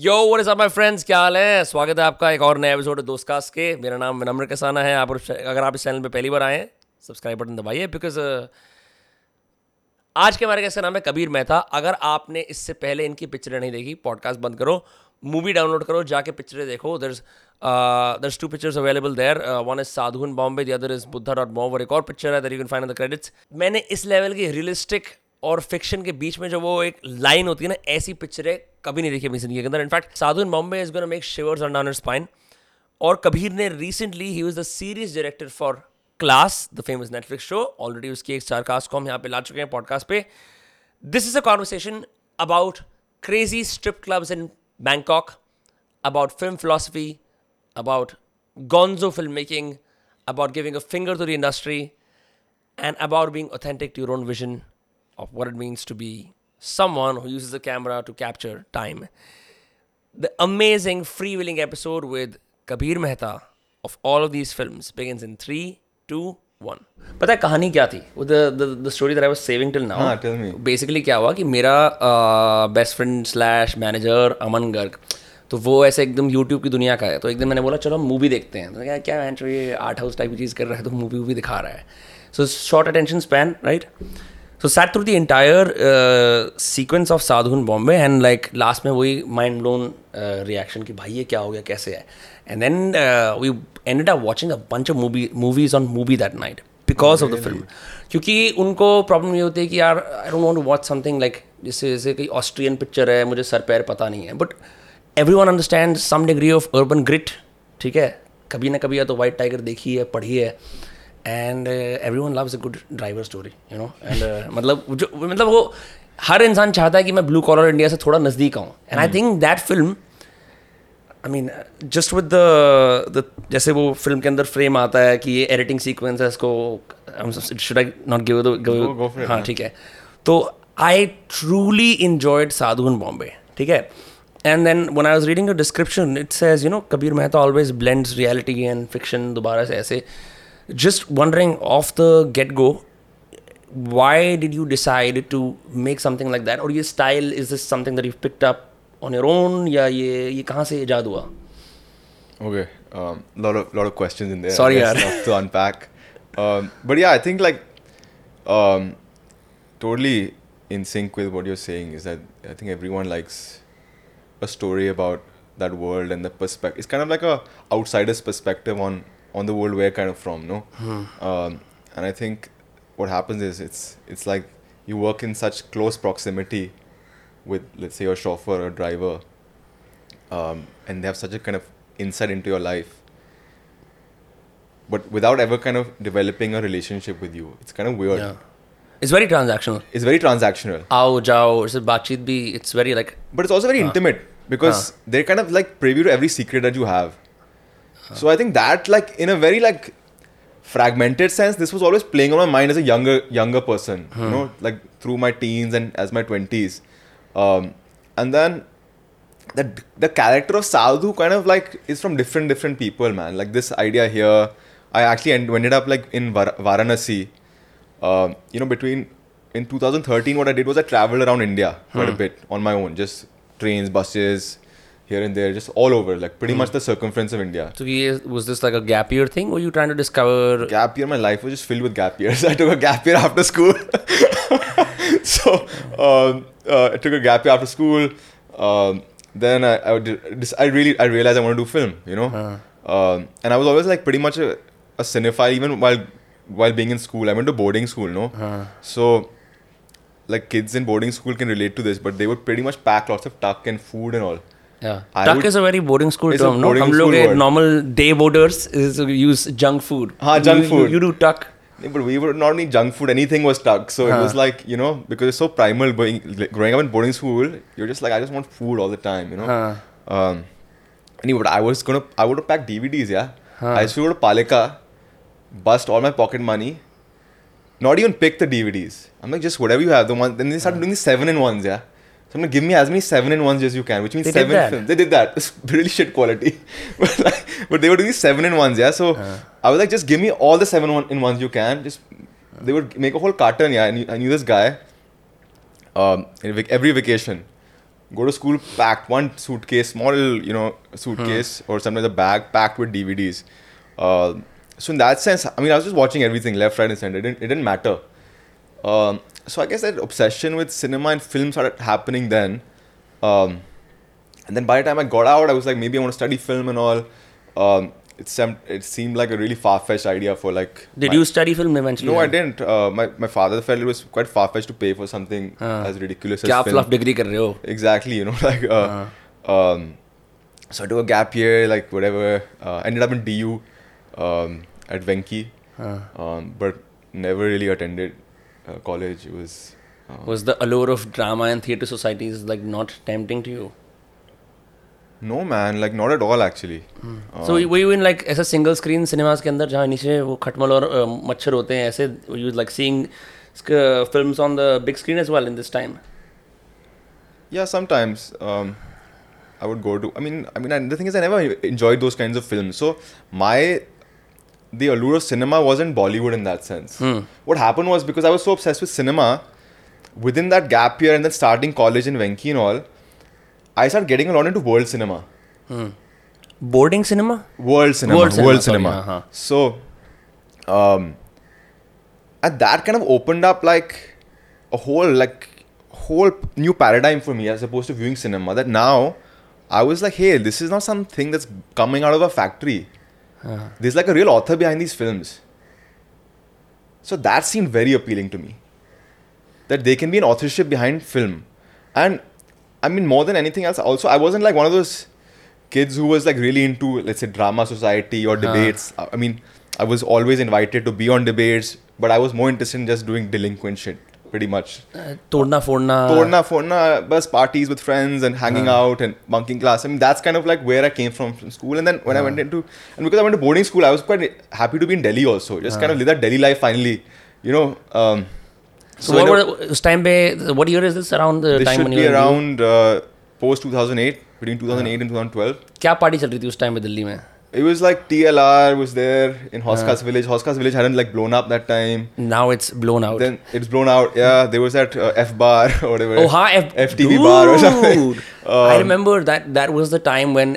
Yo is up my friends क्या हाल है? स्वागत है आपका एक और नया एपिसोड दोस्तकास्ट के। मेरा नाम विनम्र कसाना है। आप अगर आप इस चैनल पे पहली बार आए हैं सब्सक्राइब बटन दबाइए बिकॉज़ आज के हमारे गेस्ट का नाम है कबीर मेहता। अगर आपने इससे पहले इनकी पिक्चरें नहीं देखी पॉडकास्ट बंद करो मूवी डाउनलोड करो, जाके पिक्चरें देखो। There's there's two pictures available there one is Sadhun Bombay the other is Buddha dot mom और एक और पिक्चर है that you can find the credits मैंने इस लेवल की रियलिस्टिक और फिक्शन के बीच में जो वो एक लाइन होती है ना ऐसी पिक्चरें कभी नहीं देखी अपनी ज़िंदगी के अंदर। In fact Sadhun Bombay is gonna make shivers on down spine और कबीर ने recently he was the series director for Class the famous Netflix show already उसकी एक स्टार कास्ट को हम यहाँ पे ला चुके हैं पॉडकास्ट पे। This is a conversation about crazy strip clubs in Bangkok about film philosophy about gonzo filmmaking, about giving a finger to the industry, and about being authentic to your own vision. Of what it means to be someone who uses the camera to capture time. The amazing freewheeling episode with Kabir Mehta of all of these films begins in three, two, one. पता है कहानी क्या थी the story that I was saving till now tell me. Basically क्या हुआ कि मेरा best friend slash manager Aman Garg तो वो ऐसे एकदम यूट्यूब की दुनिया का है तो एक दिन मैंने बोला चलो मूवी देखते हैं तो क्या क्या मैं ये आर्ट हाउस टाइप की चीज़ कर रहा है तो मूवी वूवी दिखा रहा है so short attention span right so sat through the entire sequence of Sadhun Bombay and like last में वही माइंड लोन रिएक्शन कि भाई ये क्या हो गया कैसे है and then we and are watching a bunch of movie movies on movie that night because of the film क्योंकि उनको प्रॉब्लम ये होती है कि यार I don't want watch something like जिससे जैसे कोई ऑस्ट्रियन पिक्चर है मुझे सर पैर पता नहीं है but everyone understand some degree of urban grit ठीक है कभी ना कभी या तो वाइट टाइगर देखी है पढ़ी है and everyone loves a good driver story you know and मतलब जो मतलब वो हर इंसान चाहता है कि मैं ब्लू कॉलर इंडिया से थोड़ा नज़दीक आऊँ। And I think that film I mean just with the जैसे वो फ़िल्म के अंदर फ्रेम आता है कि ये एडिटिंग सीक्वेंस है इसको शुड आई नॉट गिव हाँ ठीक है। तो I truly enjoyed Sadhu in Bombay ठीक है? And then when I was reading the description it says you know Kabir Mehta always blends reality and fiction दोबारा से ऐसे। Just wondering of the get go why did you decide to make something like that or your style is this something that you've picked up on your own या ये ये कहाँ से इजाद हुआ Okay, um, lot of lot of questions in there. I Sorry, guess, yaar. stuff to unpack. Um, but yeah, I think like um, totally in sync with what you're saying is that I think everyone likes a story about that world and the perspective. It's kind of like a outsider's perspective on on the world we're kind of from, no? Hmm. Um, and I think what happens is it's it's like you work in such close proximity with let's say your chauffeur or driver, um, and they have such a kind of insight into your life. But without ever kind of developing a relationship with you, it's kind of weird. Yeah. It's very transactional. It's very transactional. Ao jao, it's. It's very like. But it's also very uh, intimate because uh. they're kind of like preview to every secret that you have so i think that like in a very like fragmented sense this was always playing on my mind as a younger younger person you know like through my teens and as my 20s um, and then the the character of Sadhu kind of like is from different different people, man. Like this idea here, I actually end, ended up like in Var- Varanasi. Um, you know, between in 2013, what I did was I traveled around India quite a bit on my own, just trains, buses, here and there, just all over, like pretty much the circumference of India. so was this like a gap year thing or you trying to discover Gap year, my life was just filled with gap years. I took a gap year after school. so um, uh, I took a gap year after school. Um, then I, I, would, I really I realized I want to do film. You know, um, and I was always like pretty much a, a cinephile even while while being in school. I went to boarding school. No, so like kids in boarding school can relate to this, but they would pretty much pack lots of tuck and food and all yeah I tuck would- is a very boarding school It's a term no boarding हम लोग school ये word. normal day boarders is to use junk food हाँ, junk You- you- food. you do tuck Yeah, but we were not only junk food, anything was stuck. So it was like, you know, because it's so primal going, like, growing up in boarding school, you're just like, I just want food all the time, you know. Huh. Um, anyway, but I was gonna, I would have packed DVDs, yeah. I used to go to Palika, bust all my pocket money, not even pick the DVDs. I'm like, just whatever you have, the one. Then they started doing the seven in ones, yeah. So I'm like, give me as many seven in ones as you can, which means They seven films. They did that. It's really shit quality, but like, but they were doing seven in ones, yeah. So I was like, just give me all the seven one in ones you can. Just they would make a whole carton, yeah. And I knew this guy. Um, every vacation, go to school packed one suitcase, small you know suitcase or sometimes a bag packed with DVDs. Uh, so in that sense, I mean, I was just watching everything left, right, and center. It didn't, it didn't matter. Um, so I guess that obsession with cinema and film started happening then. Um, and then by the time I got out, I was like, maybe I want to study film and all. Um, it, sem- it seemed like a really far fetched idea for like. Did my- you study film eventually? No, I then? didn't. Uh, my my father felt it was quite far fetched to pay for something हाँ. as ridiculous as क्या film. Fluff degree कर रहे हो Exactly, you know, like. Uh, um, so I took a gap year, like whatever. Uh, ended up in DU um, at Venki, हाँ. um, but never really attended uh, college. It was. Uh, Was the allure of drama and theatre societies like not tempting to you? no man, like not at all actually. Uh, So were you in like ऐसे single screen cinemas के अंदर जहाँ नीचे वो खटमल और uh, मच्छर होते हैं ऐसे you like seeing uh, films on the big screen as well in this time? Yeah, sometimes um, I would go to. I mean, I mean, and the thing is, I never enjoyed those kinds of films. So my the allure of cinema wasn't Bollywood in that sense. Hmm. What happened was because I was so obsessed with cinema, within that gap year and then starting college in Venki and all, I started getting a lot into world cinema. Boarding cinema? World cinema. World World cinema, cinema. sorry, uh-huh. So, um, and that kind of opened up like a whole like whole new paradigm for me as opposed to viewing cinema. That now I was like, hey, this is not something that's coming out of a factory. Uh, There's like a real author behind these films. So that seemed very appealing to me. That there can be an authorship behind film. And I mean, more than anything else, also, I wasn't like one of those kids who was like really into, let's say, drama society or debates. I mean, I was always invited to be on debates, but I was more interested in just doing delinquent shit, pretty much. uh, तोड़ना फोड़ना Torna, forna, bus parties with friends and hanging out and bunking class. I mean, that's kind of like where I came from from school. And then when I went into, and because I went to boarding school, I was quite happy to be in Delhi also. Just kind of live that Delhi life finally. You know, um, So what in a- were उस time पे what year is this around the this time should when be you were in around uh, post 2008, between 2008 and 2012. DU? क्या party चल रही थी उस time पे दिल्ली में it was like TLR was there in Hauz Khas village. Hauz Khas village hadn't like blown up that time. now it's blown out Then it's blown out. Yeah, there was that uh, F bar or whatever. oh हाँ F- FTV bar or something. Dude, I Um, remember that that was the time when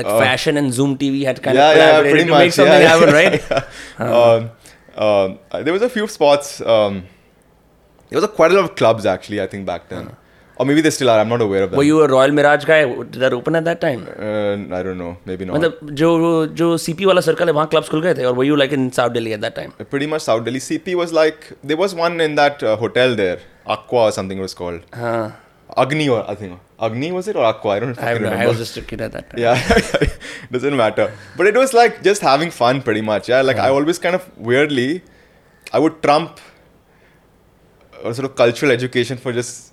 like Uh, fashion and Zoom TV had kind yeah, of yeah, collaborated pretty to much. make something yeah, happen yeah, right yeah. Um, um, uh, there was a few spots. Um, there was a, quite a lot of clubs actually. I think back then, or maybe they still are. I'm not aware of them. were you a Royal Mirage guy did that open at that time Uh, I don't know. Maybe not. मतलब जो जो CP वाला circle है वहाँ clubs खुल गए थे और were you like in South Delhi at that time Pretty much South Delhi. CP was like there was one in that uh, hotel there, Aqua or something it was called. हाँ Agni or I think Agni was it or Aqua? I don't I, fucking I remember. was just a kid at that time yeah, doesn't matter. But it was like just having fun, pretty much. Yeah, like I always kind of weirdly, I would trump a sort of cultural education for just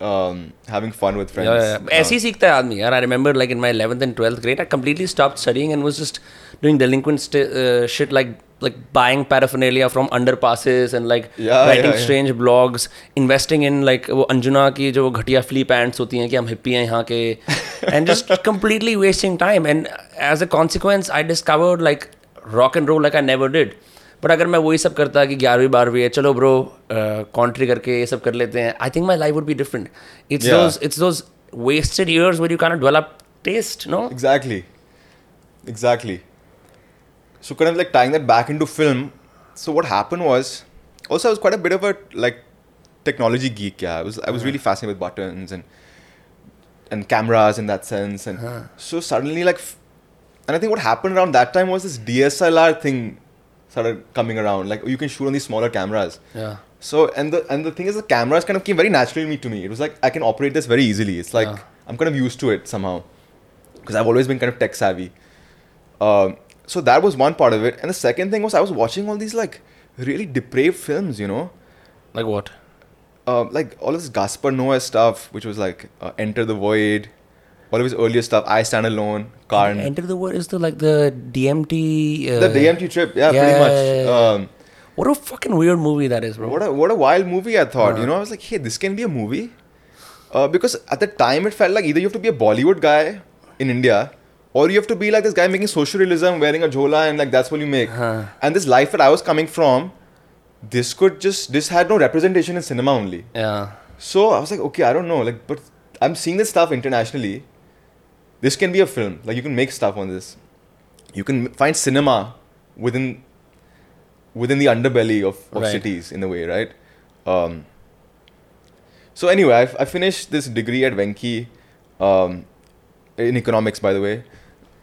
um, having fun with friends. Yeah, yeah, yeah. ऐसे ही सीखता है आदमी यार I remember like in my 11th and 12th grade I completely stopped studying and was just doing delinquent st- uh, shit like like buying paraphernalia from underpasses and like Yeah, writing yeah, yeah. strange blogs investing in like वो अंजुना की जो घटिया flee pants होती हैं कि हम hippie हैं यहाँ के and just completely wasting time and as a consequence I discovered like rock and roll like I never did But अगर मैं वही सब करता कि ग्यारहवीं बारहवीं है चलो ब्रो कॉन्ट्री uh, करके ये सब कर लेते हैं I think my life would भी different it's it's those wasted years where you can develop taste no exactly exactly so can like time that back in to film so what happen was also I was quite a bit of like technology geek क्या I was really fascinated with button and and cameras in that sense and so suddenly like and I think what happen around that time was this D S L R thing started coming around. Like you can shoot on these smaller cameras. Yeah. So and the and the thing is the cameras kind of came very naturally to me. It was like I can operate this very easily. It's like Yeah. I'm kind of used to it somehow because I've always been kind of tech savvy. Um, so that was one part of it, and the second thing was I was watching all these like really depraved films, you know, Like what? uh, like all of this Gaspar Noé stuff, which was like uh, Enter the Void, all of his earlier stuff, I Stand Alone, Carne, Enter the World is the like the DMT. Uh, the DMT trip, yeah, yeah, pretty much. yeah, yeah. Um, What a fucking weird movie that is, bro. What a what a wild movie! I thought. Uh. You know, I was like, hey, this can be a movie. Uh, because at the time it felt like either you have to be a Bollywood guy in India, or you have to be like this guy making social realism, wearing a jhola, and like that's what you make. Huh. And this life that I was coming from, this could just this had no representation in cinema only. yeah. So I was like, okay, I don't know, like, but I'm seeing this stuff internationally. This can be a film. Like you can make stuff on this. You can find cinema within within the underbelly of, of Right. cities in a way, right? Um, so anyway, I, I finished this degree at Venki um, in economics, by the way.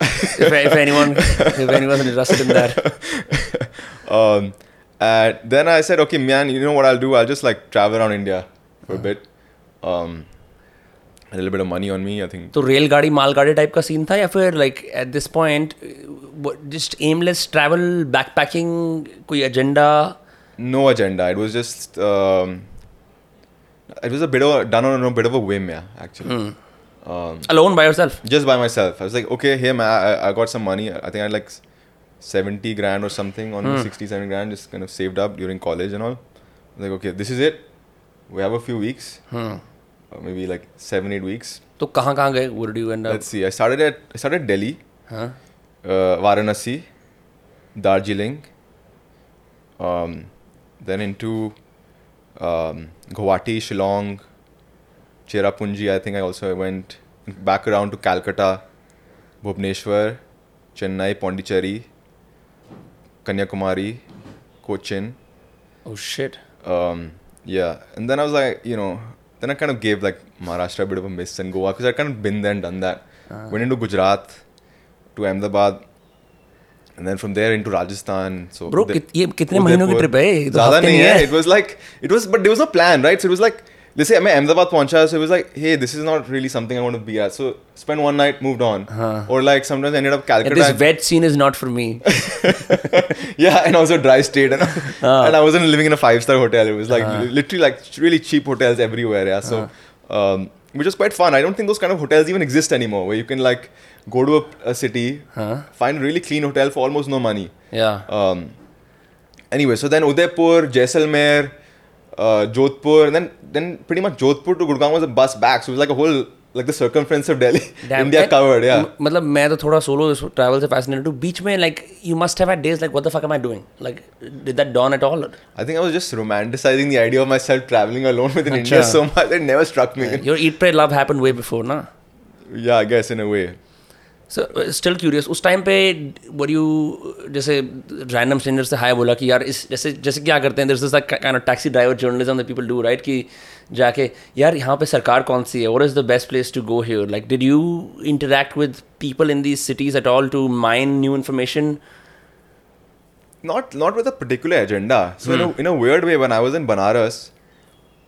if, if anyone if anyone's interested in that. um, and then I said, okay, man, you know what I'll do? I'll just like travel around India for a bit. Um, a little bit of money on me, I think. तो रेलगाड़ी मालगाड़ी type का scene था या फिर like at this point just aimless travel backpacking कोई agenda No agenda. It was just um, it was a bit of a, done on a bit of a whim, yeah, actually. Um, alone by yourself just by myself. I was like, okay, here, man, I, I got some money. I think I had like 70 grand or something on me, 60, 70 grand, just kind of saved up during college and all. Like, okay, this is it. We have a few weeks, uh, maybe like seven, eight weeks. तो कहाँ कहाँ गए you end up Let's see. I started at I started Delhi, हाँ uh, Varanasi, Darjeeling, um, then into um, Guwahati, Shillong, Cherrapunji. I think I also went back around to Calcutta, Bhubaneswar, Chennai, Pondicherry, Kanyakumari, Cochin. oh shit Um, yeah, and then I was like, you know, then I kind of gave like Maharashtra a bit of a miss and Goa because I kind of been there and done that. Uh. Went into Gujarat, to Ahmedabad, and then from there into Rajasthan. So bro, the, kit, ye kitne ki trip hai? Hai. It was like it was, but there was no plan, right? So it was like they say, I mean, Ahmedabad poncha, so it was like, hey, this is not really something I want to be at. So spend one night, moved on. Huh. Or like sometimes I ended up Calcutta. This wet scene is not for me. yeah, and also dry state. And, huh. and I wasn't living in a five star hotel. It was like huh. literally like really cheap hotels everywhere. Yeah. So, um, which was quite fun. I don't think those kind of hotels even exist anymore where you can like go to a, a city, find a really clean hotel for almost no money. Yeah. Um, anyway, so then Udaipur, Jaisalmer uh, Jodhpur, and then then pretty much Jodhpur to Gurgaon was a bus back. So it was like a whole like the circumference of Delhi, Damn. India And covered. Yeah. म- मतलब मैं तो थोड़ा solo travel से fascinated हूँ बीच में like you must have had days like what the fuck am I doing like did that don at all I think I was just romanticizing the idea of myself traveling alone within India Acha. so much. It never struck me. Your eat pray love happened way before ना Yeah, I guess in a way. So still curious उस time पे were you जैसे random stranger से hi बोला कि यार इस जैसे जैसे क्या करते हैं this is kind of taxi driver journalism people do right कि जाके यार यहाँ पे सरकार कौन सी है? What is the best place to go here like did you interact with people in these cities at all to mine new information Not not with a particular agenda. So in, a, in a weird way, when I was in Banaras,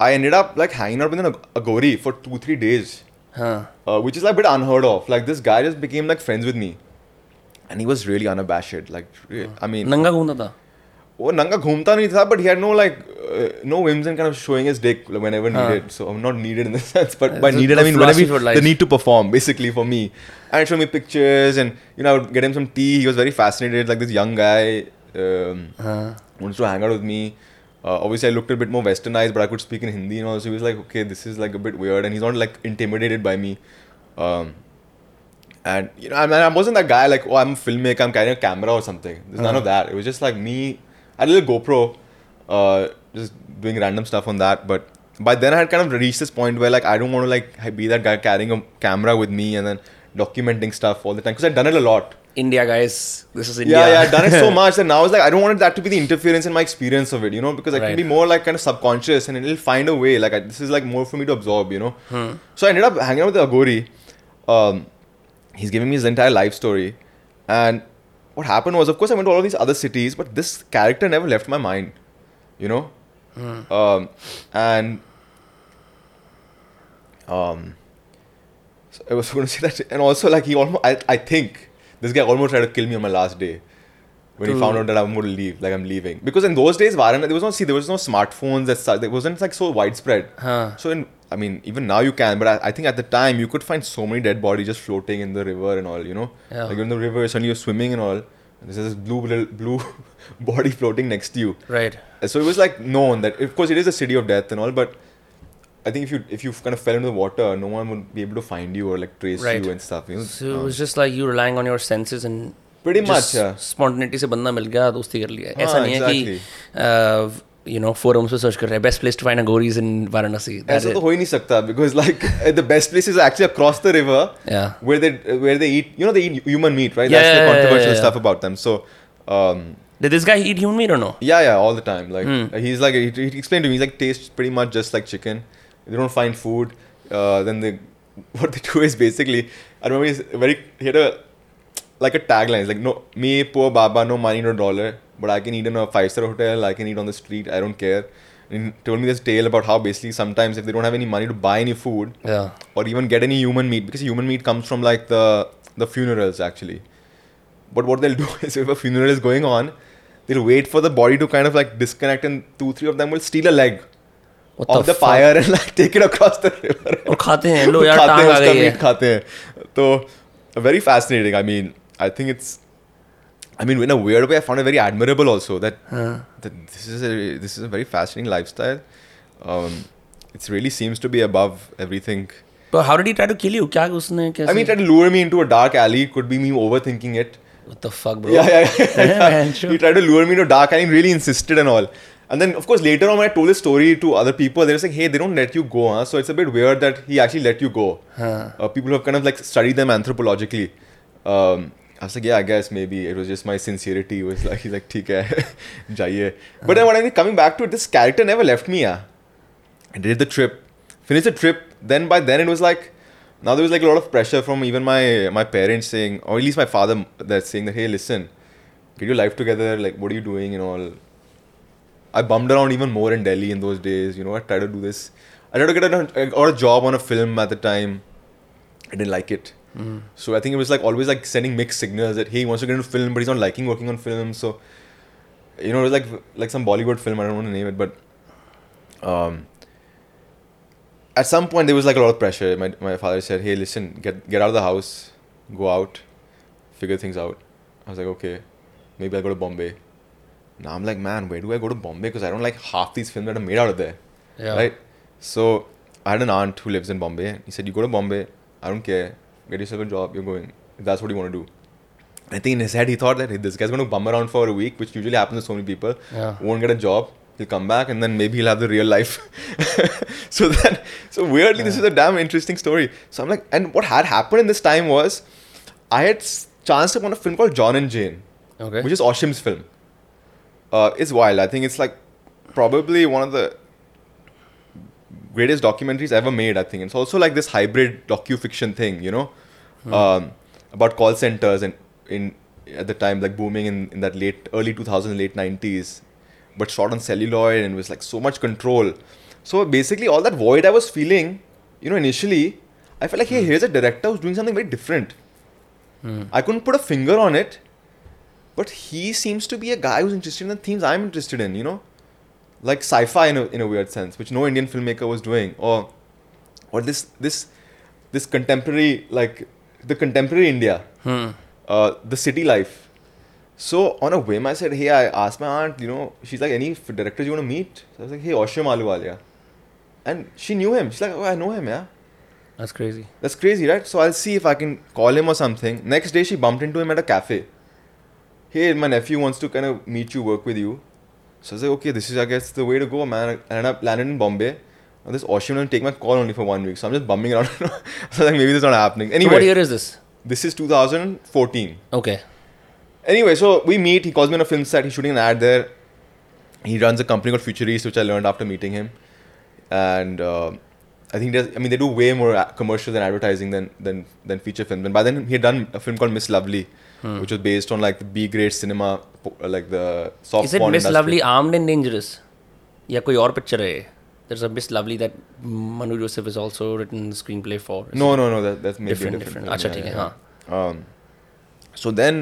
I ended up like hanging out with an Ag- Agori for two three days, हाँ uh, which is like a bit unheard of. Like this guy just became like friends with me, and he was really unabashed. Like re- I mean, नंगा घूमता था वो नंगा घूमता नहीं था but he had no like uh, no whims in kind of showing his dick whenever needed so I'm not needed in the sense but by the- needed the I mean whenever philosophy for he- life. the need to perform basically for me and show me pictures and you know I would get him some tea he was very fascinated like this young guy um, wants to hang out with me uh, obviously I looked a bit more westernized but I could speak in Hindi and all so he was like okay this is like a bit weird and he's not like intimidated by me um, and you know, I, mean, I wasn't that guy like, oh, I'm a filmmaker, I'm carrying a camera or something. There's none of that. It was just like me. I had a little GoPro, uh, just doing random stuff on that. But by then, I had kind of reached this point where like I don't want to like be that guy carrying a camera with me and then documenting stuff all the time because I'd done it a lot. India guys this is India Yeah, yeah, I'd done it so much that now it's like I don't want that to be the interference in my experience of it, you know, because I Right. can be more like kind of subconscious and it'll find a way. Like I, this is like more for me to absorb, you know. So I ended up hanging out with Aghori. Um, he's giving me his entire life story, and what happened was, of course, I went to all of these other cities, but this character never left my mind, you know. Um, and um, so I was going to say that, and also like he almost, I, I think this guy almost tried to kill me on my last day when he found out that I'm going to leave, like I'm leaving. Because in those days, Varanasi, there was no see, there was no smartphones that such, there wasn't like so widespread. Huh. So in, I mean, even now you can, but I, I think at the time you could find so many dead bodies just floating in the river and all, you know, Yeah. like in the river, suddenly you're swimming and all. And there's this blue little blue body floating next to you. right So it was like known that, of course, it is a city of death and all, but I think if you if you kind of fell into the water, no one would be able to find you or like trace you and stuff. So it uh, was just like you relying on your senses and pretty much spontaneity. Se banda mil gaya, dosti kar liya. Aisa ah, nahi hai ki uh, you know forums pe search kar rahe best place to find Aghoris in Varanasi. Aisa to ho hi nahi sakta because like the best place is actually across the river. Where they where they eat you know they eat human meat right? That's the controversial stuff about them. So. Um, Did this guy eat human meat or no? Yeah, yeah, all the time. Like hmm. he's like he, he explained to me, he's like tastes pretty much just like chicken they don't find food uh, then they what they do is basically I remember he's very he had a like a tagline it's like no me poor baba no money no dollar but I can eat in a five star hotel I can eat on the street I don't care and he told me this tale about how basically sometimes if they don't have any money to buy any food Yeah. or even get any human meat because human meat comes from like the the funerals actually. But what they'll do is if a funeral is going on, they'll wait for the body to kind of like disconnect and two three of them will steal a leg The, fuck? fire and like take it across the river. और खाते हैं लो यार टांग आ गई है खाते हैं तो very fascinating I mean I think it's I mean in a weird way I found it very admirable also that, that this is a this is a very fascinating lifestyle um, it really seems to be above everything But how did he try to kill you? क्या उसने कैसे? I mean, he tried to lure me into a dark alley. Could be me overthinking it. what the fuck, bro? Yeah, yeah, yeah. Yeah. He tried to lure me into a dark alley. Really insisted and all. And then, of course, later on, when I told this story to other people, they were saying, "Hey, they don't let you go, huh?" So it's a bit weird that he actually let you go. Huh. Uh, people who have kind of like studied them anthropologically. Um, I was like, yeah, I guess maybe it was just my sincerity. It was like he's like, ठीक है, जाइए. But then when I coming back to it, this character never left me. Yeah, I did the trip, finished the trip. Then by then it was like, now there was like a lot of pressure from even my my parents saying, or at least my father that's saying that, hey, listen, get your life together. Like, what are you doing and all. I bummed around even more in Delhi in those days. You know, I tried to do this. I tried to get a, got a job on a film at the time. I didn't like it. So I think it was like always like sending mixed signals that hey, he wants to get into film, but he's not liking working on film. So you know, it was like like some Bollywood film. I don't want to name it, but um, at some point there was like a lot of pressure. My my father said, "Hey, listen, get get out of the house, go out, figure things out." I was like, "Okay, maybe I'll go to Bombay." Now I'm like, man, where do I go to Bombay? Because I don't like half these films that are made out of there. Yeah. Right? So I had an aunt who lives in Bombay. He said, You go to Bombay, I don't care. Get yourself a job, you're going. If that's what you want to do. I think in his head he thought that hey, this guy's going to bum around for a week, which usually happens to so many people. Yeah. Won't get a job. He'll come back and then maybe he'll have the real life. so then, so weirdly, this is a damn interesting story. So I'm like, and what had happened in this time was, I had chanced upon a film called John and Jane Okay. which is Ashim's film. Uh, it's wild. I think it's like probably one of the greatest documentaries ever made. I think it's also like this hybrid docu-fiction thing, you know, um, about call centers and in at the time like booming in, in that late early 2000s, late 90s, but shot on celluloid and was like so much control. So basically, all that void I was feeling, you know, initially, I felt like, hey, here's a director who's doing something very different. I couldn't put a finger on it, but he seems to be a guy who's interested in the themes I'm interested in, you know? Like sci-fi in a, in a weird sense, which no Indian filmmaker was doing. Or or this this this contemporary like the contemporary India. Hmm. Uh, the city life. So on a whim I said, Hey, I asked my aunt, you know, she's like, any directors you want to meet? So I was like, Hey, Ashim Ahluwalia. And she knew him. She's like, Oh, I know him, yeah. That's crazy. That's crazy, right? So I'll see if I can call him or something. Next day, she bumped into him at a cafe. Hey, my nephew wants to kind of meet you, work with you. So I was like, okay, this is, I guess, the way to go, man. I ended up landed in Bombay. And this Ashim will take my call only for one week. So I'm just bumming around. so like, maybe this is not happening. So Anyway, what year is this? this is 2014. Okay. Anyway, so we meet. He calls me on a film set. He's shooting an ad there. He runs a company called Future East, which I learned after meeting him. And uh, I think there's, I mean, they do way more a- commercials and advertising than than than feature films. And by then, he had done a film called Miss Lovely, Hmm. which was based on like the B grade cinema, po- uh, like the soft Is it porn Miss industry. Lovely Armed and Dangerous? या कोई और picture है There's a Miss Lovely that Manu Joseph has also written the screenplay for. No, no, no. That that's maybe Different, a different. different. film, अच्छा yeah, ठीक है yeah. Um, so then,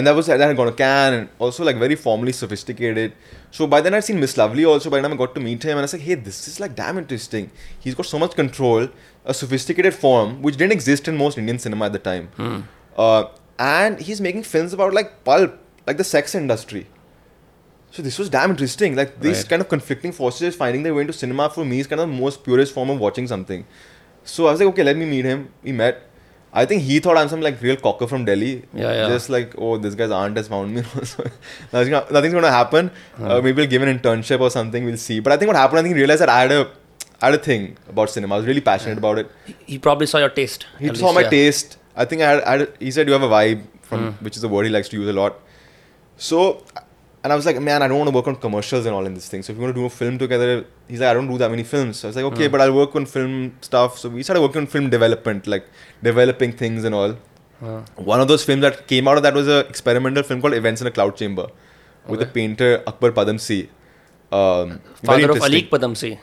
and that was that had gone to Cannes and also like very formally sophisticated. So by then I'd seen Miss Lovely also. By the time I got to meet him, and I was like, hey, this is like damn interesting. He's got so much control, a sophisticated form which didn't exist in most Indian cinema at the time. Uh, and he's making films about like pulp, like the sex industry. So this was damn interesting. Like these Right. kind of conflicting forces finding their way into cinema for me is kind of the most purest form of watching something. So I was like, okay, let me meet him. We met. I think he thought I'm some like real cocker from Delhi. Yeah, yeah. Just like, oh, this guy's aunt has found me. Nothing's going to happen. Uh, maybe we'll give an internship or something. We'll see. But I think what happened, I think he realized that I had a, I had a thing about cinema. I was really passionate about it. He probably saw your taste. He saw least, my yeah. taste. I think I had, I had. He said you have a vibe from, Hmm. which is a word he likes to use a lot. So, and I was like, man, I don't want to work on commercials and all in this thing. So if you want to do a film together, he's like, I don't do that many films. So I was like, okay, Hmm. but I'll work on film stuff. So we started working on film development, like developing things and all. Uh, One of those films that came out of that was a experimental film called Events in a Cloud Chamber, with the painter Akbar Padamsee. Um, father of. Alyque Padamsee.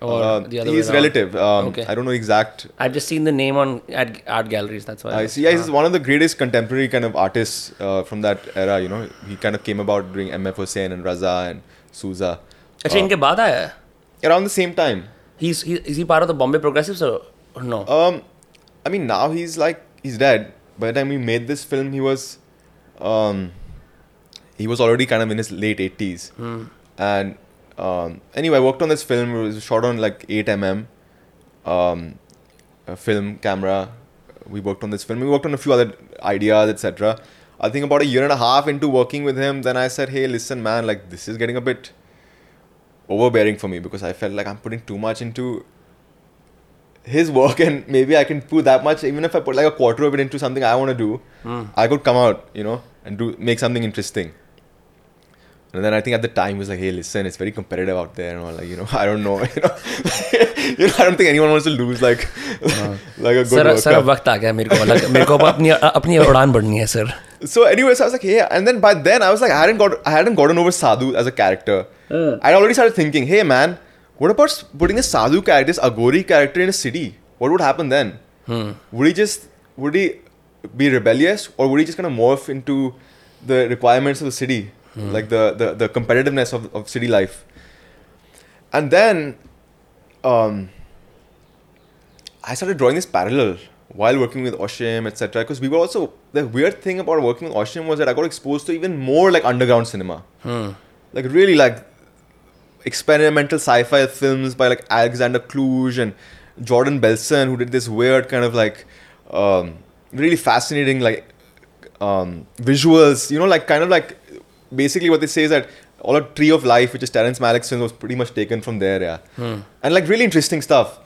Or uh, the other he's relative. Um, okay. I don't know exact. I've just seen the name on at art galleries. That's why. I, see. Yeah, he's uh-huh. one of the greatest contemporary kind of artists uh, from that era. You know, he kind of came about during M.F. Husain and Raza and Souza. अच्छा uh, around the same time he's he, is he part of the bombay progressives or, or no um i mean now he's like he's dead by the time we made this film he was um he was already kind of in his late 80s hmm. and um, anyway, I worked on this film. It was shot on like eight mm, um, a film camera. We worked on this film. We worked on a few other ideas, etc. I think about a year and a half into working with him, then I said, "Hey, listen, man, like this is getting a bit overbearing for me because I felt like I'm putting too much into his work and maybe I can put that much even if I put like a quarter of it into something I want to do Hmm. I could come out you know and do make something interesting and then I think at the time it was like, hey, listen, it's very competitive out there, and all like, you know, I don't know, you know, you know I don't think anyone wants to lose like, uh-huh. like a good. Sir, sir, वक्त आ गया मेरे को like मेरे को अपनी अपनी उड़ान बढ़नी है sir. So anyways, I was like, yeah, and then by then I was like, I hadn't got I hadn't gotten over Sadhu as a character. Uh. I already started thinking, hey man, what about putting a Sadhu character, this Aghori character in a city? What would happen then? Hmm. Would he just would he be rebellious, or would he just kind of morph into the requirements of the city? Like the, the the competitiveness of, of city life. And then um i started drawing this parallel while working with ashim etc because we were also the weird thing about working with ashim was that i got exposed to even more like underground cinema. Hmm. like really like experimental sci-fi films by like Alexander Kluge and Jordan Belson who did this weird kind of like um, really fascinating like um, visuals you know like kind of like basically what they say is that all a Tree of Life which is Terrence Malick's film was pretty much taken from there yeah Hmm. and like really interesting stuff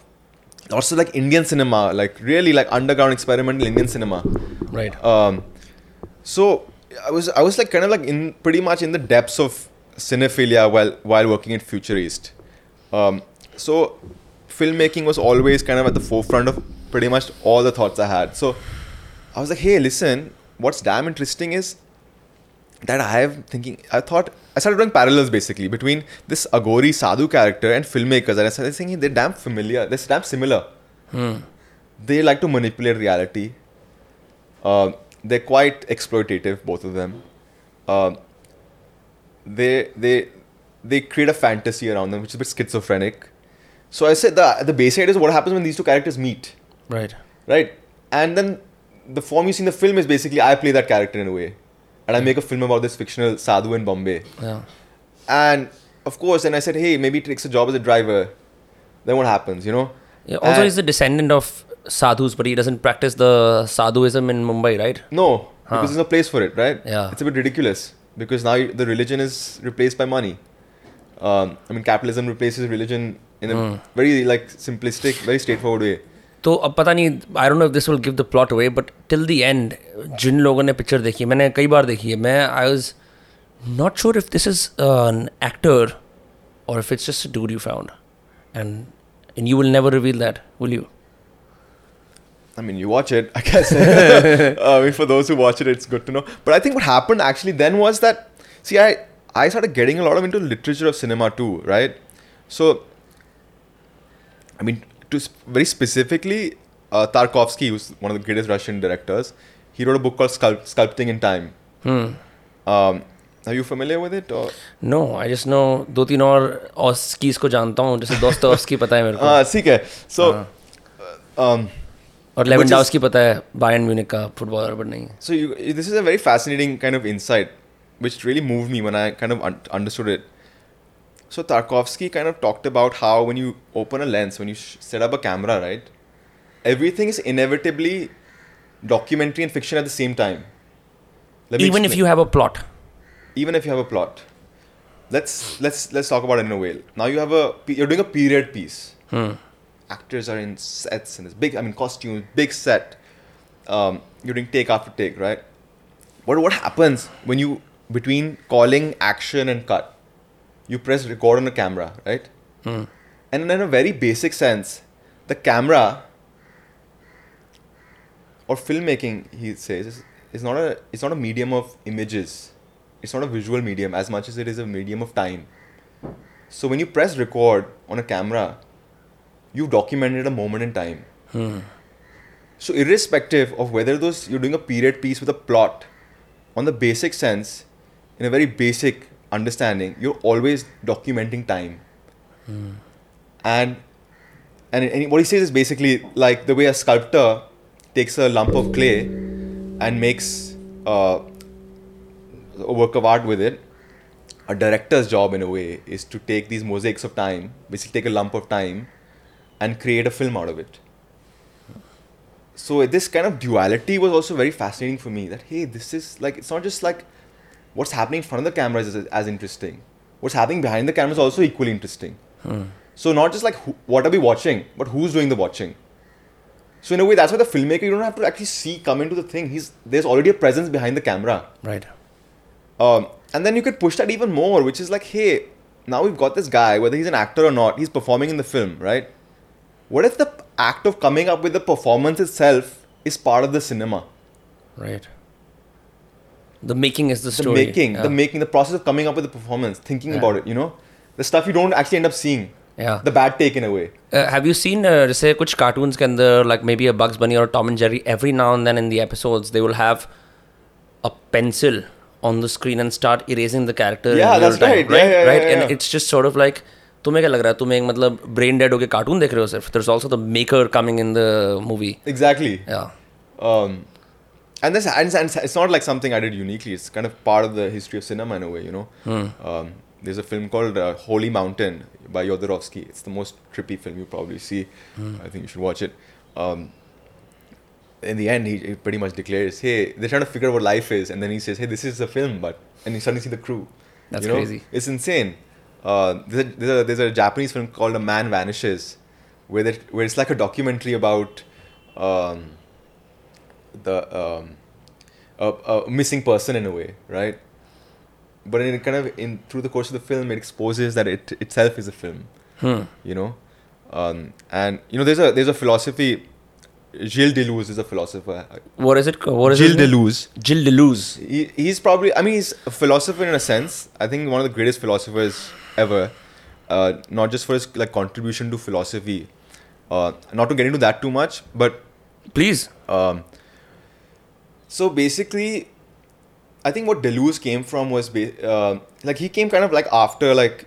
also like Indian cinema like really like underground experimental Indian cinema Right. um, so I was I was like kind of like in pretty much in the depths of cinephilia while while working at Future East. Um, so filmmaking was always kind of at the forefront of pretty much all the thoughts I had. So I was like, hey, listen, what's damn interesting is that I have thinking. I thought I started drawing parallels basically between this Aghori Sadhu character and filmmakers, and I started thinking they're damn familiar. They're damn similar Hmm. they like to manipulate reality. Uh, they're quite exploitative, both of them. Uh, they they they create a fantasy around them, which is a bit schizophrenic. So I said the the base idea is what happens when these two characters meet, Right. right? And then the form you see in the film is basically I play that character in a way, and I make a film about this fictional sadhu in Bombay. Yeah. And of course, and I said, hey, maybe he takes a job as a driver. Then what happens, you know? Yeah, also, And- he's a descendant of sadhus, but he doesn't practice the sadhuism in Mumbai, right? No, Huh. because there's no place for it, right? Yeah. It's a bit ridiculous because now the religion is replaced by money. Um, I mean, capitalism replaces religion in a Hmm. very like simplistic, very straightforward way. तो अब पता नहीं I don't know if this will give the plot away but till the end जिन लोगों ने picture देखी मैंने कई बार देखी है मैं I was not sure if this is an actor और if it's just a dude you found and and you will never reveal that will you I mean, you watch it, I guess. I mean, for those who watch it, it's good to know. But I think what happened actually then was that, see, I, I started getting a lot of into literature of cinema too, right? So, I mean, to sp- very specifically, uh, Tarkovsky, who's one of the greatest Russian directors, he wrote a book called Sculpt- Sculpting in Time. Hmm. Um, are you familiar with it? Or? No I just no दो तीन और ऑस्कीज को जानता हूँ जैसे Dostoevsky पता है मेरे को Uh, ठीक है. So, हाँ. um, और लेवेंडाउस्की पता है बायर्न म्यूनिक का फुटबॉलर बट नहीं So you, this is a very fascinating kind of insight, which really moved me when I kind of un- understood it. So Tarkovsky kind of talked about how when you open a lens, when you sh- set up a camera, right, everything is inevitably documentary and fiction at the same time. Even if you have a plot. even if you have a plot, let's let's let's talk about it in a way. Now you have a you're doing a period piece. Actors are in sets and it's big. I mean costumes, big set. Um, you're doing take after take, right? But what happens when you between calling action and cut? You press record on a camera, right? Hmm. And in a very basic sense, the camera or filmmaking, he says, is, is not a it's not a medium of images. It's not a visual medium as much as it is a medium of time. So when you press record on a camera, you've documented a moment in time. Hmm. So irrespective of whether those you're doing a period piece with a plot, on the basic sense, in a very basic understanding, you're always documenting time. And and, and what he says is basically like the way a sculptor takes a lump of clay and makes uh, a work of art with it. A director's job, in a way, is to take these mosaics of time, basically take a lump of time, and create a film out of it. So this kind of duality was also very fascinating for me. That hey, this is like it's not just like what's happening in front of the camera is as interesting. What's happening behind the camera is also equally interesting. So not just like who, what are we watching, but who's doing the watching. So in a way, that's why the filmmaker you don't have to actually see come into the thing. He's there's already a presence behind the camera. Right. Um, and then you could push that even more, which is like, hey, now we've got this guy, whether he's an actor or not, he's performing in the film, right? What if the act of coming up with the performance itself is part of the cinema? Right The making is the The story. making, yeah. the making, the process of coming up with the performance, thinking Yeah. about it, you know? The stuff you don't actually end up seeing. Yeah. The bad take in a way. Uh, have you seen uh, जैसे कुछ cartoons के अंदर like maybe a Bugs Bunny or Tom and Jerry every now and then in the episodes they will have a pencil on the screen and start erasing the character Yeah, in real that's time, right. Yeah, yeah, right yeah, and yeah. it's just sort of like तुम्हें क्या लग रहा है तुम एक मतलब brain dead होके cartoon देख रहे हो सिर्फ there's also the maker coming in the movie Exactly. yeah Um, and this and, and it's not like something I did uniquely. It's kind of part of the history of cinema in a way, you know. Um, there's a film called uh, Holy Mountain by Jodorowsky. It's the most trippy film you probably see. I think you should watch it. Um, in the end, he, he pretty much declares, "Hey, they're trying to figure out what life is," and then he says, "Hey, this is a film," but and you suddenly see the crew. That's you know? crazy. It's insane. Uh, there's, a, there's, a, there's a Japanese film called A Man Vanishes, where that where it's like a documentary about um, the um, a, a missing person in a way, right? But in kind of in through the course of the film, it exposes that it itself is a film, hmm. you know, um, and you know there's a there's a philosophy. Gilles Deleuze is a philosopher. what is it what is Gilles? Deleuze. Gilles Deleuze He, he's probably I mean he's a philosopher in a sense. I think one of the greatest philosophers ever. Uh, not just for his like contribution to philosophy. Uh, not to get into that too much, but please um, so basically, I think what Deleuze came from was ba- uh, like he came kind of like after like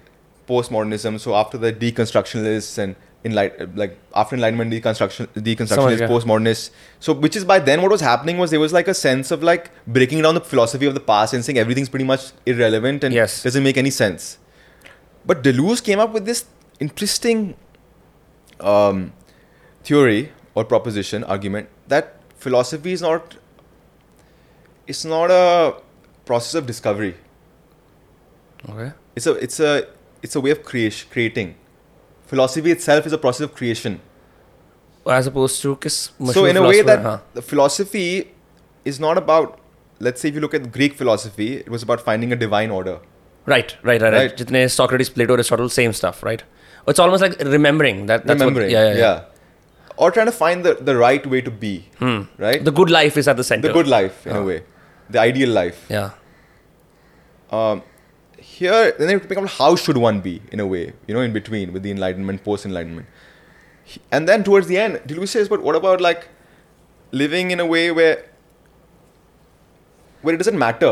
postmodernism. So after the deconstructionists and enlight like after enlightenment deconstruction deconstructionists yeah. postmodernists. So which is by then what was happening was there was like a sense of like breaking down the philosophy of the past and saying everything's pretty much irrelevant and Yes. doesn't make any sense. But Deleuze came up with this interesting um, theory or proposition argument that philosophy is not it's not a process of discovery. Okay. It's a it's a it's a way of creation creating. Philosophy itself is a process of creation. As opposed to So in a way that huh? the philosophy is not about let's say if you look at Greek philosophy, it was about finding a divine order. Right, right, right, right. Jitne Socrates, Plato, Aristotle, same stuff, right? It's almost like remembering that. That's remembering, what, yeah, yeah, yeah. yeah or trying to find the, the right way to be. Hmm. Right? The good life is at the center. The good life, in a way the ideal life. Yeah. um, here then they become how should one be in a way you know in between with the enlightenment post enlightenment and then towards the end Deleuze says but what about like living in a way where where it doesn't matter?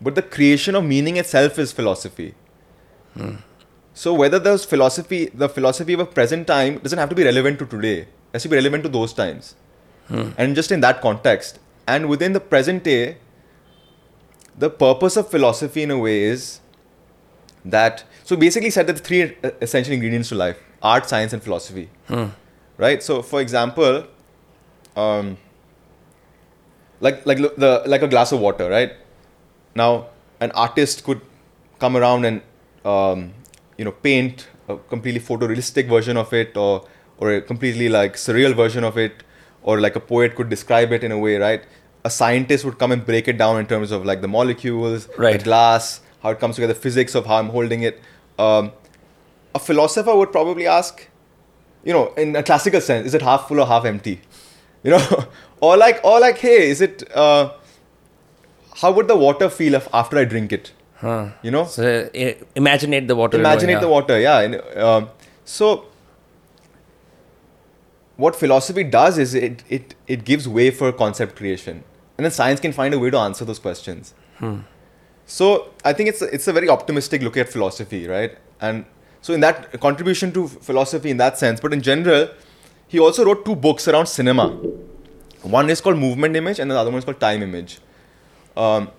But the creation of meaning itself is philosophy. So whether there's philosophy the philosophy of a present time doesn't have to be relevant to today. It has to be relevant to those times. And just in that context and within the present day the purpose of philosophy in a way is that so basically said that the three essential ingredients to life art science and philosophy. Right? So for example um, like like the like a glass of water, right? Now, an artist could come around and um, you know paint a completely photorealistic version of it, or or a completely like surreal version of it, or like a poet could describe it in a way, right? A scientist would come and break it down in terms of like the molecules, Right. the glass, how it comes together, physics of how I'm holding it. Um, a philosopher would probably ask, you know, in a classical sense, is it half full or half empty? You know, or like, or like, hey, is it? Uh, how would the water feel if after I drink it? Huh. You know, So i- imaginate the water. Imagine the water, yeah. And, um, so, what philosophy does is it it it gives way for concept creation, and then science can find a way to answer those questions. So I think it's a, it's a very optimistic look at philosophy, right? And so in that contribution to philosophy in that sense, but in general, he also wrote two books around cinema. One is called Movement Image, and the other one is called Time Image. Um,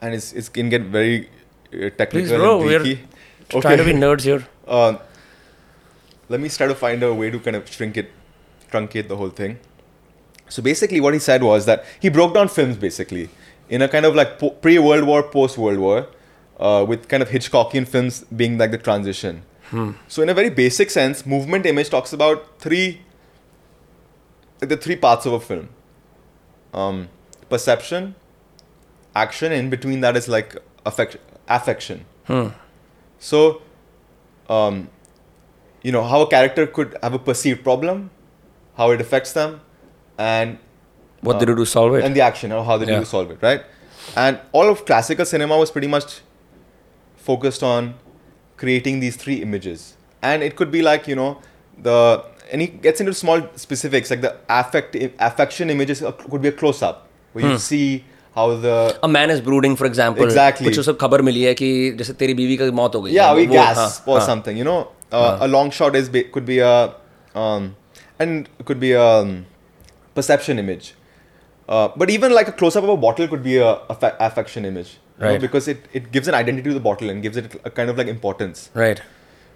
and it's, it's can get very uh, technical Please, bro, we're geeky. Trying to be nerds here. Uh, let me try to find a way to kind of shrink it, truncate the whole thing. So basically, what he said was that he broke down films basically in a kind of like po- pre-World War, post-World War, uh, with kind of Hitchcockian films being like the transition. So in a very basic sense, movement image talks about three, the three parts of a film: um, perception, action, and in between that is like affect- affection. Hmm. So, um, you know, how a character could have a perceived problem, how it affects them, and What Uh, did you do to solve it? and the action or how they Yeah. do to solve it, right? And all of classical cinema was pretty much focused on creating these three images, and it could be like you know the and he gets into small specifics like the affect affection images uh, could be a close up where you see how the a man is brooding for example Exactly. कुछ सब खबर मिली है कि जैसे तेरी बीवी का मौत हो गई yeah है, we वो- gasp हाँ, or हाँ. something you know uh, a long shot is ba- could be a um, and it could be a um, perception image. Uh, but even like a close up of a bottle could be a, affe- affection image you know, Right. because it, it gives an identity to the bottle and gives it a kind of like importance. Right.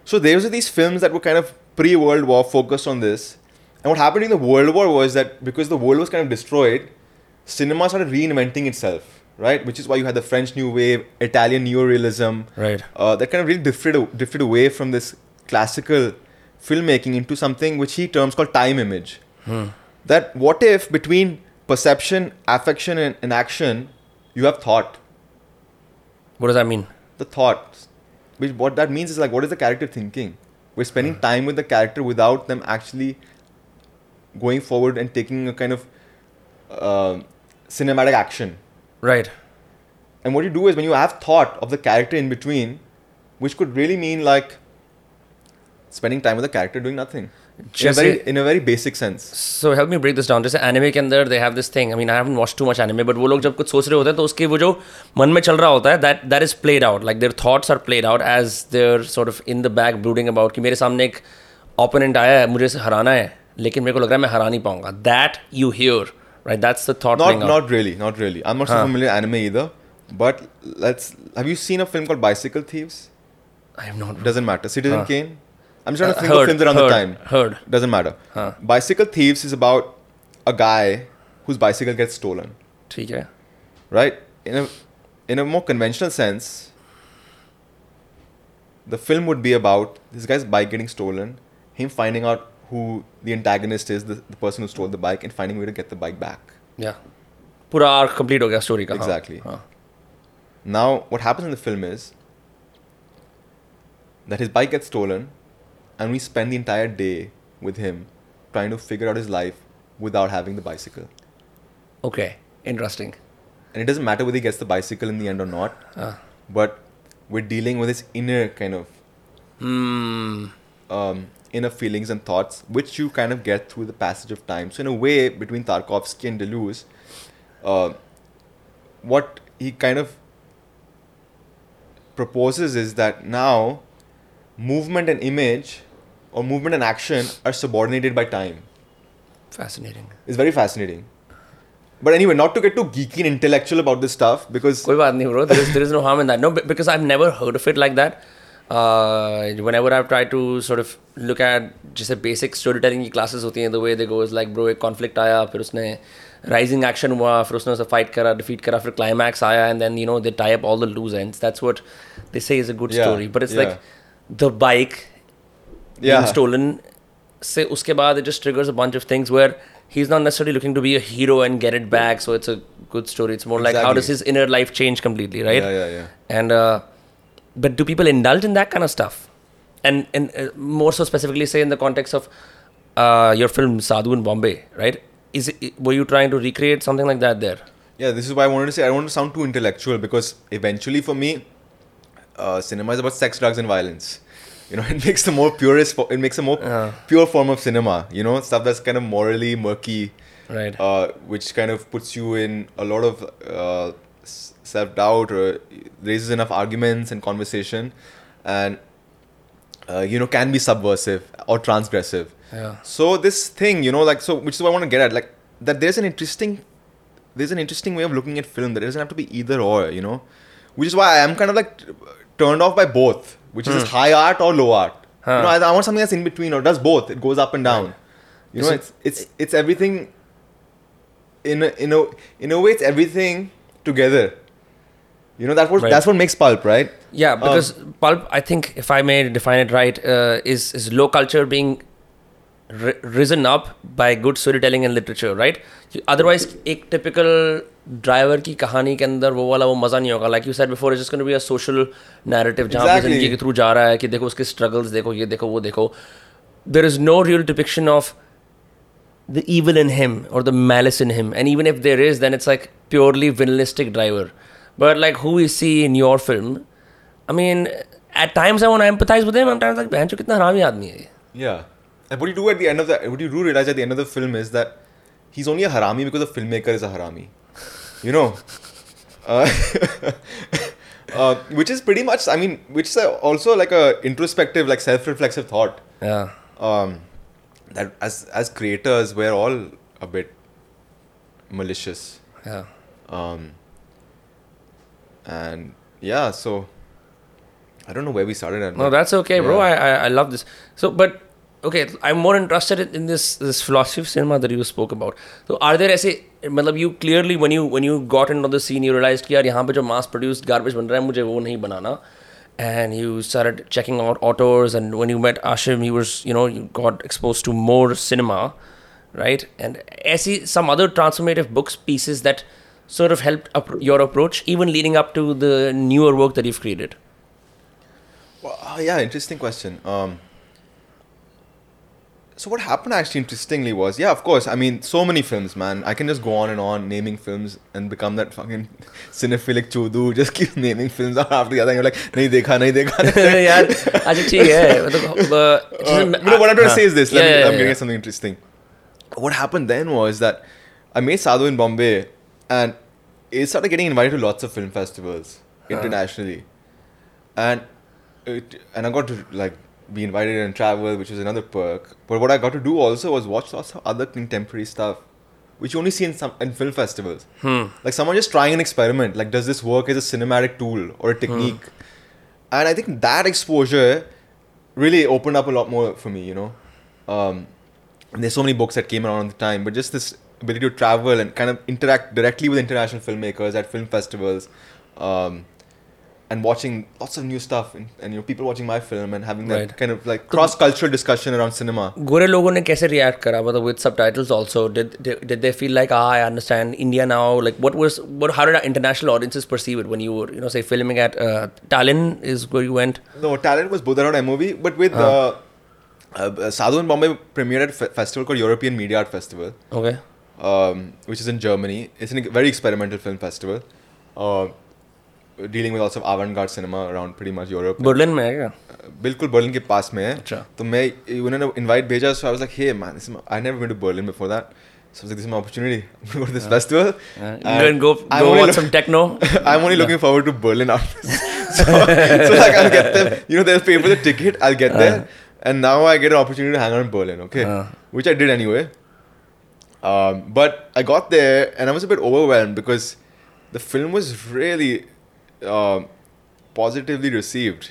So there were these films that were kind of pre-World War focused on this, and what happened in the World War was that because the world was kind of destroyed, cinema started reinventing itself, right? Which is why you had the French New Wave, Italian Neorealism, right. Uh, that kind of really drifted drifted away from this classical filmmaking into something which he terms called time image. That what if between perception, affection, and, and action, you have thought. what does that mean The thought. Which what that means is like what is the character thinking? We're spending time with the character without them actually going forward and taking a kind of uh, cinematic action. right And what you do is when you have thought of the character in between, which could really mean like spending time with the character doing nothing. In a, Just very, say- in a very basic sense. so help me break this down जैसे anime के अंदर they have this thing I mean I haven't watched too much anime but वो लोग जब कुछ सोच रहे होते हैं तो उसके वो जो मन में चल रहा होता है that that is played out like their thoughts are played out as they're sort of in the back brooding about कि मेरे सामने एक opponent आया है मुझे इसे हराना है लेकिन मेरे को लग रहा है मैं हरा नहीं पाऊंगा that you hear right that's the thought Not playing out not really, not really. I'm not so Huh. familiar with anime either. But let's have you seen a film called Bicycle Thieves? I have not Doesn't matter. Citizen Huh. Kane? I'm just trying to Uh, think heard, of films around heard, the time. heard. Doesn't matter. Huh. Bicycle Thieves is about a guy whose bicycle gets stolen. ठीक है right? In a in a more conventional sense, the film would be about this guy's bike getting stolen, him finding out who the antagonist is, the, the person who stole the bike, and finding a way to get the bike back. या पूरा arc complete हो गया story का हाँ, Exactly. हाँ Now, what happens in the film is that his bike gets stolen, and we spend the entire day with him trying to figure out his life without having the bicycle. okay interesting And it doesn't matter whether he gets the bicycle in the end or not, हाँ but we're dealing with his inner kind of hmm um, inner feelings and thoughts, which you kind of get through the passage of time. So, in a way, between Tarkovsky and Deleuze, uh, what he kind of proposes is that now movement and image, or movement and action, are subordinated by time. fascinating It's very fascinating. But anyway, not to get too geeky and intellectual about this stuff, because कोई बात नहीं bro there is, there is no harm in that no be- because I've never heard of it like that uh, whenever I've tried to sort of look at जैसे basic storytelling की classes होती हैं the way they go is like bro एक conflict आया फिर उसने rising action हुआ फिर उसने उसे फाइट करा डिफीट करा फिर क्लाइमैक्स आया and then you know they tie up all the loose ends that's what they से is a good Yeah, story but it's yeah. Like the bike yeah. being stolen. Say, uske baad, it just triggers a bunch of things where he's not necessarily looking to be a hero and get it back. So it's a good story. It's more exactly. like how does his inner life change completely, right? Yeah, yeah, yeah. And uh, but do people indulge in that kind of stuff? And and uh, more so specifically, say in the context of uh, your film Sadhu in Bombay, right? Is it, were you trying to recreate something like that there? Yeah, this is why I wanted to say I don't want to sound too intellectual because eventually for me, uh, cinema is about sex, drugs, and violence you know, it makes the more purest. fo- It makes a more Yeah. pure form of cinema. You know, stuff that's kind of morally murky, right uh, which kind of puts you in a lot of uh, self doubt or raises enough arguments and conversation, and uh, you know can be subversive or transgressive. yeah So this thing, you know, like so, which is what I want to get at, like that. There's an interesting, there's an interesting way of looking at film that it doesn't have to be either or, you know, which is why I am kind of like turned off by both, which is high art or low art. Huh. You know, I, I want something that's in between or does both. It goes up and down. You know, it's it's it's everything. In a, in a in a way, it's everything together. You know that what Right. that's what makes pulp, right? Yeah, Um, because pulp, I think, if I may define it right, uh, is is low culture being ri- risen up by good storytelling and literature, right? Otherwise, एक typical driver की कहानी के अंदर वो वाला वो मज़ा नहीं होगा। Like you said before it's be a social narrative जहाँ exactly. ज़िंदगी के थ्रू जा रहा है कि देखो उसके स्ट्रगल्स देखो ये देखो वो देखो। There is no real depiction of the even in him और the malice in him and even if there is then it's like purely villainistic driver but like who is see in your film I mean at times I want empathize with him times like बहन जो कितना हरामी आदमी है या. And what you do at the end of the, what you do realize at the end of the film is that he's only a harami because the filmmaker is a harami. You know? Uh, uh, which is pretty much I mean, which is also like a introspective, like self-reflexive thought. Yeah. Um, that as as creators we're all a bit malicious. Yeah. Um, and yeah, so I don't know where we started at. No, that's okay, bro. I, I I love this. So, but okay, I'm more interested in, in this this philosophy of cinema that you spoke about. So, are there ऐसे मतलब you clearly when you when you got into the scene, you realized कि यार यहाँ पे जो mass produced garbage बन रहा है मुझे वो नहीं बनाना. And you started checking out authors, and when you met Ashim, he was you know you got exposed to more cinema, right? And ऐसी some other transformative books pieces that sort of helped up your approach, even leading up to the newer work that you've created. Well, uh, yeah, interesting question. Um, so what happened actually interestingly was yeah of course i mean so many films man. I can just go on and on naming films and become that fucking cinephilic chudu just keep naming films after the other and you're like nahi dekha nahi dekha. Yaar acha theek hai. Uh, you know what i'm trying to say is this. Let me, yeah, i'm yeah. getting something interesting. What happened then was that i made sadhu in bombay and it started getting invited to lots of film festivals uh-huh. internationally. And it, and i got to like be invited and travel, which was another perk. But what I got to do also was watch lots of other contemporary stuff, which you only see in some in film festivals. Like someone just trying an experiment. Like, does this work as a cinematic tool or a technique? And I think that exposure really opened up a lot more for me. You know, um, and there's so many books that came around at the time, but just this ability to travel and kind of interact directly with international filmmakers at film festivals. Um, and watching lots of new stuff and, and you know people watching my film and having that right. kind of like cross cultural discussion around cinema. Gore logo ne kaise react kara whether with subtitles also did they, did they feel like ah I understand India now like what was what how did our international audiences perceive it when you were you know say filming at uh, Tallinn is where you went? No, Tallinn was Buddha.mov but with uh. uh, uh, Sadhu in Bombay premiered at a festival called European Media Art Festival. Okay. Um, which is in Germany. It's a very experimental film festival. Uh, dealing with lots of avant-garde cinema around pretty much Europe. Berlin में है क्या Uh, बिल्कुल Berlin के पास में है अच्छा। तो मैं उन्होंने इनवाइट भेजा so I was like hey man this I never been to Berlin before that so this is my opportunity to go to this festival you can go go watch some techno I'm only looking forward to Berlin after this. So, so like I'll get them, you know, they'll pay for the ticket, I'll get there. And now I get an opportunity to hang out in Berlin, okay? Uh. Which I did anyway. Um, but I got there and I was a bit overwhelmed because the film was really um positively received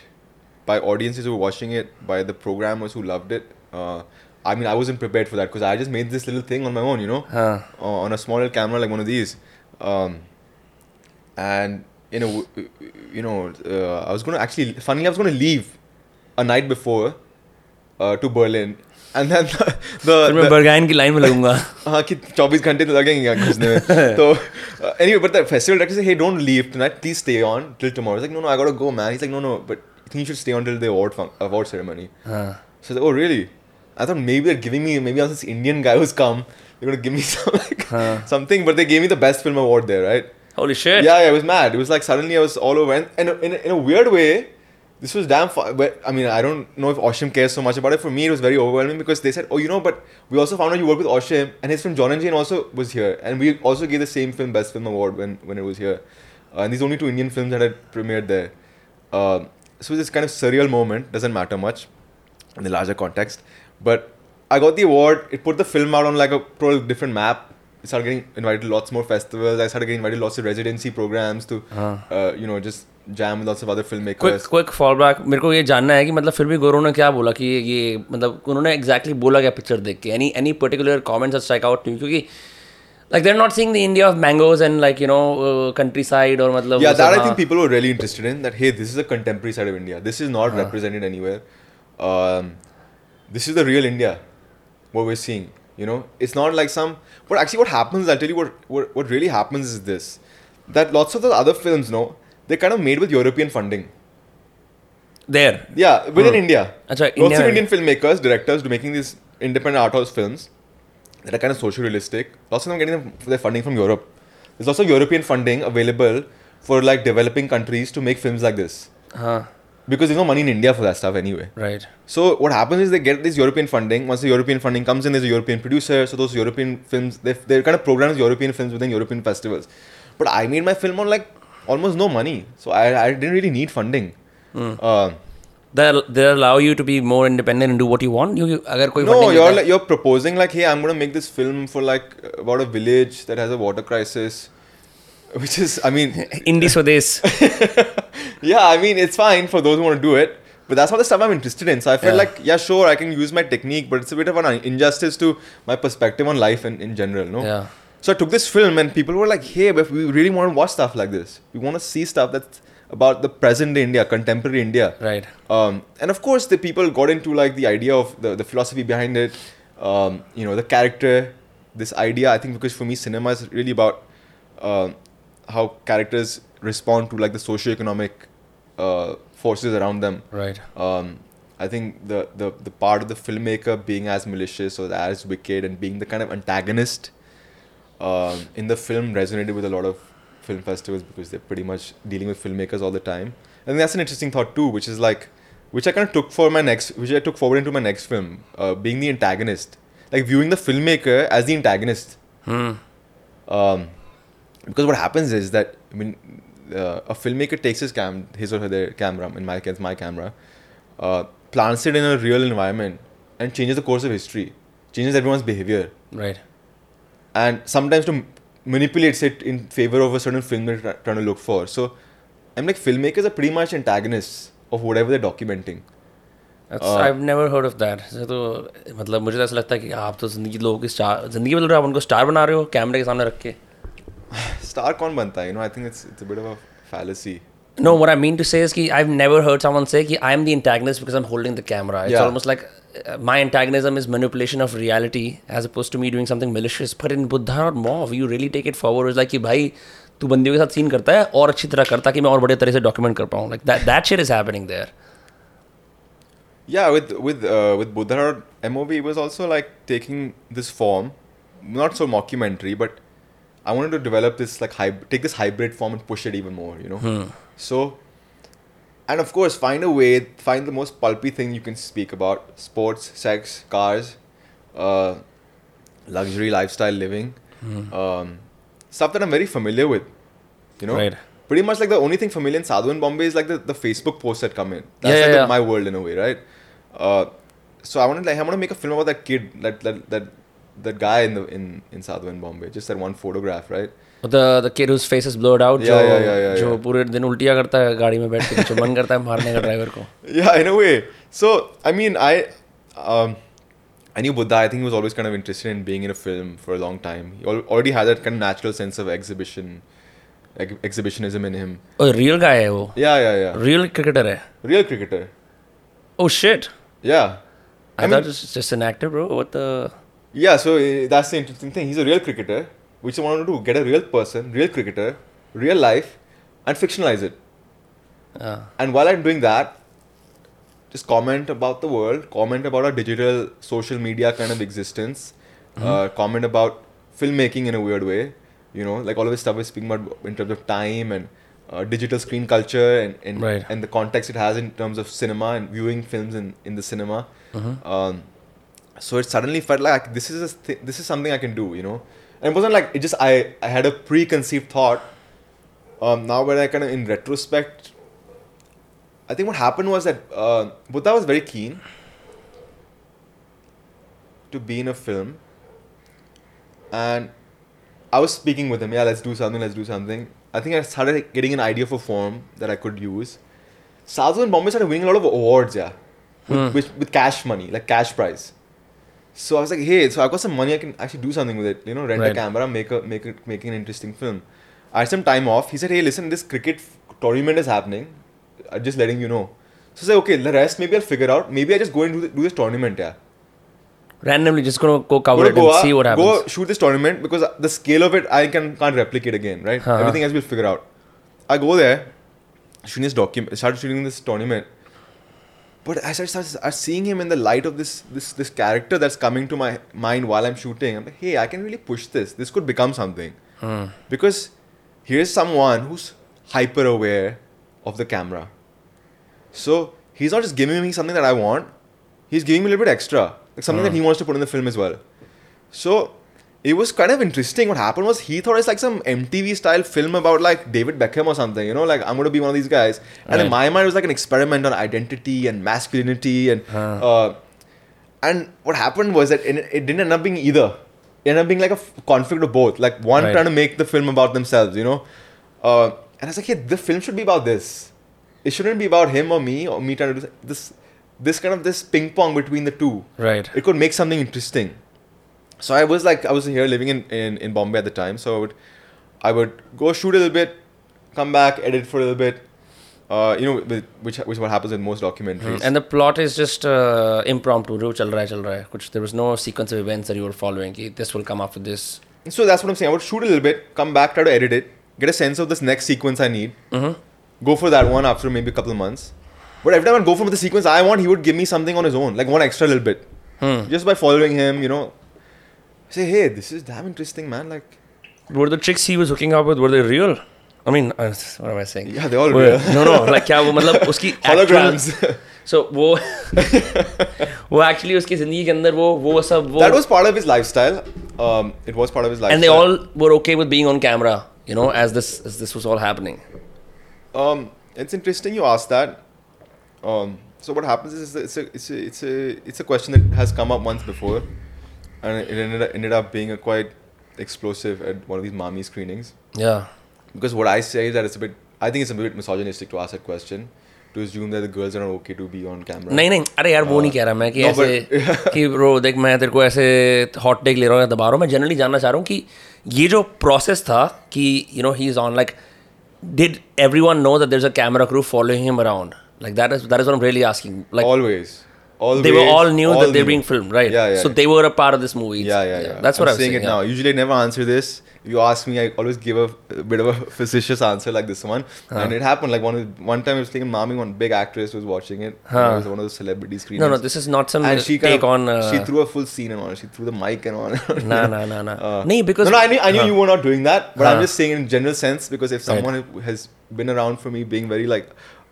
by audiences who were watching it, by the programmers who loved it, uh, I mean, I wasn't prepared for that because I just made this little thing on my own, you know, हाँ uh, on a small camera like one of these. Um, and you know, you know, uh, I was gonna actually, funnily, I was gonna leave a night before uh, to Berlin, and then the, the, फिर मैं the बर्गाइन की line में लगूंगा हाँ कि 24 घंटे तो लगेंगे यहाँ घुसने में तो uh, anyway but the festival director said hey don't leave tonight please stay on till tomorrow I was like no no I gotta go man he's like no no but I think you should stay on till the award fun- award ceremony हाँ so I was like oh really I thought maybe they're giving me maybe I'm this Indian guy who's come they're gonna give me some like Huh. something but they gave me the best film award there right holy shit yeah, yeah, it was mad. It was like suddenly I was all over, and, and in, a, in a weird way, this was damn. Fu- but I mean, I don't know if Ashim cares so much about it. For me, it was very overwhelming because they said, "Oh, you know," but we also found out you work with Ashim, and his film John and Jane also was here, and we also gave the same film Best Film Award when when it was here. Uh, and these only two Indian films that had premiered there. Um so this kind of surreal moment doesn't matter much in the larger context, but I got the award. It put the film out on like a pro different map. I started getting invited to lots more festivals. I started getting invited to lots of residency programs to, हाँ uh, you know, just jam with lots of other quick filmmakers. Quick fall back मेरे को ये जानना है कि मतलब फिर भी गौरव ने क्या बोला कि ये ये मतलब उन्होंने एग्जैक्टली बोला क्या पिक्चर देख के any any particular comments strike out to क्योंकि like they are not seeing the India of mangoes and like you no country side और मतलब yeah, वो सब, that I हाँ, think people were really interested in. That hey, this is a contemporary side of India. This is not represented anywhere. Um, this is the real India. What we're seeing. you know it's not like some but actually what happens i'll tell you what what, what really happens is this that lots of the other films no they're kind of made with european funding. There. Yeah within hmm. india. Right, lots india. Of indian filmmakers directors making these independent art house films that are kind of social realistic lots of them getting their funding from europe. There's also european funding available for like developing countries to make films like this. Huh because there's no money in India for that stuff anyway. Right. So what happens is they get this European funding. Once the European funding comes in, there's a European producer. So those European films, they they kind of programs European films within European festivals. But I made my film on like almost no money, so I, I didn't really need funding. Mm. Uh, they they allow you to be more independent and do what you want. You, you agar koi no, you're like, you're proposing like, hey, I'm gonna make this film for like about a village that has a water crisis which is i mean indie this. yeah i mean it's fine for those who want to do it but that's not the stuff i'm interested in so i felt yeah. like yeah sure i can use my technique but it's a bit of an injustice to my perspective on life and in, in general no yeah so i took this film and people were like hey but we really want to watch stuff like this we want to see stuff that's about the present India, contemporary India. Right. Um, and of course, the people got into like the idea of the, the philosophy behind it, um, you know, the character, this idea. I think because for me, cinema is really about uh, how characters respond to like the socio-economic uh, forces around them. right Um, I think the, the the part of the filmmaker being as malicious or as wicked and being the kind of antagonist um, in the film resonated with a lot of film festivals because they're pretty much dealing with filmmakers all the time. And that's an interesting thought too, which is like, which I kind of took for my next, which I took forward into my next film, uh, being the antagonist, like viewing the filmmaker as the antagonist. hmm Um, because what happens is that I mean, uh, a filmmaker takes his cam, his or her their camera, in my case, my camera, uh, plants it in a real environment, and changes the course of history, changes everyone's behavior, right and sometimes to m- manipulates it in favor of a certain film they're try- trying to look for. So, I'm like filmmakers are pretty much antagonists of whatever they're documenting. That's, Uh, I've never heard of that. So तो मतलब मुझे तो ऐसा लगता है कि आप तो जिंदगी लोगों की स्टार जिंदगी बदल रहे हो आप उनको स्टार बना रहे हो कैमरे के सामने रख के Star कौन बनता है? You know, I think it's it's a bit of a fallacy. No, what I mean to say is कि I've never heard someone say कि I'm the antagonist because I'm holding the camera. It's Yeah. almost like uh, my antagonism is manipulation of reality as opposed to me doing something malicious. But in Buddha or Mauve, you really take it forward. It's like कि भाई तू बंदियों के साथ scene करता है और अच्छी तरह करता कि मैं और बड़े तरह से डॉक्यूमेंट कर पाऊँ like that that shit is happening there. Yeah, with with uh, with Buddha MOV it was also like taking this form, not so mockumentary, but I wanted to develop this like take this hybrid form and push it even more, you know. So, and of course, find a way, find the most pulpy thing you can speak about: sports, sex, cars, uh, luxury lifestyle living, um, stuff that I'm very familiar with, you know. Right. Pretty much like the only thing familiar in Sadhu in Bombay is like the, the Facebook posts that come in. That's Yeah, like yeah, yeah. my world in a way, right? Uh, so I wanted like I want to make a film about that kid, that that that, that guy in the in in Sadhu in Bombay. Just that one photograph, right? The the kid whose face is blurred out. Yeah, yeah, yeah, yeah. जो yeah. पूरे दिन उल्टियाँ करता है गाड़ी में बैठ Yeah, in a way. So I mean, I um, I knew Buddha. I think he was always kind of interested in being in a film for a long time. He already had that kind of natural sense of exhibition. Like exhibitionism in him. Oh, real guy है वो. Yeah, yeah, yeah. Real cricketer है. Real cricketer. Oh shit. Yeah. I, I mean, thought it was just an actor, bro. What the? Yeah, so uh, that's the interesting thing. He's a real cricketer, which I want to do: get a real person, real cricketer, real life, and fictionalize it. Uh, And while I'm doing that, just comment about the world, comment about our digital social media kind of existence, uh, comment about filmmaking in a weird way. You know, like all of this stuff we're speaking about in terms of time and uh, digital screen culture and and, Right. and the context it has in terms of cinema and viewing films in, in the cinema. Um, so it suddenly felt like this is a th- this is something I can do, you know. And it wasn't like it just I I had a preconceived thought. Um, now when I kind of in retrospect, I think what happened was that uh, Buddha was very keen to be in a film, and I was speaking with him. Yeah, let's do something. Let's do something. I think I started getting an idea for a form that I could use. Sadhu in Bombay started winning a lot of awards. Yeah, with, with, with cash money, like cash prize. So I was like, hey, so I've got some money. I can actually do something with it. You know, rent a camera, make a make it make an interesting film. I had some time off. He said, hey, listen, this cricket tournament is happening. I'm just letting you know. So I said, okay, the rest maybe I'll figure out. Maybe I just go and do, the, do this tournament. Yeah. randomly, just gonna go cover Go it to and see what happens. Go shoot this tournament because the scale of it I can can't replicate again, right? Uh-huh. Everything else we'll figure out. I go there, shooting this document, started shooting this tournament. But as I started start seeing him in the light of this this this character that's coming to my mind while I'm shooting, I'm like, hey, I can really push this. This could become something. Hmm. Because here's someone who's hyper aware of the camera. So he's not just giving me something that I want, he's giving me a little bit extra. Like something that he wants to put in the film as well. So it was kind of interesting. What happened was he thought it's like some MTV style film about like David Beckham or something, you know, like I'm gonna be one of these guys. And in my mind it was like an experiment on identity and masculinity and uh, and what happened was that it, it didn't end up being either. It ended up being like a f- conflict of both. Like one Right. trying to make the film about themselves, you know. Uh, and I was like, hey, the film should be about this. It shouldn't be about him or me or me trying to do this. This kind of this ping pong between the two. Right. It could make something interesting so I was like I was here living in, in, in Bombay at the time. So I would I would go shoot a little bit come back edit for a little bit uh, you know with, which which what happens in most documentaries. Hmm. And the plot is just uh, impromptu chal raha chal raha which there was no sequence of events that you were following this will come after this. So that's what I'm saying I would shoot a little bit come back try to edit it get a sense of this next sequence I need. Mm-hmm. go for that one after maybe a couple of months. But every time I'd go for the sequence I want he would give me something on his own like one extra little bit. Hmm. just by following him you know Say, hey, this is damn interesting, man. Like, Were the chicks he was hooking up with were they real? I mean, uh, what am I saying? yeah, they're all Were- real. No, no. Like क्या वो मतलब उसकी Holograms. actual- So वो वो actually उसकी जिंदगी के अंदर वो वो सब वो that was part of his lifestyle. Um, it was part of his lifestyle. and they all were okay with being on camera. You know, as this as this was all happening. Um, it's interesting you asked that. Um, so what happens is it's a, it's a it's a it's a question that has come up once before, and it ended up, ended up being a quite explosive at one of these MAMI screenings. Yeah. Because what I say is that it's a bit, I think it's a bit misogynistic to ask that question. To assume that the girls are not okay to be on camera. नहीं नहीं अरे यार वो नहीं uh, कह रहा मैं कि ऐसे कि ब्रो देख मैं तेरे को ऐसे हॉट टेक ले रहा हूँ या दबा रहा हूँ मैं जनरली जानना चाह रहा हूँ कि ये जो प्रोसेस था कि you know he is on like did everyone know that there a camera crew following him around like that is that is I really asking like always Always. they were all knew all that they're being filmed, right? Yeah, yeah. So they were a part of this movie. Yeah, yeah, yeah. That's what I'm I'm saying saying. it now. Usually, I never answer this. If you ask me, I always give a, a bit of a facetious answer like this one. And it happened. Like one one time, I was thinking, "MAMI, one big actress was watching it. Huh. It was one of those celebrity screenings. No, no, this is not some and she kind take of, on. Uh, she threw a full scene and on. She threw the mic and on. nah, nah, nah, nah. Uh, नहीं, because no, no, I knew, I knew you were not doing that, but I'm just saying in general sense because if Right. someone has been around for me being very like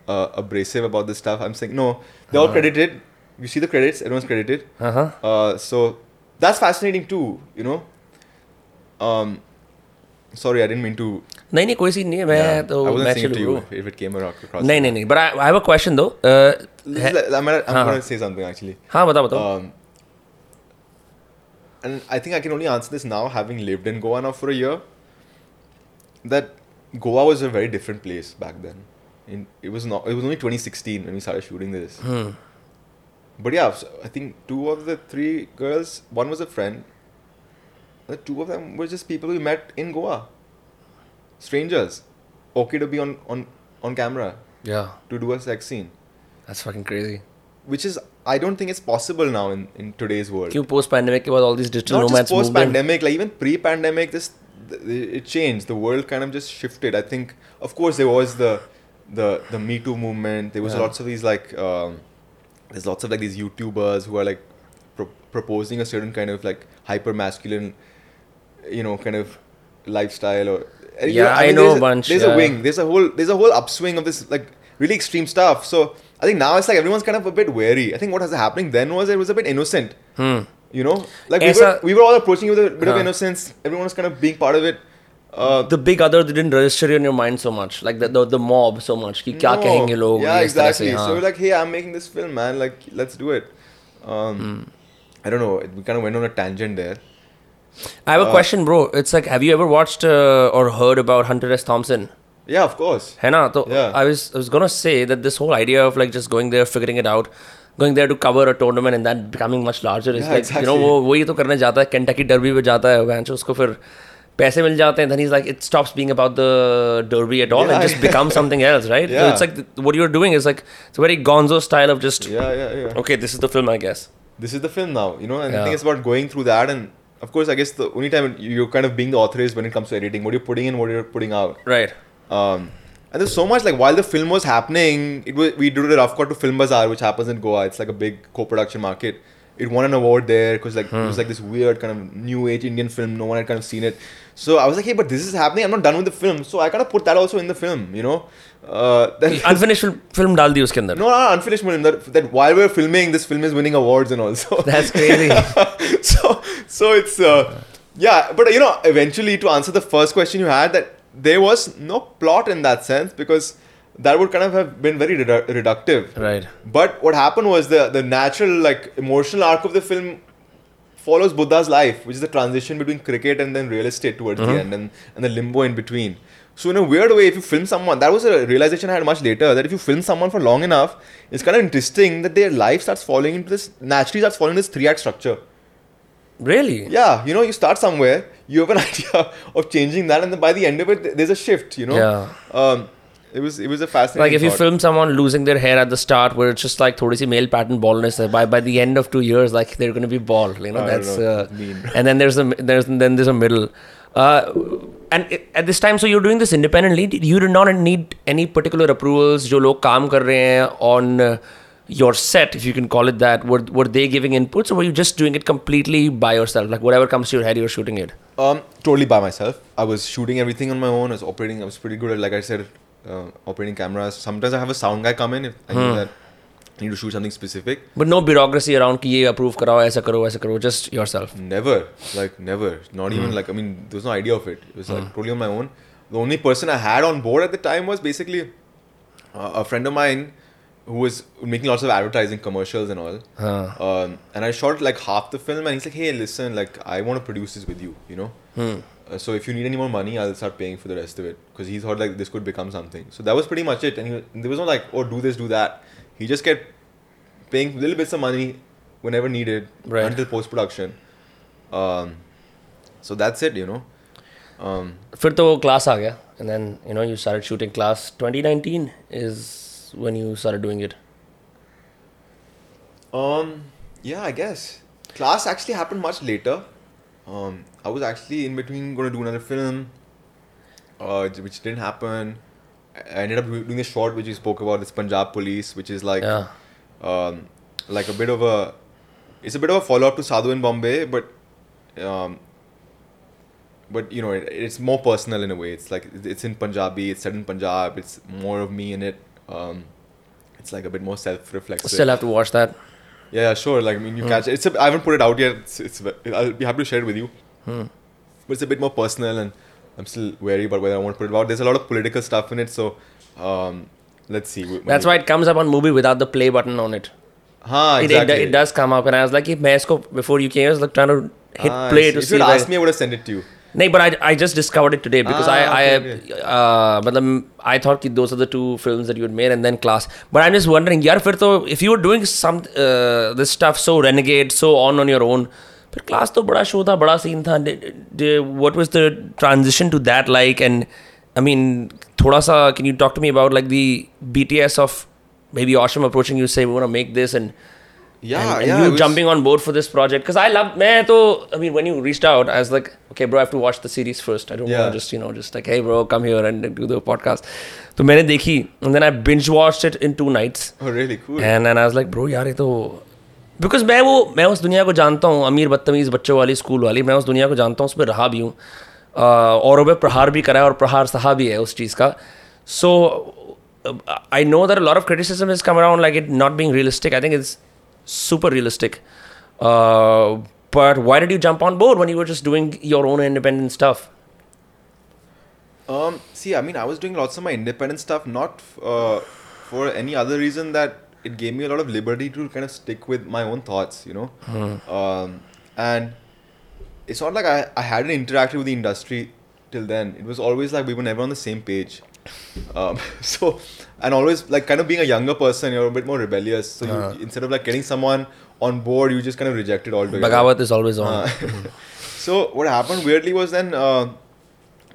uh, abrasive about this stuff, I'm saying no. They're all credited You see the credits. Everyone's credited. uh-huh. Uh, so that's fascinating too, you know. Um, sorry, I didn't mean to. नहीं नहीं कोई scene नहीं है मैं yeah, तो I wasn't मैं saying it to चलूँ you if it came across. across नहीं नहीं नहीं but I, I have a question though uh, This is like- I'm, gonna, I'm हाँ, gonna हाँ. say something actually. हाँ बताओ बताओ Um, and I think I can only answer this now, having lived in Goa now for a year. That Goa was a very different place back then. In, it was not. It was only 2016 when we started shooting this. but yeah, so I think two of the three girls, one was a friend. The two of them were just people we met in Goa. Strangers. Okay to be on, on, on camera. Yeah. To do a sex scene. That's fucking crazy. Which is, I don't think it's possible now in, in today's world. Because post-pandemic, with all these digital Not romance just post-pandemic, like even pre-pandemic, this it changed. The world kind of just shifted. I think, of course, there was the the the Me Too movement. There was yeah. lots of these like... Um, there's lots of like these YouTubers who are like pro- proposing a certain kind of like hyper masculine, you know, kind of lifestyle or yeah, you know, I, I know a bunch. There's yeah. a wing. There's a whole. There's a whole upswing of this like really extreme stuff. So I think now it's like everyone's kind of a bit wary. I think what was happening then was it was a bit innocent. Hmm. You know, like we were, we were all approaching with a bit of innocence. Everyone was kind of being part of it. Uh, The big other didn't register in your mind so much, like the the, the mob so much. कि क्या no. कहेंगे लोग? Yeah, ये इस तरह से, exactly. हाँ. So we're like, hey, I'm making this film, man. Like, let's do it. Um, Hmm. I don't know. We kind of went on a tangent there. I have a uh, question, bro. It's like, have you ever watched uh, or heard about Hunter S. Thompson? Yeah, of course. है ना तो Yeah. I was I was gonna say that this whole idea of like just going there figuring it out going there to cover a tournament and that becoming much larger is Yeah, like you know exactly. वो वही तो करने जाता है Kentucky Derby पे जाता है bench उसको फिर paise mil jate and then he's like it stops being about the derby at all yeah, and just becomes something else right? Yeah. it's like what you're doing is like it's a very gonzo style of just yeah yeah yeah. okay this is the film i guess. This is the film now you know and i think it's about going through that and of course i guess the only time you're kind of being the author is when it comes to editing what you're putting in what you're putting out. Right. Um and there's so much like while the film was happening it was we did a rough cut to film bazaar which happens in goa. It's like a big co-production market It won an award there because like it was like this weird kind of new age Indian film. No one had kind of seen it. So I was like, hey, but this is happening. I'm not done with the film. So I kind of put that also in the film. You know, uh, then unfinished film, film डाल दी उसके अंदर no, no, unfinished film. That, that while we're filming, this film is winning awards and also. that's crazy so so it's uh, yeah but you know eventually to answer the first question you had that there was no plot in that sense because that would kind of have been very redu- reductive. Right. But what happened was the the natural like emotional arc of the film follows buddha's life which is the transition between cricket and then real estate towards the end and, and the limbo in between. So in a weird way if you film someone that was a realization i had much later that if you film someone for long enough it's kind of interesting that their life starts falling into this naturally starts falling into this three act structure. Really? Yeah, you know, you start somewhere, you have an idea of changing that, and then by the end of it, there's a shift. You know, Yeah. Um, it was it was a fascinating. Like if you thought. film someone losing their hair at the start, where it's just like थोड़ी सी male pattern baldness, है, by by the end of two years, like they're gonna be bald. You know, I don't that's know, uh, mean. and then there's a there's then there's a middle. Uh, and it- at this time, so you're doing this independently. You did not need any particular approvals. जो लोग काम कर रहे हैं on uh, your set, if you can call it that, were were they giving inputs, or were you just doing it completely by yourself? Like whatever comes to your head, you're shooting it. um, totally by myself. I was shooting everything on my own. I was operating. I was pretty good at, like I said, uh, operating cameras. Sometimes I have a sound guy come in if I need hmm. that I need to shoot something specific. But no bureaucracy around ki ye approve karao, aisa karo, aisa karo. Just yourself. Never, like never. Not even hmm. like I mean, there was no idea of it. It was like hmm. totally on my own. The only person I had on board at the time was basically uh, a friend of mine who was making lots of advertising commercials and all. Huh. Um, and I shot like half the film, and he's like, "Hey, listen, like I want to produce this with you," you know. Hmm. Uh, so if you need any more money, I'll start paying for the rest of it because he thought like this could become something. So that was pretty much it. And he, was- there was no like, oh, do this, do that. He just kept paying little bits of money whenever needed Right. until post production. Um, so that's it, you know. Um, फिर तो class आ गया and then you know you started shooting class 2019 is when you started doing it Um, yeah, I guess. Class actually happened much later. um, I was actually in between going to do another film, uh, which didn't happen. I ended up doing a short which you spoke about, this Punjab Police, which is like, yeah um, like a bit of a, it's a bit of a follow up to Sadhu in Bombay, but, um, but you know, it, it's more personal in a way. It's like it's in Punjabi, it's set in Punjab, it's more of me in it. Um, it's like a bit more self-reflexive. still have to watch that yeah, sure. Like I mean, you hmm. catch. It's a, I haven't put it out yet. It's, it's I'll be happy to share it with you. Hmm. But it's a bit more personal, and I'm still wary about whether I want to put it out. There's a lot of political stuff in it, so um, let's see. When That's why it comes up on movie without the play button on it. Huh, exactly. it, it, does come up, and I was like, hey, before you came, I was like trying to hit ah, play to see. You asked me, I would have sent it to you. No, but I, I just discovered it today because Ah, I I okay, uh, मतलब I thought कि those are the two films that you had made and then Class. But I'm just wondering, यार फिर तो if you were doing some uh, this stuff so renegade so on on your own, फिर Class तो बड़ा show था बड़ा scene था. Did- did- What was the transition to that like? And I mean, थोड़ा सा can you talk to me about like the BTS of maybe Osham approaching you say we want to make this and Yeah, and, and yeah. you was- jumping on board for this project because I love मैं तो I mean when you reached out I was like okay bro I have to watch the series first I don't yeah. want to just you know just like hey bro come here and do the podcast तो मैंने देखी and then I binge watched it in two nights Oh, really cool. and and I was like bro यार ये तो because मैं वो मैं उस दुनिया को जानता हूँ अमीर बदतमीज़ बच्चों वाली स्कूल वाली मैं उस दुनिया को जानता हूँ उसमें रहा भी हूँ uh, और वो प्रहार भी करा है और प्रहार सहा भी है उस चीज़ का so I know that lot of criticism is come around like it not being realistic I think it's super realistic uh, but why did you jump on board when you were just doing your own independent stuff Um, see, I mean, I was doing lots of my independent stuff, not uh, for any other reason that it gave me a lot of liberty to kind of stick with my own thoughts, you know. Um, and it's not like I, I hadn't interacted with the industry till then. It was always like we were never on the same page. Um, so, and always like kind of being a younger person, you're a bit more rebellious. So you, instead of like getting someone on board, you just kind of reject it altogether. Bagawat is always on Uh, so what happened weirdly was then uh,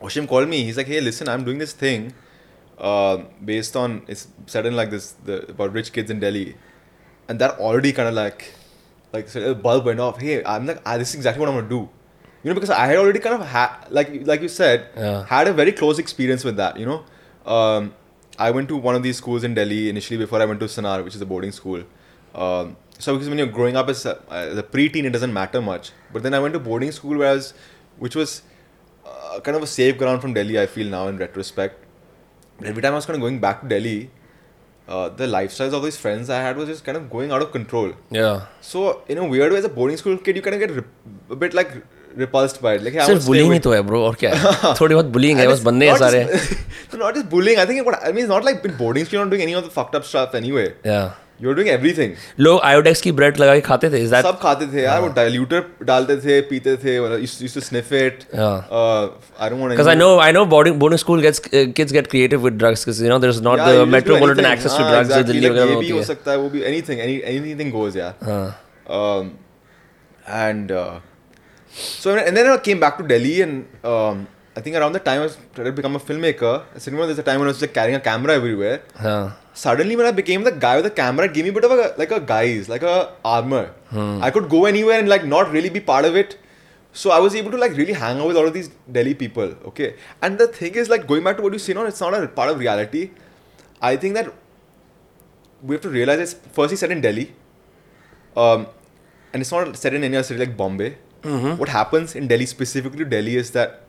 Ashim called me. He's like, "Hey, listen, I'm doing this thing uh, based on it's set in like this the, about rich kids in Delhi, and that already kind of like like so a bulb went off. Hey, I'm like, ah, this is exactly what I'm gonna do. You know, because I had already kind of had like like you said Yeah. had a very close experience with that. You know, um, I went to one of these schools in Delhi initially before I went to Sanawar, which is a boarding school. Um, so because when you're growing up as a, as a preteen, it doesn't matter much. But then I went to boarding school, whereas which was uh, kind of a safe ground from Delhi. I feel now in retrospect. But every time I was kind of going back to Delhi, uh, the lifestyles of these friends I had was just kind of going out of control. yeah So in a weird way, as a boarding school kid, you kind of get rep- a bit like repulsed by it. Like, सिर्फ़ bullying ही तो है bro और क्या है? थोड़ी बहुत bullying है बस बंदे हैं सारे। तो not just bullying I think what I mean it's not like in boarding school not doing any of the fucked up stuff anyway या यू आर डूइंग एवरीथिंग लोग आयोडेक्स की ब्रेड लगा के खाते थे that... सब खाते थे यार वो हाँ। डाइल्यूटर डालते थे पीते थे used to sniff it I don't want cuz i know i know boarding boarding school gets uh, kids get creative with drugs cuz you know there's not yeah, the metropolitan access to drugs exactly. Delhi वगैरह होती है हो सकता है वो भी anything anything goes यार हाँ। Um and uh, so and then I came back to Delhi and um, I think around the time I was trying to become a filmmaker. I remember there's a time when I was like carrying a camera everywhere. हाँ Suddenly when I became the guy with the camera, it gave me a bit of a like a guise, like a armor. Hmm. I could go anywhere and like not really be part of it. So I was able to like really hang out with all of these Delhi people. Okay. And the thing is like going back to what you say, no, it's not a part of reality. I think that we have to realize it's firstly set in Delhi. Um, and it's not set in any other city like Bombay. Mm-hmm. What happens in Delhi, specifically to Delhi, is that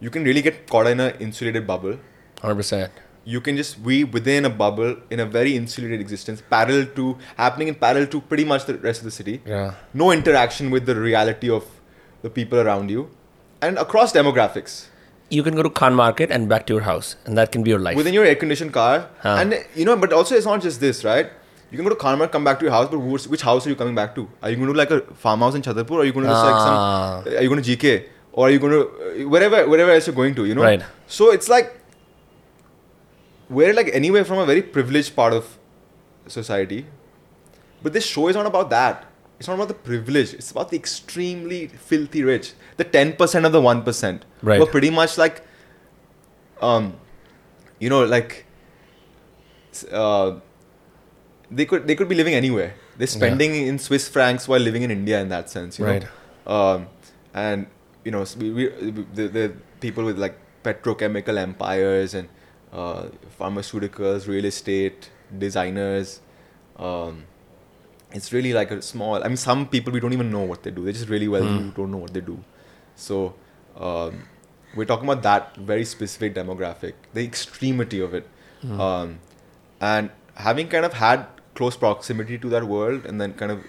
you can really get caught in an insulated bubble. hundred percent You can just be within a bubble in a very insulated existence, parallel to happening in parallel to pretty much the rest of the city. yeah No interaction with the reality of the people around you, and across demographics. you can go to Khan Market and back to your house and that can be your life within your air conditioned car. Huh. And you know, but also it's not just this, right? You can go to Karma, come back to your house, but which house are you coming back to? Are you going to like a farmhouse in Chhatarpur, or are you going to just like Ah. some? Are you going to GK, or are you going to uh, wherever wherever else you're going to? You know. Right. So it's like we're like anywhere from a very privileged part of society, but this show is not about that. It's not about the privilege. It's about the extremely filthy rich, the ten percent of the one percent, Right. who are pretty much like, um, you know, like, uh, they could they could be living anywhere. They're spending in Swiss francs while living in India in that sense, you Right. know. Um, and you know, we, we, the, the people with like petrochemical empires and uh, pharmaceuticals, real estate, designers. Um, it's really like a small. I mean, some people we don't even know what they do. They're just really wealthy. Hmm. We don't know what they do. So um, we're talking about that very specific demographic, the extremity of it, Hmm. um, and having kind of had close proximity to that world, and then kind of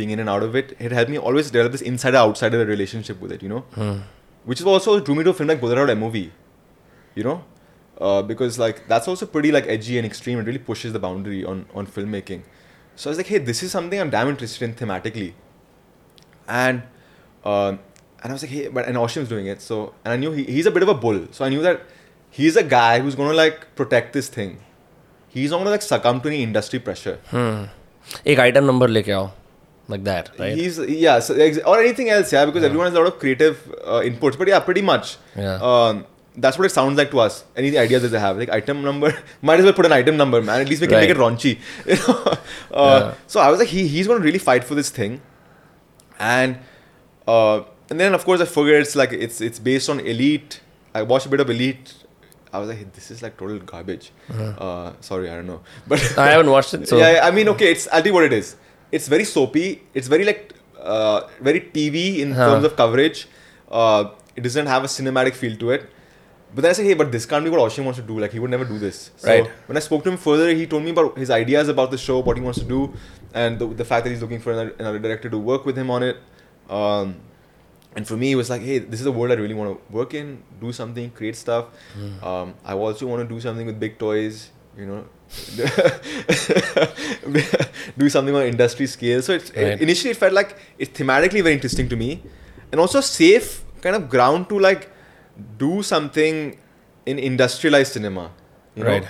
being in and out of it, it helped me always develop this insider outsider relationship with it. You know, Hmm. which is also drew me to a film like Buddha.mov. You know, uh, because like that's also pretty like edgy and extreme. It really pushes the boundary on on filmmaking. So I was like, hey, this is something I'm damn interested in thematically. And uh, and I was like, hey, but and Ashim's doing it. So and I knew he, he's a bit of a bull. So I knew that he's a guy who's gonna like protect this thing He's not gonna like succumb to any industry pressure. Hmm. एक item number लेके आओ like that right He's yeah, so, ex- or anything else, yeah, because everyone has a lot of creative uh, inputs. But yeah, pretty much. Yeah. Um, that's what it sounds like to us. Any ideas that they have, like item number, might as well put an item number, man. At least we can make it Right. raunchy. You know? uh, Yeah. So I was like, he, he's going to really fight for this thing, and uh, and then of course I figured it's like it's it's based on Elite. I watched a bit of Elite. I was like, this is like total garbage. Uh, sorry, I don't know, but I haven't watched it so yeah, I mean, okay, it's I'll tell you what it is. It's very soapy. It's very like uh, very TV in Huh. terms of coverage. Uh, it doesn't have a cinematic feel to it. But then I said, hey, but this can't be what Ashim wants to do. Like he would never do this. So Right. when I spoke to him further, he told me about his ideas about the show, what he wants to do, and the, the fact that he's looking for another, another director to work with him on it. Um, and for me, it was like, hey, this is a world I really want to work in, do something, create stuff. Hmm. Um, I also want to do something with big toys, you know, do something on industry scale. So it's, Right. initially it felt like it's thematically very interesting to me, and also safe kind of ground to like do something in industrialized cinema. You Right.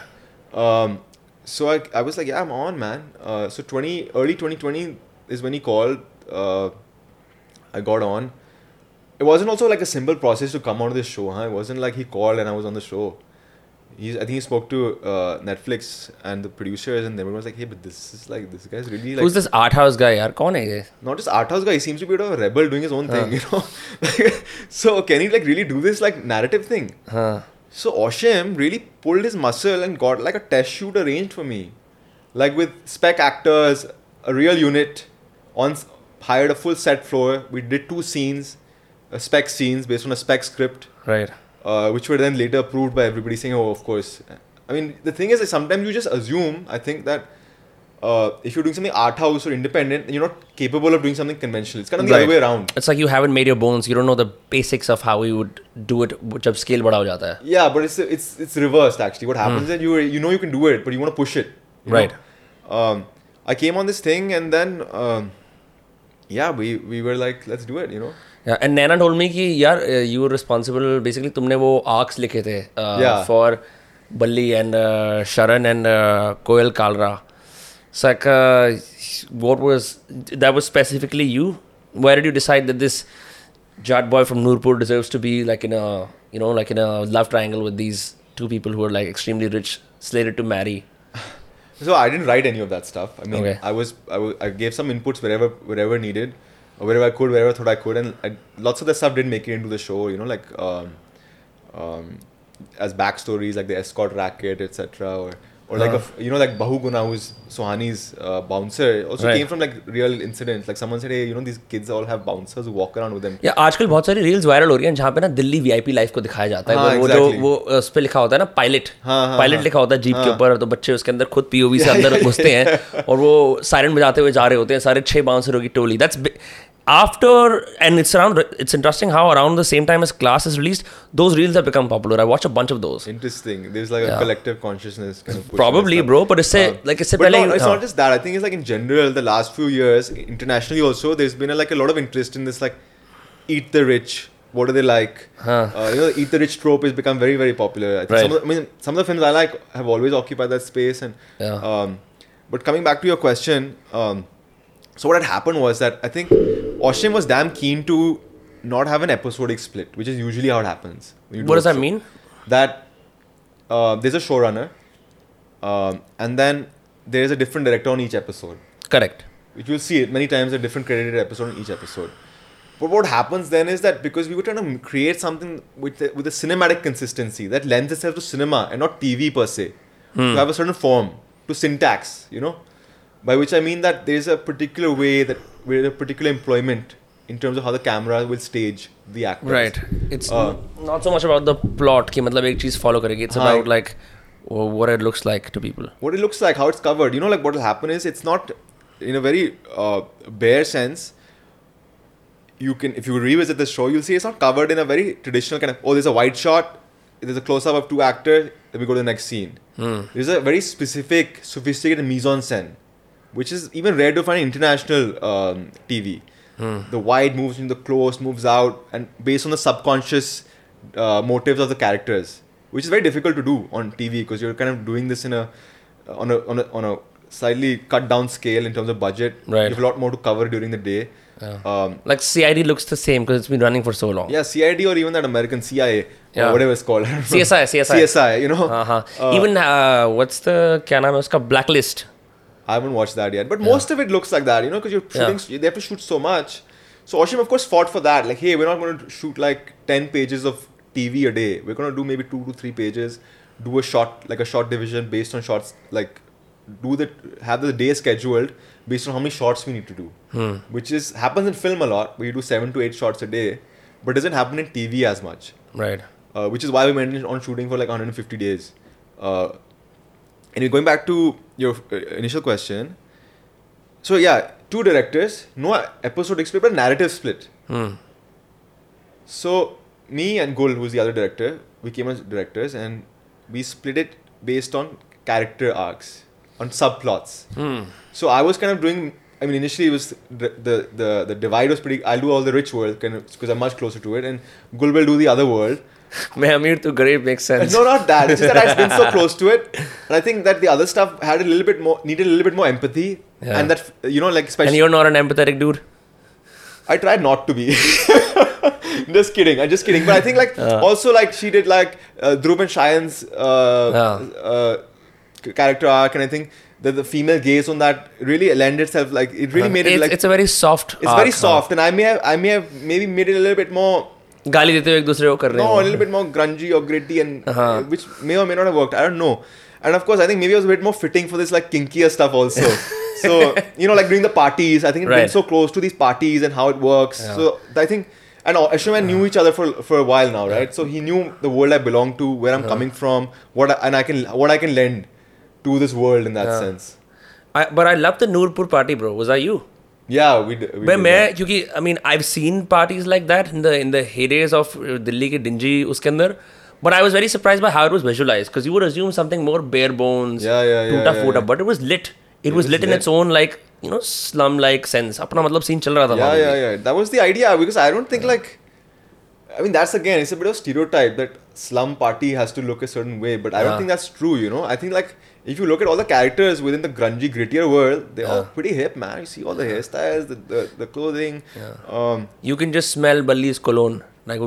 Know? Um, so I, I was like, yeah, I'm on, man. Uh, so 20 early 2020 is when he called. Uh, I got on it wasn't also like a simple process to come on this show, huh? It wasn't like he called and I was on the show. He's, I think he spoke to uh, Netflix and the producers, and everyone was like, "Hey, but this is like this guy's really like." Who's this art house guy? Yaar? Kaun hai? Not just art house guy. He seems to be a of a rebel doing his own huh. thing, you know. so can he like really do this like narrative thing? Huh. So Ashim really pulled his muscle and got like a test shoot arranged for me, like with spec actors, a real unit, on hired a full set floor. We did two scenes spec scenes based on a spec script, right uh, which were then later approved by everybody saying, "Oh, of course." I mean, the thing is, that sometimes you just assume. I think that. Uh, if you're doing something art house or independent, you're not capable of doing something conventional. It's kind of the other Right. way around. it's like you haven't made your bones you don't know the basics of how you would do it जब scale बड़ा हो जाता है Yeah, but it's it's it's reversed actually. What happens is you you know you can do it, but you want to push it. you know? Right. Um, I came on this thing and then um, yeah, we we were like, let's do it. You know. And Nana told me कि यार uh, were responsible basically तुमने वो arcs लिखे थे uh, uh, uh, Koel Kalra. It's like uh, what was that was specifically you? Where did you decide that this Jat boy from Nurpur deserves to be like in a you know like in a love triangle with these two people who are like extremely rich, slated to marry? So I didn't write any of that stuff. I mean, Okay. I was I was I gave some inputs wherever wherever needed, wherever I could, wherever I thought I could, and I, lots of the stuff didn't make it into the show. You know, like um, um, as backstories, like the escort racket, etc. Or or like Uh-huh. f you know like Bahu Guna, who's Sohani's uh, bouncer, also Right. came from like real incidents. Like someone said, hey, you know these kids all have bouncers who walk around with them. या आजकल बहुत सारी reels viral हो रही हैं जहाँ पे ना दिल्ली वीआईपी लाइफ को दिखाया जाता है हाँ, वो- exactly. जो वो उस पे लिखा होता है ना पायलट हाँ, हाँ, पायलट हाँ. लिखा होता है जीप के हाँ. ऊपर तो बच्चे उसके अंदर खुद पीओवी से अंदर घुसते हैं और वो सायरन बजाते हुए जा रहे होते हैं सारे छह बाउंसरों की टोली that's after and it's around it's interesting how around the same time as class is released those reels have become popular i watch a bunch of those interesting there's like yeah. a collective consciousness kind of probably bro but it's uh, like it's, but pehle, no, it's uh, not just that i think it's like in general the last few years internationally also there's been a, like a lot of interest in this like eat the rich what are they like? Huh. Uh, you know, eat the rich trope has become very, very popular. I, think right. some of the, I mean, some of the films I like have always occupied that space. And yeah. um, but coming back to your question, um, so what had happened was that I think Ashim was damn keen to not have an episodic split, which is usually how it happens. do what does that show mean that uh, there's a showrunner, um, and then there's a different director on each episode. correct Which you'll see it many times, a different credited episode on each episode. But what happens then is that because we were trying to create something with a, with a cinematic consistency that lends itself to cinema and not TV per se, to have a certain form, to syntax, you know, by which I mean that there's a particular way that with a particular employment in terms of how the camera will stage the actors. Right. It's uh, not so much about the plot ki matlab ek follow karegi. It's about like what it looks like to people. What it looks like, how it's covered. You know, like what will happen is it's not in a very uh, bare sense. You can, if you revisit the show, you'll see it's not covered in a very traditional kind of. Oh, there's a wide shot. There's a close up of two actors. Then we go to the next scene. Hmm. There's a very specific, sophisticated mise en scène which is even rare to find international um, TV. Hmm. The wide moves in, the close moves out, and based on the subconscious uh, motives of the characters, which is very difficult to do on TV because you're kind of doing this in a uh, on a on a, on a slightly cut down scale in terms of budget. Right. You have a lot more to cover during the day. Yeah. Um, like CID looks the same because it's been running for so long. Yeah, CID or even that American CIA yeah. or whatever it's called. CSI, CSI. CSI, you know. Uh-huh. Uh, even uh, what's the kya naam hai uska? Blacklist. I haven't watched that yet, but most of it looks like that, you know, because you're Yeah. shooting. They have to shoot so much. So Ashim, of course, fought for that. Like, hey, we're not going to shoot like ten pages of TV a day. We're going to do maybe two to three pages. Do a shot like a short division based on shots. Like, do the have the day scheduled based on how many shots we need to do. Hmm. Which is happens in film a lot, where you do seven to eight shots a day, but doesn't happen in TV as much. Right. Uh, which is why we went on shooting for like 150 days. Uh, and going back to your uh, initial question, so yeah, two directors, no episodic split, but narrative split. Hmm. So me and Gul, who's the other director, we came as directors, and we split it based on character arcs, on subplots. Hmm. So I was kind of doing. I mean, initially it was the the the, the divide was pretty. I'll do all the rich world kind of because I'm much closer to it, and Gul will do the other world. Mehamir to Garib makes sense. No, not that. It's just that I've been so close to it, and I think that the other stuff had a little bit more needed a little bit more empathy, yeah. and that you know, like especially. And you're not an empathetic dude. I tried not to be. just kidding. I'm just kidding. But I think like uh. also like she did like uh, Dhruv and Shayan's uh, uh. character arc, and I think the, the female gaze on that really lent itself like it really made it like it's a very soft. It's arc, very soft, huh? and I may have I may have maybe made it a little bit more गाली देते हुए एक दूसरे को No, a little bit more grungy or gritty, and uh, which may or may not have worked. I don't know. and of course i think maybe it was a bit more fitting for this like kinky stuff also so you know like during the parties i think it right. brings so close to these parties and how it works so i think and oh, Ashim and yeah. knew each other for for a while now, right? So he knew the world I belong to, where I'm uh-huh. coming from, what I, and I can what I can lend to this world in that sense. I, but I love the Nurpur party, bro. Was that you? Yeah, we. d- we मैं did मैं that. क्योंकि I mean I seen parties like that in the in the हेडेज of Delhi के dingy उसके अंदर but I was very surprise by how it was visualised because you would assume something more bear bones Yeah, yeah, yeah, टूटा yeah, फूटा yeah. But it was lit it was was lit in lit. Its own like you no slum like sense अपना मतलब scene चल रहा था yeah, वहाँ पे yeah, भी. yeah. That was the idea because I don't think like. I mean, that's again, it's a bit of stereotype that slum party has to look a certain way, but I don't Yeah. think that's true. You know, I think like if you look at all the characters within the grungy, grittier world, they're yeah. all pretty hip, man. You see all the hairstyles, the, the, the clothing. Yeah. Um, you can just smell Bali's cologne. Like,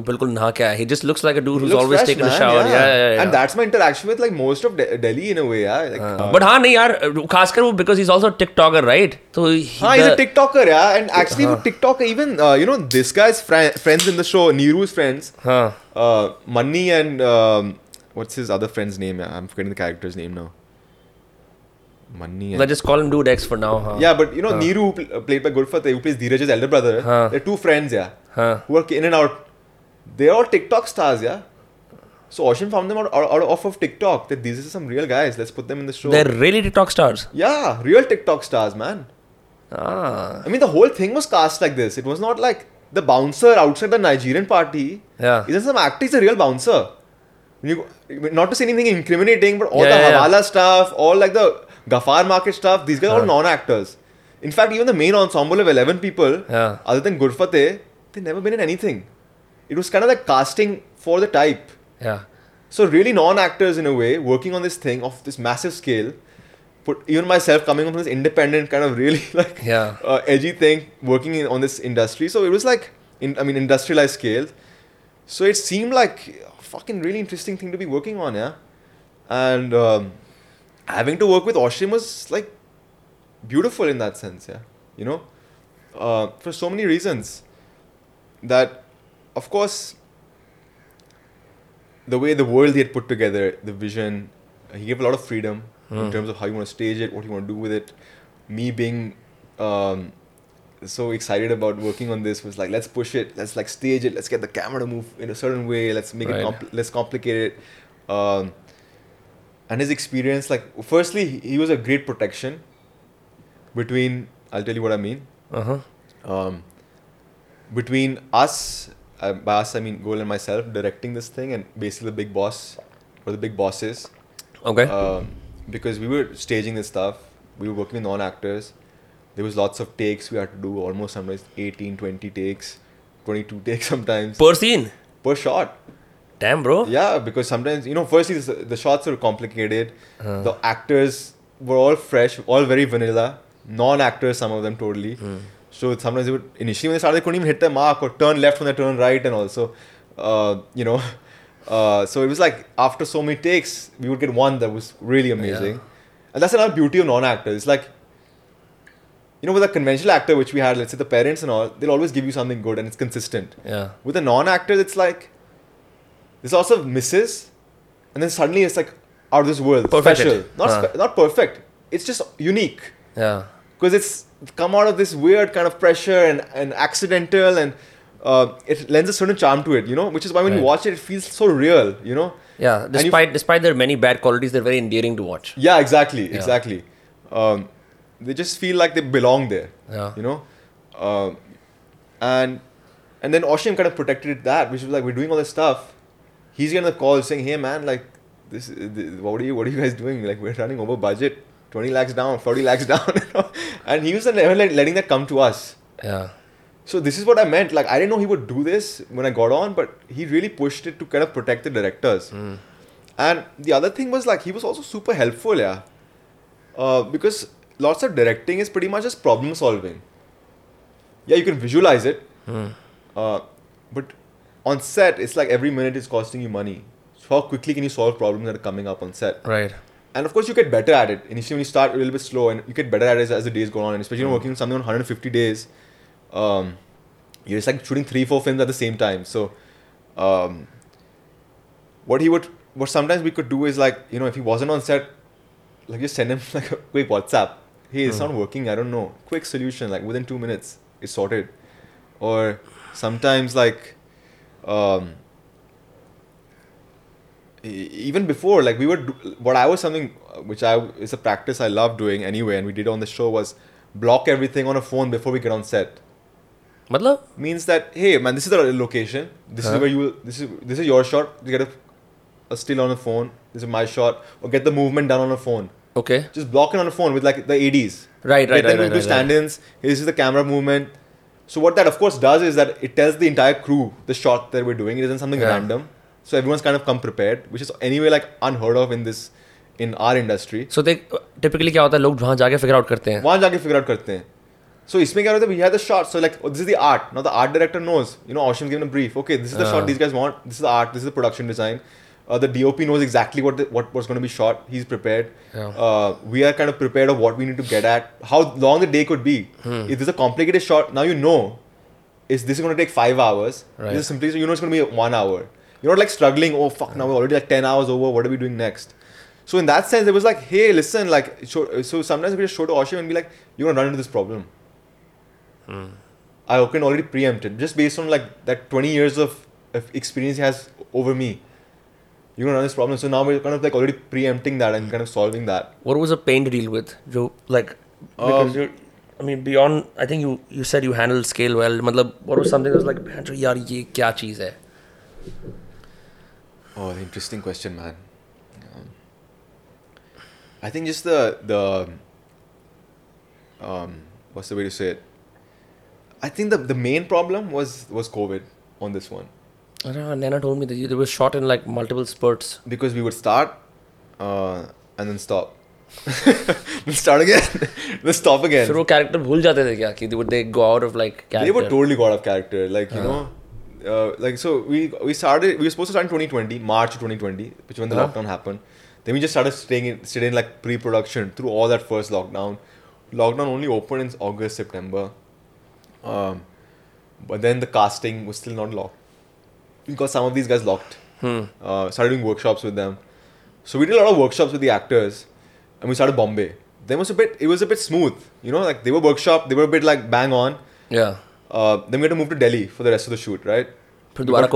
He just looks like a dude who's always fresh, taking man, a shower. Yeah. Yeah, yeah, yeah. And that's my interaction with like most of De- Delhi in a way. Yeah. Like, uh, uh, but haan, nahi, yaar, uh, khaskar because he's also a TikToker, right? So he, haan, the, he's a TikToker, yeah. And uh, actually, uh, TikToker, even, uh, you know, this guy's friends in the show, Neeru's friends, huh. uh, Manni and um, what's his other friend's name? Yeah, I'm forgetting the character's name now. Manni. And, let's just call him Dude X for now. हाँ yeah, but you know, Neeru, who pl- played by Gurfateh, who plays Dheeraj's elder brother. Huh. They're two friends, yeah, हाँ who are in and out. They're all TikTok stars, yeah. So Ashim found them out, out, out off of TikTok. That these are some real guys. Let's put them in the show. they're really TikTok stars. yeah, real TikTok stars, man. Ah I mean, the whole thing was cast like this. It was not like the bouncer outside the Nigerian party. yeah. Isn't some actor? He's a real bouncer. You, not to say anything incriminating, but all Yeah, the yeah, yeah. Stuff, all like the Ghaffar market stuff, these guys are all non-actors. In fact, even the main ensemble of 11 people, Yeah. other than Gurfateh, they've never been in anything. It was kind of like casting for the type. Yeah. So really non-actors in a way, working on this thing of this massive scale. Put even myself coming from this independent kind of really like Yeah. uh, edgy thing, working in, on this industry. So it was like, in, I mean, industrialized scale. So it seemed like a fucking really interesting thing to be working on, yeah. And um, having to work with Ashim was like beautiful in that sense, yeah. You know, uh, for so many reasons. That, of course, the way the world he had put together, the vision, he gave a lot of freedom in terms of how you want to stage it, what you want to do with it. Me being um, so excited about working on this was like, let's push it, let's like stage it, let's get the camera to move in a certain way, let's make Right. it compl- less complicated. Um, and his experience, like, firstly, he- was a great protection between, I'll tell you what I mean Uh huh. um, between us, uh, by us I mean Gul and myself, directing this thing, and basically the big boss or the big bosses, Okay. um, because we were staging this stuff, we were working with non-actors. there was lots of takes we had to do almost sometimes 18 20 takes 22 takes sometimes Per scene. per shot Damn, bro. yeah because sometimes you know firstly the, the shots are complicated. The actors were all fresh all very vanilla. Non-actors some of them totally. So sometimes they would initially when they started they couldn't even hit their mark or turn left when they turn right and also uh, you know uh, so it was like after so many takes we would get one that was really amazing. And that's another beauty of non-actors. It's like you know with a conventional actor which we had let's say the parents and all they'll always give you something good and it's consistent. Yeah. with a non-actor, it's like there's also misses, and then suddenly it's like out of this world, Perfected. special. Not Huh. spe- not perfect. It's just unique Yeah. because it's come out of this weird kind of pressure and, and accidental, and uh, it lends a certain charm to it. You know, which is why when you watch it, it feels so real. You know. Yeah. you- Despite despite their many bad qualities, they're very endearing to watch. Yeah, exactly, Yeah. exactly. Um, they just feel like they belong there. Yeah. You know, um, and and then Ashim kind of protected that, which was like we're doing all this stuff. He's getting a call saying, "Hey man, like this, this what are you what are you guys doing? Like we're running over budget, twenty lakhs down, forty lakhs down." You know? And he was never letting that come to us. Yeah. So this is what I meant. Like I didn't know he would do this when I got on, but he really pushed it to kind of protect the directors. And the other thing was like he was also super helpful, yeah. Uh, because lots of directing is pretty much just problem solving. Yeah, you can visualize it, uh, but on set it's like every minute is costing you money. So how quickly can you solve problems that are coming up on set? Right. And of course, you get better at it. Initially, when you start a little bit slow, and you get better at it as, as the days go on. And especially when working on something on 150 days, um, you're just like shooting three, four films at the same time. So, um, what he would, what sometimes we could do is like, you know, if he wasn't on set, like just send him like a quick WhatsApp. Hey, it's not working. I don't know. Quick solution, like within two minutes, it's sorted. Or sometimes like, um, even before like we were what i was something which i is a practice i love doing anyway and we did on the show was block everything on a phone before we get on set. Matlab? means that hey man this is the location. This Huh? is where you will this is this is your shot. You get a, a still on the phone. This is my shot. Or get the movement done on a phone. Okay. just block it on a phone with like the ads Right, right, get right, them right, into right, stand-ins. This is the camera movement so what that of course does is that it tells the entire crew the shot that we're doing. It isn't something random. So everyone's kind of come prepared, which is anyway like unheard of in this in our industry. So they typically kya hota, log jaake figure out karte jaake figure out karte So isme kya hota, we had the shot. So like this is the art. Now the art director knows. You know, Ashim's given a brief. Okay, this is the shot these guys want, this is the art, this is the production design uh, the DOP knows exactly what the, what was going to be shot. He's prepared. Yeah. uh, we are kind of prepared of what we need to get at how long the day could be. Hmm. if there's a complicated shot now you know is this going to take five hours? Right. this is simply so you know it's going to be one hour. You're not like struggling oh fuck now we're already like 10 hours over. What are we doing next? So in that sense it was like hey listen like show, so sometimes we just show to Ashim and be like you're going to run into this problem. I can already preempt it just based on like that 20 years of, of experience he has over me you're gonna run this problem. So now we're kind of like already preempting that and kind of solving that. What was a pain to deal with, Joe? Like, because um, you, I mean, beyond, I think you you said you handled scale well. Matlab, what was something that was like, yaar, ye kya cheez hai? Oh, interesting question, man. Um, I think just the the um, what's the way to say it? I think the the main problem was was COVID on this one I don't know, Nana told me that you, they were shot in like multiple spurts. because we would start uh, and then stop, then start again, then stop again. फिर वो character भूल जाते थे क्या कि would they go out of like character? They were totally got off character. Like you know, uh, like so we we started. We were supposed to start in 2020, March of 2020, which when the Huh? lockdown happened. Then we just started staying in, stayed in like pre-production through all that first lockdown. Lockdown only opened in August, September. Um, but then the casting was still not locked we got some of these guys locked. Hmm. Uh, started doing workshops with them. So we did a lot of workshops with the actors, and we started Bombay. Then was a bit. It was a bit smooth, you know. Like they were workshop. They were a bit like bang on. Yeah. Uh, then we had to move to Delhi for the rest of the shoot, right? फिर दोबारा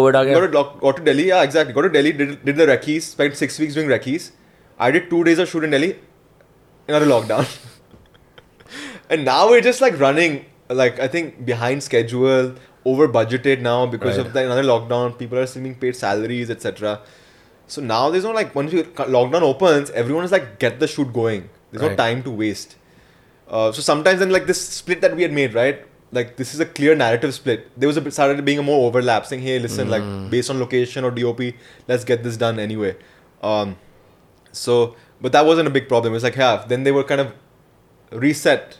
got to, got to Delhi yeah exactly got to Delhi did, did the recces, spent 6 weeks doing recces. I did 2 days of shoot in Delhi another lockdown and now we're just like running like I think behind schedule over budgeted now because Right. of the another lockdown. People are still being paid salaries, etc. So now there's no like once you lockdown opens, everyone is like get the shoot going. There's no time to waste. Uh, so sometimes then like this split that we had made, right? Like this is a clear narrative split. There was a started being a more overlap, saying, "Hey, listen, like based on location or DOP, let's get this done anyway." Um, so, but that wasn't a big problem. It's like, yeah. Then they were kind of reset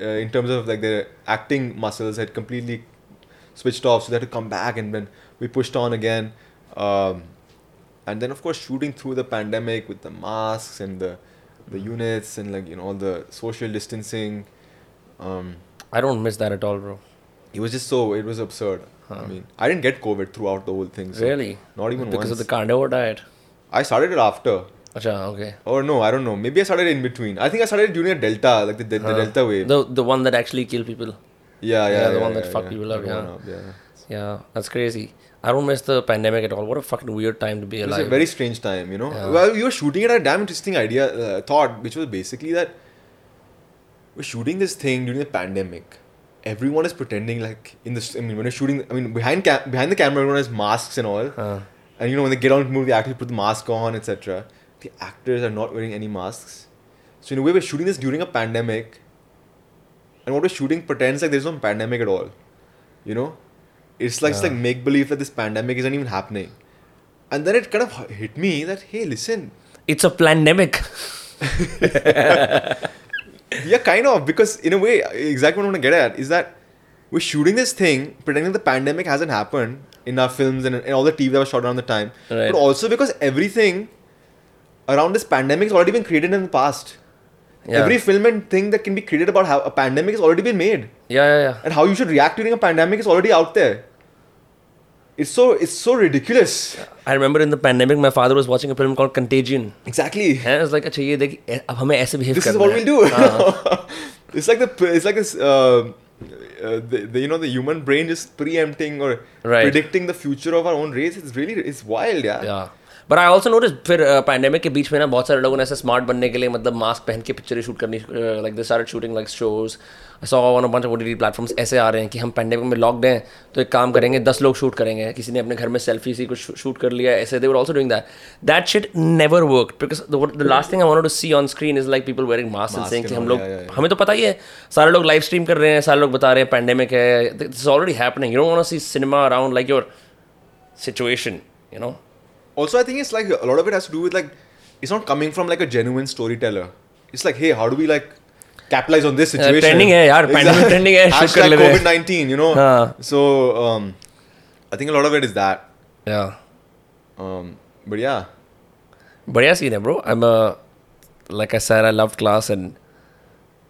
uh, in terms of like their acting muscles had completely switched off, so they had to come back, and then we pushed on again. Um, and then of course shooting through the pandemic with the masks and the the units and like you know all the social distancing. Um, I don't miss that at all, bro. it was just so it was absurd. I mean, I didn't get COVID throughout the whole thing. So Really? Not even because once. of the carnivore diet. I started it after. Acha, okay. Or no, I don't know. Maybe I started in between. I think I started during a delta, like the, the, the delta wave. The the one that actually killed people. Yeah, yeah, yeah, the one that yeah, fuck yeah. people up, yeah. yeah. Yeah, that's crazy. I don't miss the pandemic at all. What a fucking weird time to be alive. a very strange time, you know. Yeah. Well, you were shooting at a damn interesting idea, uh, thought, which was basically that we're shooting this thing during the pandemic. Everyone is pretending like in this. I mean, when you're shooting, I mean, behind cam- behind the camera, everyone has masks and all. Uh, And you know, when they get on to move, they actually put the mask on, etc. The actors are not wearing any masks. So in a way, we're shooting this during a pandemic, and what we're shooting pretends like there's no pandemic at all. You know, it's like it's like make believe that this pandemic isn't even happening. And then it kind of hit me that hey, listen, it's a pandemic. yeah, kind of because in a way, exactly what I want to get at is that we're shooting this thing pretending the pandemic hasn't happened in our films and, and all the TV that was shot around the time, Right. but also because everything around this pandemic has already been created in the past. Yeah. Every film and thing that can be created about how a pandemic has already been made, Yeah, yeah, yeah. and how you should react during a pandemic is already out there. It's so it's so ridiculous. I remember in the pandemic, my father was watching a film called Contagion. Exactly. And I was like, अच्छा ये देख ए- अब हमें ऐसे behave this is करना what है." we'll do. हाँ. it's like the it's like this. Uh, uh, the, the you know the human brain just preempting or Right. predicting the future of our own race. It's really it's wild, yeah. Yeah. But I also noticed फिर pandemic के बीच में ना बहुत सारे लोगों ने ऐसे स्मार्ट बनने के लिए मतलब मास्क पहन के पिक्चरें शूट करनी like they started shooting like shows saw bunch of OTT platforms ऐसे आ रहे हैं कि हम पैंडेमिक में लॉक्ड हैं तो एक काम करेंगे दस लोग शूट करेंगे। किसी ने अपने घर में सेल्फी सी कुछ शूट कर लिया ऐसे they were also doing that that shit never work because the last thing I wanted to see on screen is like people wearing mask and saying कि हम लोग. हमें तो पता ही है सारे लोग लाइव स्ट्रीम कर रहे हैं सारे लोग बता रहे हैं पैंडेमिक है this already happening you don't want to see cinema around like your situation you know Also, I think it's like a lot of it has to do with like it's not coming from like a genuine storyteller. It's like, hey, how do we like capitalize on this situation? trending है यार, pandemic trending है, shoot कर Hashtag लेते हैं। COVID nineteen, you know. हाँ. So um, I think a lot of it is that. या Um, but yeah, बढ़िया scene है bro I M like I said I loved class and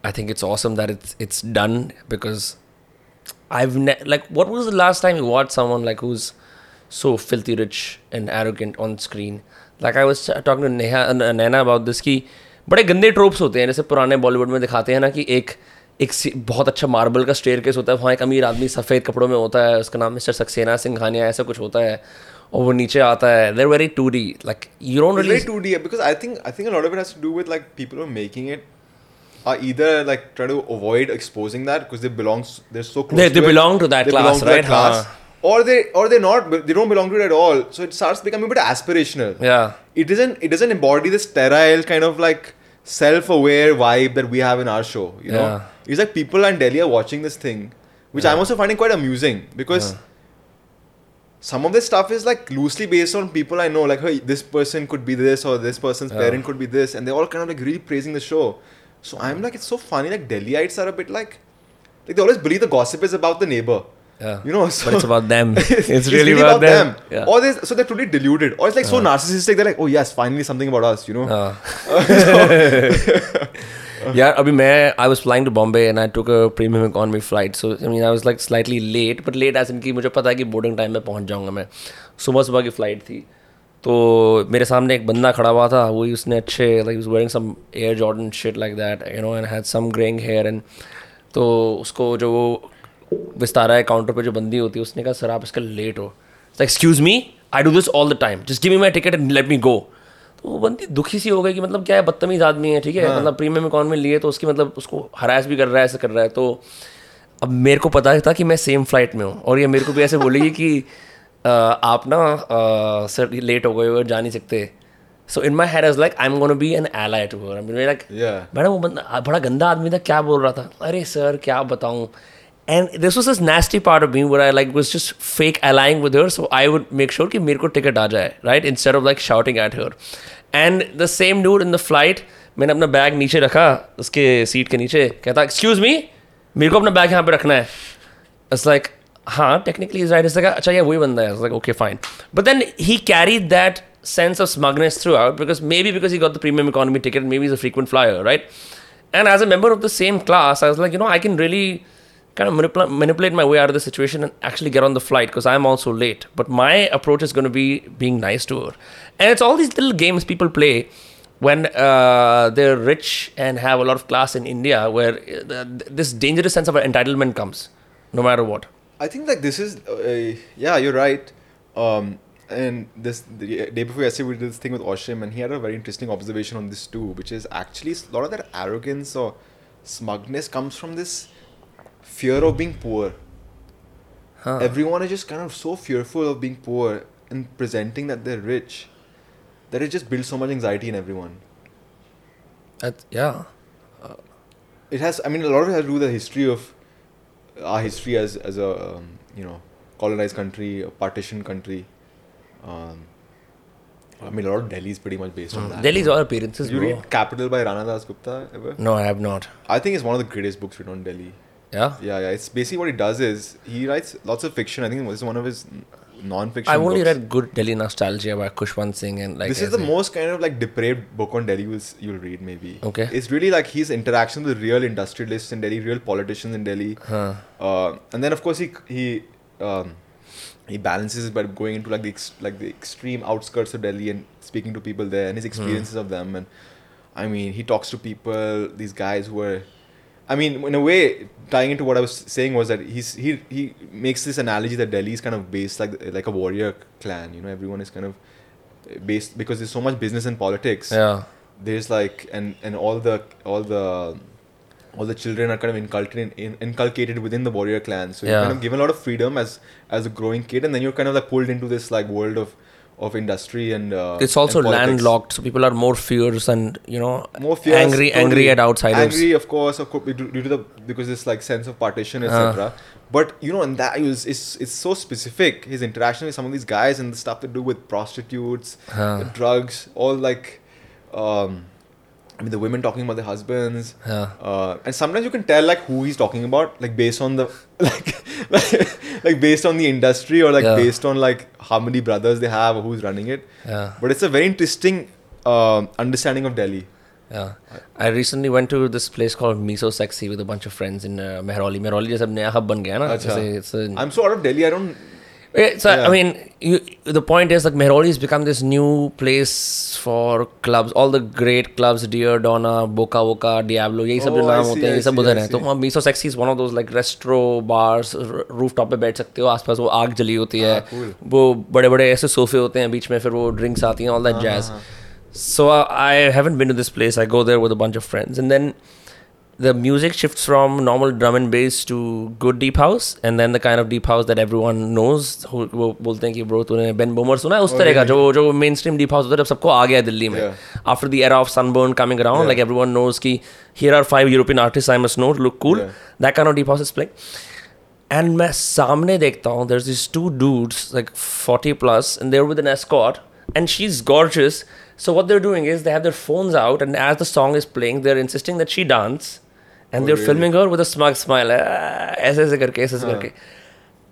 I think it's awesome that it's it's done because I've ne- like what was the last time you watched someone like who's so filthy rich and arrogant on screen like I was talking to Neha uh, Naina about this कि बड़े गंदे tropes होते हैं जैसे पुराने बॉलीवुड में दिखाते हैं ना कि एक एक बहुत अच्छा मार्बल का स्टेयर केस होता है वहाँ एक अमीर आदमी सफ़ेद कपड़ों में होता है उसका नाम मिस्टर सक्सेना सिंघानिया ऐसा कुछ होता है और वो नीचे आता है they're very two D like you don't it's really very 2D because I think I think a lot of it has to do with like people who are are either like trying to avoid exposing that because they belong they're so close. They- to they it. belong to that They class, to that right? class. Huh. Or they or they're not, they don't belong to it at all. So it starts becoming a bit aspirational. Yeah. It doesn't it doesn't embody this sterile kind of like self-aware vibe that we have in our show. You know, Yeah. it's like people in Delhi are watching this thing, which I'm also finding quite amusing because. Some of this stuff is like loosely based on people I know, like, hey, this person could be this, or this person's Yeah. parent could be this, and they're all kind of like really praising the show. So I'm like, it's so funny. Like Delhiites are a bit like, like they always believe the gossip is about the neighbor. Yeah. You know, so but it's about them. It's, it's really, really, about, about them. them. Yeah. Or they so they're totally deluded. Or it's like so narcissistic. They're like, oh yes, finally something about us. You know. हाँ. यार अभी मैं I was flying to Bombay and I took a premium economy flight so I mean I was like slightly late but late as इनकी मुझे पता है कि boarding time में पहुँच जाऊँगा मैं सुबह सुबह की फ़्लाइट थी तो मेरे सामने एक बंदा खड़ा हुआ था वही उसने अच्छे like wearing some Air Jordan shit like that you know and had some greying hair and तो उसको जो वो विस्तारा है काउंटर पे जो बंदी होती है उसने कहा सर आप इसका लेट हो। Excuse me I do this all the time just give me my ticket and let me go तो वो बंदी दुखी सी हो गई कि मतलब क्या है बदतमीज आदमी है ठीक है? मतलब प्रीमियम अकाउंट में लिए तो उसकी मतलब उसको हरास भी कर रहा है ऐसा कर रहा है। तो अब मेरे को पता था कि मैं सेम फ़्लाइट में हूँ और ये मेरे को भी ऐसे बोलेगी कि "अ, आप ना सर लेट हो गए हो जा नहीं सकते। So in my be an ally to her. I'm going to be like, Yeah. Madam वो बंदा बड़ा गंदा आदमी था क्या बोल रहा था? अरे सर क्या बताऊँ? and this was this nasty part of me where I like was just fake allying with her so I would make sure कि मेरे को ticket आ जाए right instead of like shouting at her and the same dude in the flight मैंने अपना bag नीचे रखा उसके seat के नीचे कहता एक्सक्यूज मी मेरे को अपना बैग यहाँ पे रखना है it's like हाँ technically he's right it's like अच्छा ये वही बंदा है it's like okay fine but then he carried that sense of smugness throughout because maybe because he got the premium economy ticket and maybe he's a frequent flyer right and as a member of the same class I was like you know I can really kind of manipula- manipulate my way out of the situation and actually get on the flight because I'm also late. But my approach is going to be being nice to her. And it's all these little games people play when uh, they're rich and have a lot of class in India where uh, this dangerous sense of entitlement comes no matter what. I think like this is uh, yeah you're right. Um, and this the day before yesterday we did this thing with Ashim and he had a very interesting observation on this too which is actually a lot of that arrogance or smugness comes from this fear of being poor. Huh. everyone is just kind of so fearful of being poor and presenting that they're rich that it just builds so much anxiety in everyone. That- yeah. It has i mean a lot of it has to do with the history of our history as as a um, you know colonized country a partition country. Um, i mean a lot of delhi is pretty much based on that. Delhi's all appearances Did you bro. read capital by Rana Dasgupta ever? No I have not. I think it's one of the greatest books written on delhi yeah yeah yeah it's basically what he does is he writes lots of fiction i think this is one of his non-fiction I've only books. read good Delhi nostalgia by Khushwant Singh and like this is the most kind of like depraved book on Delhi you'll, you'll read maybe. Okay. It's really like his interaction with real industrialists in Delhi, real politicians in Delhi. Huh. Uh, and then of course he he um, he balances it by going into like the ex- like the extreme outskirts of Delhi and speaking to people there and his experiences of them. And I mean, he talks to people, these guys who are. I mean, in a way, tying into what I was saying was that he's he he makes this analogy that Delhi is kind of based like like a warrior clan. You know, everyone is kind of based because there's so much business and politics. yeah There's like and and all the all the all the children are kind of inculcated in, inculcated within the warrior clan. So you're kind of given a lot of freedom as as a growing kid, and then you're kind of like pulled into this like world of of industry and uh, it's also and landlocked so people are more fierce and you know more fierce, angry totally. angry at outsiders Angry, of course, due to the because this like sense of partition, Uh. etc. but you know, and that is it's it's so specific. His interaction with some of these guys and the stuff they do with prostitutes, the drugs, all like, um, I mean, the women talking about their husbands, yeah. uh, and sometimes you can tell like who he's talking about, like based on the like like, based on the industry or like yeah. based on like how many brothers they have or who's running it. Yeah. But it's a very interesting uh, understanding of Delhi. Yeah, I recently went to this place called Miso Sexy with a bunch of friends in uh, Mehrauli. Mehrauli is a hub, ban gaya na? I'm so out of Delhi. I don't so. I mean, the point is that Mehrauli has become this new place for clubs. All the great clubs, Dear Donna, Boca Boca, Diablo, ये सब जो नाम होते हैं ये सब उधर हैं. तो वहाँ Miso Sexy is one of those like restro bars, rooftop पे बैठ सकते हो. आसपास वो आग जली होती है. वो बड़े-बड़े ऐसे सोफे होते हैं. बीच में फिर वो drinks आती हैं. All that jazz. So I haven't been to this place. I go there with a bunch of friends and then the music shifts from normal drum and bass to good deep house and then the kind of deep house that everyone knows who will think you bro tune Ben Böhmer suna us tarah ka jo jo mainstream deep house jab sabko aa gaya delhi mein yeah. after the era of sunburn coming around like everyone knows ki here are five european artists i must note. look cool. That kind of deep house is playing. And main samne there's these two dudes like 40 plus and they're with an escort and she's gorgeous. So what they're doing is they have their phones out and as the song is playing, they're insisting that she dance. And they're filming और with smirk smile ऐसे ऐसे करके ऐसे ऐसे हाँ। करके।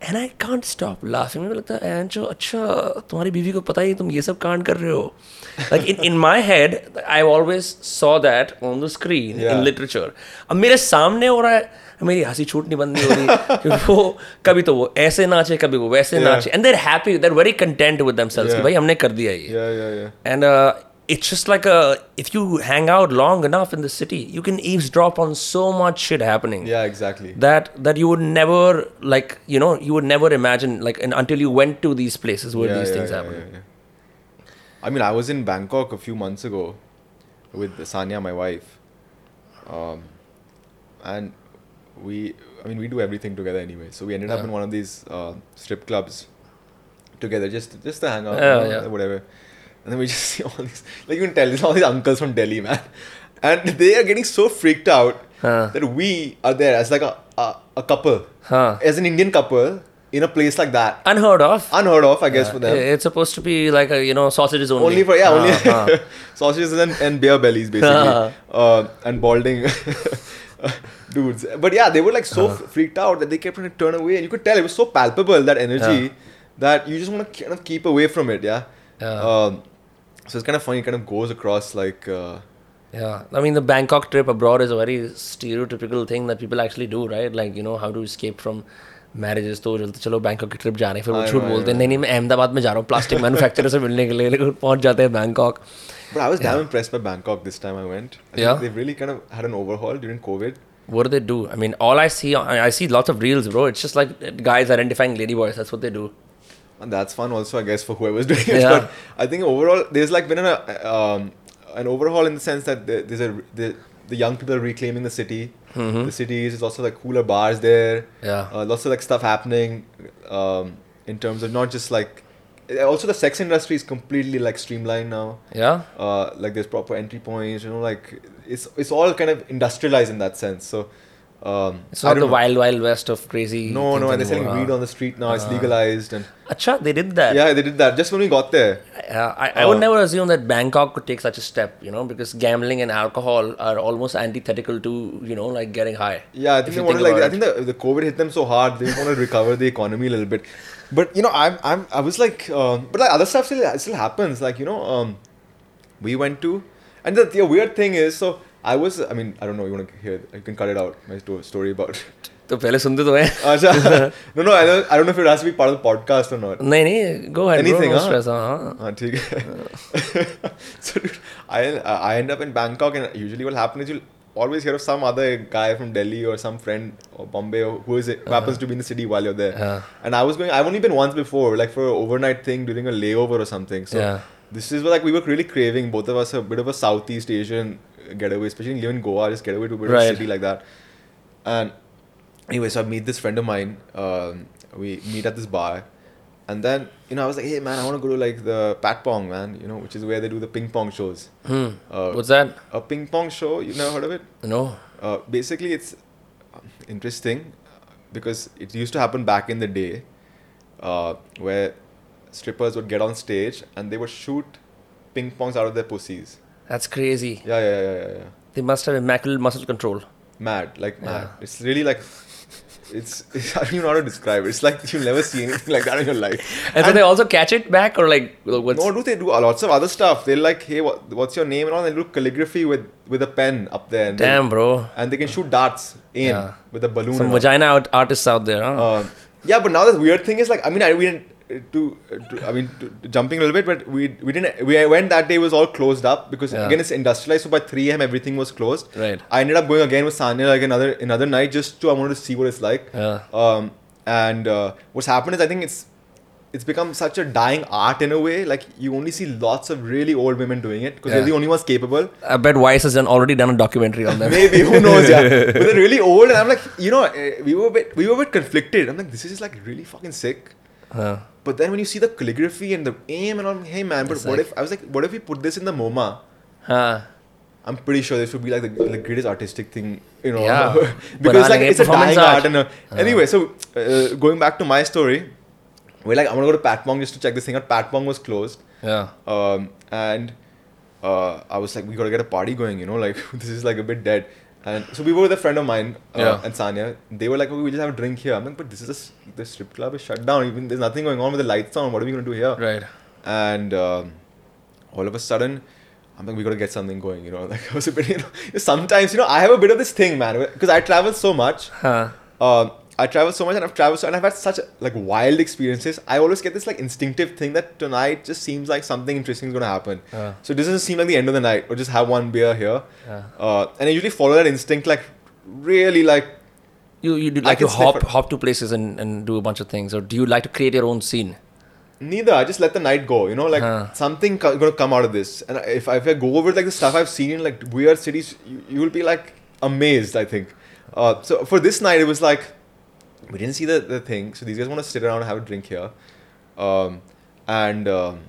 And I can't stop laughing मुझे लगता है एंड जो अच्छा तुम्हारी बीवी को पता ही तुम ये सब कांड कर रहे हो. Like in in my head I always saw that on the screen in literature अब मेरे सामने हो रहा है मेरी हँसी छूटनी बंद नहीं हो रही क्योंकि वो कभी तो वो ऐसे नाचे कभी वो वैसे नाचे। And they're happy they're very content with themselves भाई हमने कर दिया ये। And yeah, yeah. and it's just like a if you hang out long enough in the city you can eavesdrop on so much shit happening Yeah, exactly. that that you would never like you know you would never imagine like and until you went to these places where yeah, these yeah, things yeah, happen yeah, yeah. I mean, I was in Bangkok a few months ago with Sanya, my wife, um, and we, I mean, we do everything together anyway. So we ended up in one of these uh, strip clubs together, just just to hang out, Yeah, you know, yeah. whatever. And then we just see all these, like you can tell, there's all these uncles from Delhi, man, and they are getting so freaked out Huh. that we are there as like a a, a couple, Huh. as an Indian couple in a place like that, Unheard of. unheard of, I guess, for them. It's supposed to be like a you know sausages only. Only for yeah, only sausages and, and beer bellies basically, uh, and balding dudes. But yeah, they were like so Uh-huh. freaked out that they kept trying to turn away, and you could tell it was so palpable that energy Yeah. that you just want to kind of keep away from it. Yeah. Yeah. Um, so it's kind of funny. It kind of goes across like. Uh, Yeah, I mean the Bangkok trip abroad is a very stereotypical thing that people actually do, right? Like you know how to escape from marriages तो चलते चलो Bangkok की trip जा रहे हैं फिर वो I झूठ know, I बोलते हैं know. नहीं नहीं मैं अहमदाबाद में जा रहा हूँ प्लास्टिक मैन्युफैक्चरर से मिलने के लिए लेकिन पहुंच जाते हैं Bangkok but I was damn impressed by Bangkok this time I went. I think Yeah? They really kind of had an overhaul during COVID. What do they do? I mean, all I see, I I see lots of reels, bro. It's just like guys identifying ladyboys. That's what they do. And that's fun also, I guess, for whoever's doing it. Yeah. But I think overall, there's like been a, um, an overhaul in the sense that there's a the, the young people are reclaiming the city. The cities. There's also like cooler bars there. Yeah. Uh, lots of like stuff happening um, in terms of not just like. Also, the sex industry is completely like streamlined now. Yeah. Uh, like there's proper entry points. You know, like it's it's all kind of industrialized in that sense. So. Um, It's not the know. wild, wild west of crazy. No, no, and they're selling weed on the street now. It's Uh-huh. legalized, and Acha, they did that. yeah, they did that just when we got there. Yeah, I, I would Oh. never assume that Bangkok could take such a step, you know, because gambling and alcohol are almost antithetical to, you know, like getting high. Yeah, I think they wanted think like I think the, the COVID hit them so hard they want to recover the economy a little bit. But you know, I'm I'm I was like, um, but like other stuff still still happens. Like you know, um, we went to, and the, the weird thing is, so I was I mean I don't know you want to hear you can cut it out my sto- story about. तो पहले सुनते तो हैं Acha, no no I don't I don't know if it has to be part of the podcast or not. नहीं नहीं go ahead Anything, bro, no huh? stress, हाँ हाँ ठीक है so dude, I I end up in Bangkok and usually what happens is you'll always hear of some other guy from Delhi or some friend or Bombay or who is it who happens to be in the city while you're there Yeah. and I was going I've only been once before like for an overnight thing during a layover or something so Yeah. this is what like we were really craving both of us a bit of a Southeast Asian getaway especially living in Goa just getaway to a bit of a city like that and anyway, so I meet this friend of mine. Um, we meet at this bar, and then you know I was like, hey man, I want to go to like the Patpong man, you know, which is where they do the ping pong shows. Hmm. Uh, What's that? a ping pong show? You never heard of it? No. Uh, basically, it's um, interesting because it used to happen back in the day, uh, where strippers would get on stage and they would shoot ping pongs out of their pussies. That's crazy. Yeah, yeah, yeah, yeah, yeah. They must have immaculate muscle control. Mad, like mad. Yeah. It's really like. It's, it's I don't even know how to describe it. It's like you'll never see anything like that in your life. And, so they also catch it back or like what's No, do they do lots of other stuff? They're like, hey, what, what's your name and all? They do calligraphy with with a pen up there. And damn They, bro. and they can shoot darts in Yeah. with a balloon. Some vagina out artists out there, huh? Um, yeah, but now the weird thing is like, I mean, I we didn't uh, to, uh, to I mean, to, jumping a little bit, but we we didn't we went that day was all closed up because Yeah. again it's industrialized. So by three am everything was closed. Right. I ended up going again with Sanya like another another night just to I wanted to see what it's like. Yeah. Um, and uh, what's happened is I think it's it's become such a dying art in a way. Like you only see lots of really old women doing it because Yeah. they're the only ones capable. I bet Vice has done, already done a documentary on them. Maybe who knows? Yeah, but they're really old, and I'm like, you know, uh, we were a bit we were a bit conflicted. I'm like, this is like really fucking sick. Huh. But then when you see the calligraphy and the aim and all, hey man, but It's what like- if I was like, what if we put this in the MoMA? Huh. I'm pretty sure this would be like the, the greatest artistic thing, you know, Yeah. because like it's a dying art. art. and a, anyway, so uh, going back to my story, we're like, I'm gonna go to Patpong just to check this thing out. Patpong was closed, Yeah. um, and uh, I was like, we gotta get a party going, you know, like this is like a bit dead. And so we were with a friend of mine uh, Yeah. and Sanya. They were like, okay, we just have a drink here. I'm like, but this is a, the strip club is shut down. Even there's nothing going on with the lights on. What are we gonna do here? Right. and um, all of a sudden i'm like we gotta get something going you know like i was a bit you know sometimes you know i have a bit of this thing man because i travel so much Huh. um, i travel so much and i've traveled so and i've had such like wild experiences i always get this like instinctive thing that tonight just seems like something interesting is gonna happen Yeah. so it doesn't seem like the end of the night or just have one beer here Yeah. uh, and i usually follow that instinct like really like You you do like to hop hop to places and, and do a bunch of things, or do you like to create your own scene? Neither. I just let the night go. You know, like Huh. something co- gonna come out of this. And if I, if I go over like the stuff I've seen in like weird cities, you, you will be like amazed. I think. Uh, so for this night, it was like we didn't see the, the thing. So these guys want to sit around and have a drink here, um, and um,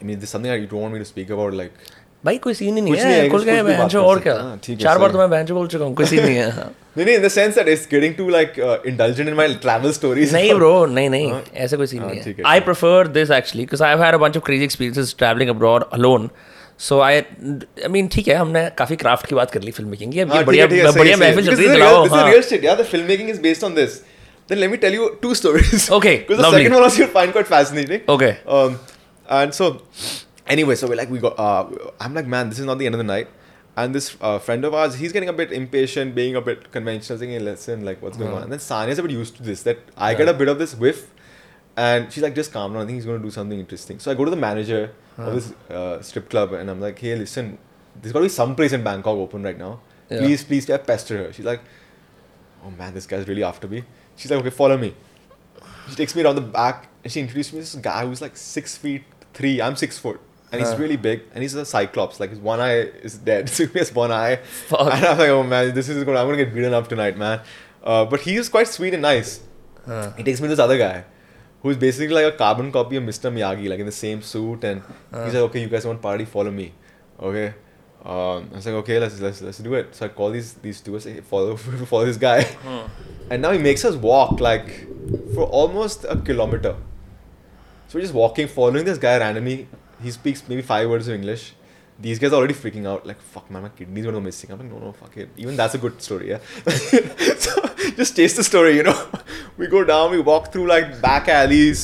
I mean, there's something that you don't want me to speak about, like. भाई कोई scene ही नहीं कुछ नहीं है, है खुल कुछ- गए कुछ भी बहन बात जो कर और सकते क्या हैं, हाँ, ठीक है, चार बार सही। तो मैं बहन जो बोल चुका हूँ कोई सीन नहीं है हाँ। No, no, in the sense that it's getting to like uh, indulgent in my travel stories. नहीं ब्रो नहीं नहीं ऐसा कोई सीन हाँ, नहीं ठीक है है, I prefer this actually because I have had a bunch of crazy experiences travelling abroad alone so I I mean ठीक है हमने काफी क्राफ्ट की बात कर ली फिल्म मेकिंग की अब हाँ, ये ठीक बढ़िया है, ठीक है, सही बढ़िया है, सही है. महफिल चल Because रही है this is real- चलाओ This is हाँ real shit. Yeah, the filmmaking is based on this. Then let me tell you two stories. Okay, Because the lovely. second one also you'll find quite fascinating. Okay. Um, and so, anyway, so we're like, we got. Uh, I'm like, man, this is not the end of the night. And this uh, friend of ours, he's getting a bit impatient, being a bit conventional, thinking, listen, like, what's going on? And then Sania's a bit used to this, that I get a bit of this whiff. And she's like, just calm down. I think he's going to do something interesting. So I go to the manager of this uh, strip club and I'm like, hey, listen, there's got to be some place in Bangkok open right now. Yeah. Please, please, yeah, pester her. She's like, oh man, this guy's really after me. She's like, okay, follow me. She takes me around the back and she introduced me to this guy who's like six feet three. I'm six foot. And he's really big and he's a cyclops. Like his one eye is dead. So he has one eye. Fuck. And I'm like, oh man, this is gonna I'm gonna get beaten up tonight, man. Uh, but he was quite sweet and nice. He takes me to this other guy who's basically like a carbon copy of Mr. Miyagi, like in the same suit. And he's like, okay, you guys want party? Follow me. Okay. Um, I was like, okay, let's let's let's do it. So I call these these two. I say, hey, follow follow this guy. And now he makes us walk like for almost a kilometer. So we're just walking, following this guy randomly. He speaks maybe five words of English. These guys are already freaking out, like, fuck man, my kidney's go missing. I'm like, no, no, fuck it. Even that's a good story, yeah. so just chase the story, you know. We go down, we walk through like back alleys,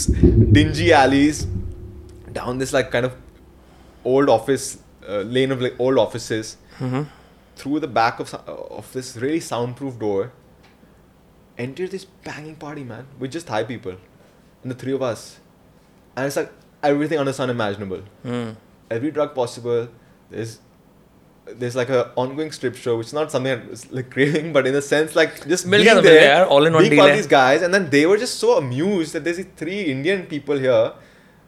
dingy alleys, down this like kind of old office uh, lane of like old offices, through the back of of this really soundproof door. Enter this banging party, man, with just Thai people, and the three of us, and it's like everything under the sun imaginable Hmm. every drug possible. There's there's like an ongoing strip show, which is not something I was like craving, but in a sense, like just being there, there, all in one being all these guys, and then they were just so amused that there's three Indian people here.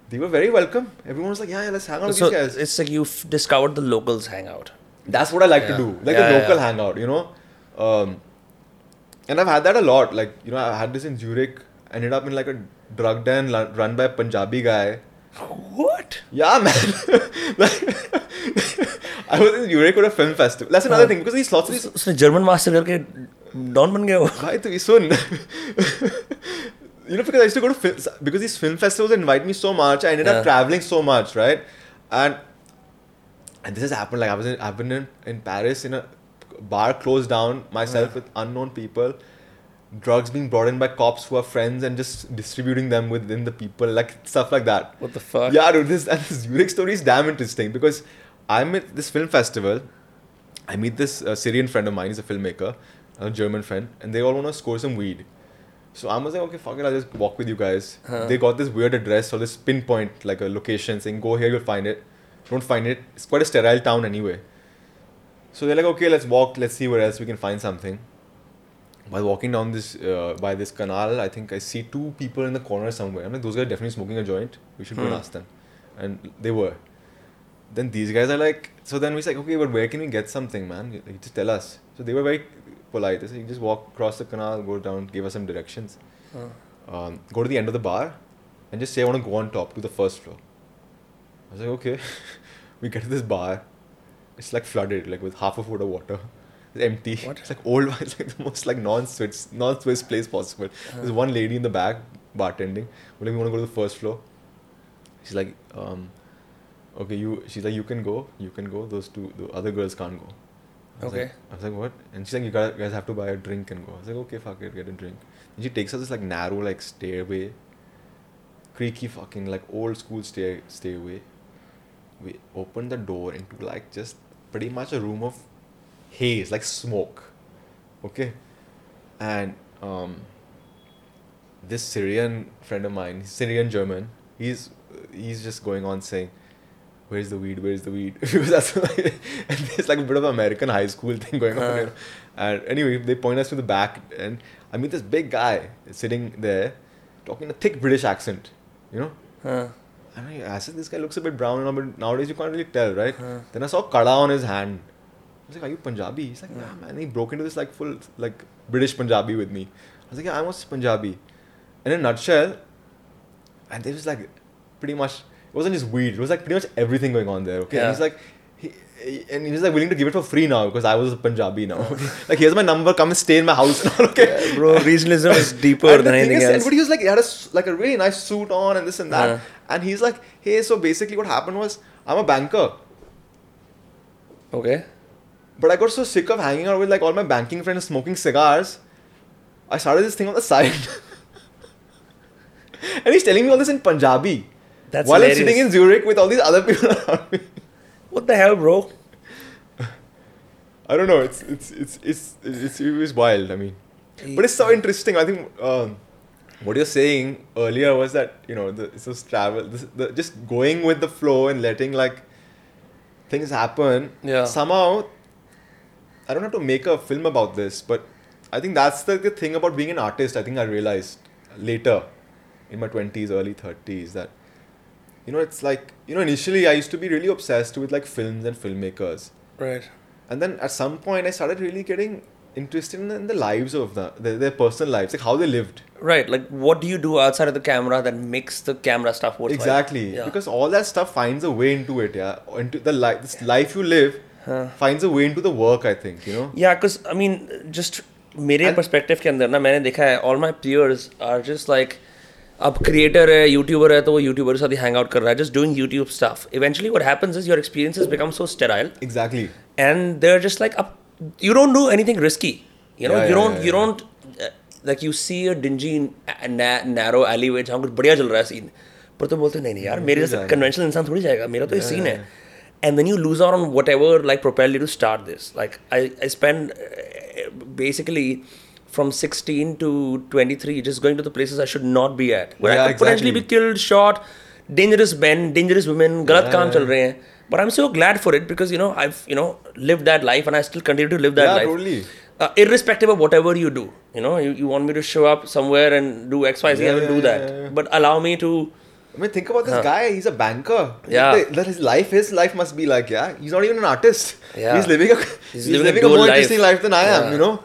They were very welcome. Everyone was like, "Yeah, yeah let's hang out so with these guys." It's like you've discovered the locals hangout. That's what I like yeah. to do, like yeah, a local hangout, you know. Um, and I've had that a lot. Like you know, I had this in Zurich. Ended up in like a drug den run by a Punjabi guy. What? Yeah, man. like, I was in Zurich at a film festival. That's another thing because these lots of these. उसने German master करके don बन गया वो Bhai, to sun. you know, because I used to go to film, because these film festivals invite me so much. I ended Yeah. up traveling so much, right? And and this has happened. Like I was in, I've been in, in Paris in a bar closed down myself with unknown people. Drugs being brought in by cops who are friends and just distributing them within the people, like stuff like that. What the fuck? Yeah, dude, this and this Zurich story is damn interesting because I'm at this film festival. I meet this uh, Syrian friend of mine. He's a filmmaker, a German friend, and they all want to score some weed. So I was like, okay, fuck it, I'll just walk with you guys. Huh. They got this weird address or this pinpoint, like a location, saying go here, you'll find it. Don't find it. It's quite a sterile town anyway. So they're like, okay, let's walk. Let's see where else we can find something. While walking down this uh, by this canal, I think I see two people in the corner somewhere. I'm like, those guys are definitely smoking a joint. We should go and Hmm. ask them. And they were. Then these guys are like, so then we like, okay, but where can we get something, man? Like, just tell us. So they were very polite. They said, you just walk across the canal, go down, give us some directions. Huh. Um, go to the end of the bar, and just say I want to go on top to the first floor. I was like, okay. we get to this bar. It's like flooded, like with half a foot of water. It's empty. What? It's like old. It's like the most like non-Swiss, non-Swiss place possible. There's one lady in the back bartending. We're like, we want to go to the first floor. She's like, um, okay, you. She's like, you can go. You can go. Those two, the other girls can't go. I Okay. Like, I was like, what? And she's like, you guys guys have to buy a drink and go. I was like, okay, fuck it, get a drink. And she takes us this like narrow like stairway, creaky fucking like old school stair stairway. We open the door into like just pretty much a room of haze, like smoke. Okay, and um, this Syrian friend of mine, he's Syrian German, he's he's just going on saying, "Where's the weed? Where's the weed?" because that's like, and there's like a bit of American high school thing going on. Uh. You know? And anyway, they point us to the back, and I meet this big guy sitting there, talking a thick British accent, you know. Huh. And I, I said, this guy looks a bit brown, but nowadays you can't really tell, right? Huh. Then I saw Kada on his hand. I was like, are you Punjabi? He's like, uh. yeah, man. And he broke into this like full like British Punjabi with me. I was like, yeah, I'm also Punjabi. In a nutshell, and it was like pretty much, wasn't just weed. It was like pretty much everything going on there. Okay, Yeah. and he's like, he, and he was like willing to give it for free now because I was a Punjabi now. like here's my number, come and stay in my house. now. okay, Bro, regionalism is deeper and than thing anything is, and else. but he was like, he had a like a really nice suit on and this and that. Yeah. And he's like, hey, so basically what happened was, I'm a banker. Okay. But I got so sick of hanging out with like all my banking friends smoking cigars. I started this thing on the side. and he's telling me all this in Punjabi. That's while hilarious. I'm sitting in Zurich with all these other people around me. What the hell, bro? I don't know. It's it's it's it's it's, it was wild. I mean, but it's so interesting. I think um, what you're saying earlier was that you know the it's just travel, this, the, just going with the flow and letting like things happen. Yeah. Somehow, I don't have to make a film about this, but I think that's the, the thing about being an artist. I think I realized later, in my twenties, early thirties, that you know it's like you know initially I used to be really obsessed with like films and filmmakers. Right. And then at some point, I started really getting interested in, in the lives of the, their, their personal lives, like how they lived. Right. Like, what do you do outside of the camera that makes the camera stuff worthwhile? Exactly, Yeah. because all that stuff finds a way into it. Yeah, into the life, this life you live finds a way into the work. I think you know. Yeah, because I mean, just मेरे And- perspective के अंदर ना मैंने देखा है all my peers are just like अब creator है YouTuber है तो वो यूट्यूबर के साथ ही हैंग आउट कर रहा है just doing YouTube stuff eventually what happens is your experience is become so sterile exactly and they are just like अब you don't do anything risky you know you don't you don't like you see a dingy narrow alleyway जहाँ कुछ बढ़िया चल रहा है scene पर तो बोलते नहीं नहीं यार मेरे जैसे कन्वेंशनल इंसान थोड़ी जाएगा मेरा तो ये सीन है. And then you lose out on whatever like you to start this like I I spend basically from 16 to 23 just going to the places i should not be at where yeah, i could exactly. potentially be killed shot dangerous men dangerous women galat yeah, kaam chal but i'm so glad for it because you know i've you know lived that life and i still continue to live that yeah, life totally. Uh, irrespective of whatever you do you know you, you want me to show up somewhere and do xyz yeah, i will do that but allow me to I mean, think about this huh. guy. He's a banker. Yeah. That his life, his life must be like, yeah. He's not even an artist. Yeah. He's living a, he's, he's living, living a, more life. interesting life than I yeah. am. You know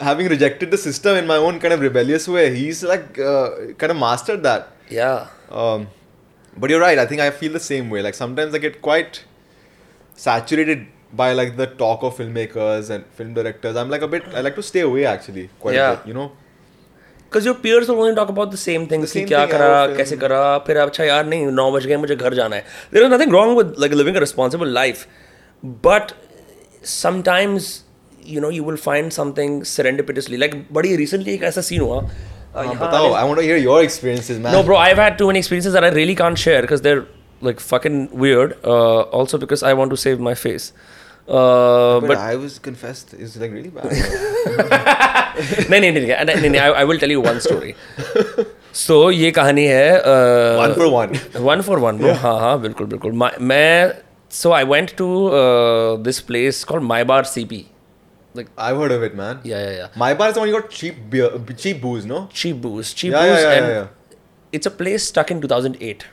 having rejected the system in my own kind of rebellious way, he's like uh, kind of mastered that. yeah Um, but you're right. I think I feel the same way. Like sometimes I get quite saturated by like the talk of filmmakers and film directors. I'm like a bit. I like to stay away actually quite Yeah. a bit. You know. Because your peers will only talk about the same things The कि same क्या thing, करा yeah, वो कैसे film- करा फिर अच्छा यार नहीं नौ बज गए मुझे घर जाना है there is nothing wrong with like living a responsible life but sometimes you know you will find something serendipitously like बड़ी recently एक ऐसा scene हुआ uh, हाँ, यहाँ बताओ. I want to hear your experiences, man. no bro I've had too many experiences that I really can't share because they're like fucking weird uh, also because I want to save my face uh, But, but I was confessed is like really bad. नहीं नहीं नहीं नहीं नहीं नहीं I will tell you one story so ये कहानी है uh, one for one. One for one bro हाँ हाँ बिल्कुल बिल्कुल मा- मैं सो I went to this place called my bar C P like I've heard of it, man. या या या My bar is the one you got cheap beer, cheap booze, no? cheap booze cheap Yeah, yeah, booze yeah, and yeah, yeah. it's a place stuck in 2008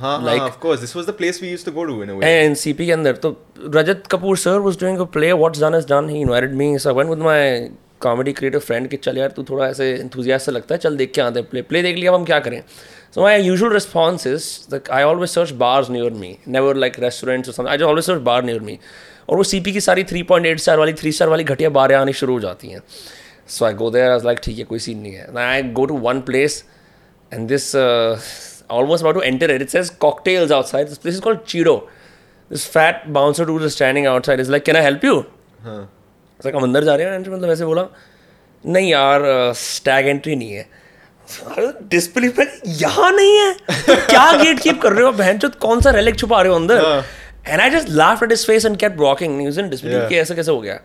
Huh, Like- huh, of course. This was the place we used to go to in a way. and CP के अंदर तो रजत Kapoor sir was doing a play what's done is done he invited me so I went with my comedy creative friend कि चल यार तू थोड़ा ऐसे enthusiast सा लगता है चल देख के आते हैं play play देख लिया अब हम क्या करें so my usual response is like I always search bars near me never like restaurants or something I just always और वो सीपी की सारी थ्री पॉइंट एट स्टार वाली थ्री स्टार वाली घटिया बारें आनी शुरू हो जाती हैं। सो आई गो देर लाइक ठीक है कोई सीन नहीं है. I go to one place and this almost about to enter it's says cocktails outside this place is called Chido this fat bouncer to standing outside is like can I help you like हम अंदर जा रहे हैं. Entry मतलब वैसे बोला नहीं यार uh, स्टैग एंट्री नहीं है. डिस्प्ले पर यहाँ नहीं है। तो क्या गेट कीप कर रहे हो बहन कौन सा रेलिक छुपा रहे हो अंदर? हाँ। And I just laughed at his face and kept walking news in display Yeah. कि ऐसे कैसे हो गया?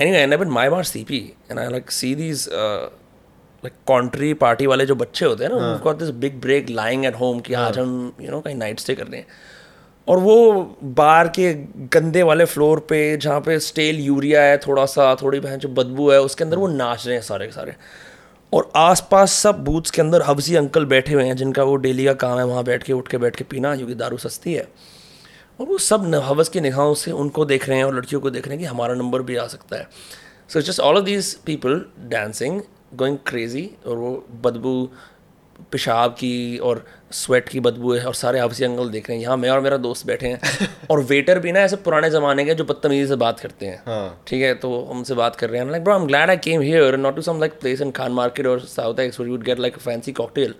Anyway and I my bar CP and I like see these like contri party वाले जो बच्चे होते हैं ना उनको this big break lying at home कि आज हम यू नो कहीं नाइट स्टे कर रहे हैं। और वो बार के गंदे वाले फ्लोर पे जहाँ पे स्टेल यूरिया है थोड़ा सा थोड़ी बहन जो बदबू है उसके अंदर वो नाच रहे हैं सारे के सारे। और आसपास सब बूथ्स के अंदर हवसी अंकल बैठे हुए हैं जिनका वो डेली का काम है वहाँ बैठ के उठ के बैठ के पीना क्योंकि दारू सस्ती है। और वो सब हवस की निगाहों से उनको देख रहे हैं और लड़कियों को देख रहे हैं कि हमारा नंबर भी आ सकता है। So just all of these people dancing going crazy और वो बदबू पेशाब की और स्वेट की बदबू है और सारे हाफसी अंकल देख रहे हैं यहाँ मैं और मेरा दोस्त बैठे हैं। और वेटर भी ना ऐसे पुराने ज़माने के जो बदतमीजी से बात करते हैं। हाँ। ठीक है तो हमसे बात कर रहे हैं। Like bro I am glad I came here not to some like place in Khan Market और South Ex would get like fancy cocktail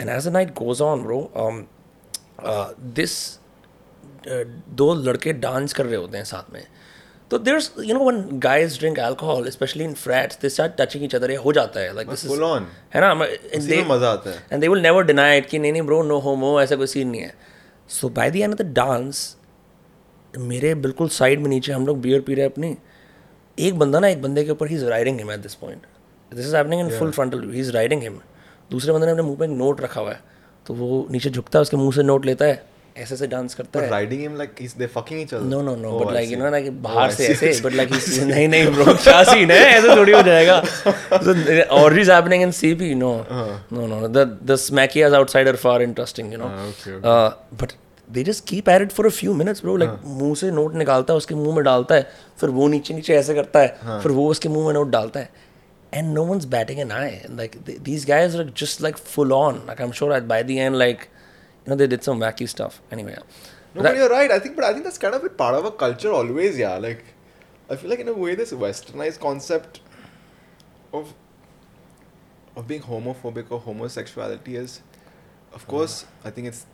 and as a night goes on bro this दो लड़के dance कर रहे होते हैं साथ में। तो there's you know one guys drink alcohol specially in frats they start touching each other ये हो जाता है। This is full है ना? they मज़ा आता है। and they will never deny it कि नहीं नहीं bro no homo ऐसा कोई सीन नहीं है। सो by the end of the dance मेरे बिल्कुल साइड में नीचे हम लोग बियर पी रहे हैं अपनी। एक बंदा ना एक बंदे के ऊपर ही is riding him at this point this is happening in full frontal he is riding him दूसरे बंदे ने अपने मुँह पे एक नोट रखा हुआ है। तो वो नीचे झुकता है उसके मुँह से नोट लेता है। ऐसे ऐसे डांस करता है। Riding him like is they fucking each other no no no but like you know like बाहर से ऐसे बट लाइक नहीं नहीं ब्रो क्या सीन ऐसे थोड़ी हो जाएगा। और is happening in CP no no no the the smacky is outsider for interesting you know but they just keep at for a few minutes bro like मुँह से नोट निकालता है उसके मुँह में डालता है फिर वो नीचे नीचे ऐसे करता है फिर वो उसके मुँह में नोट डालता है। And no once batting an I like these guys are just like full on like I am sure by the end like know they did some wacky stuff anyway yeah. No, but you're right. I think, but I think that's kind of a part of a culture always. Yeah, like I feel like in a way this westernized concept of of being homophobic or homosexuality is, of mm. course, I think it's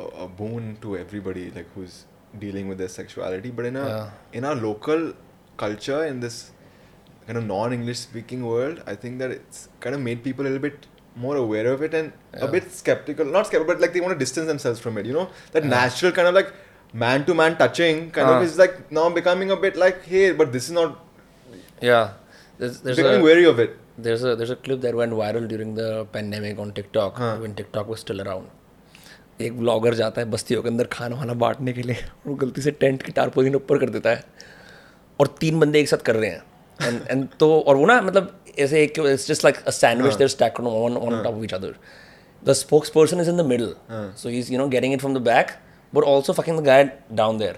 a, a boon to everybody like who's dealing with their sexuality. But in a Yeah. in our local culture in this kind of non-English speaking world, I think that it's kind of made people a little bit more aware of it and yeah. a bit skeptical. Not skeptical, but like they want to distance themselves from it. You know, that Yeah. natural kind of like man-to-man touching kind Uh. of is like now becoming a bit like, hey, but this is not Yeah, there's there's becoming a wary of it. there's a there's a clip that went viral during the pandemic on TikTok हाँ. when TikTok was still around. एक blogger जाता है बस्तियों के अंदर खाना वाना बांटने के लिए वो गलती से टेंट की टारपोलिन ऊपर कर देता है और तीन बंदे एक साथ कर रहे हैं एंड एंड तो और वो ना मतलब ऐसे एक it's just like a sandwich there stacked on one on top of each other the spokesperson is in the middle. So he's, you know, getting it from the back, but also fucking the guy down there.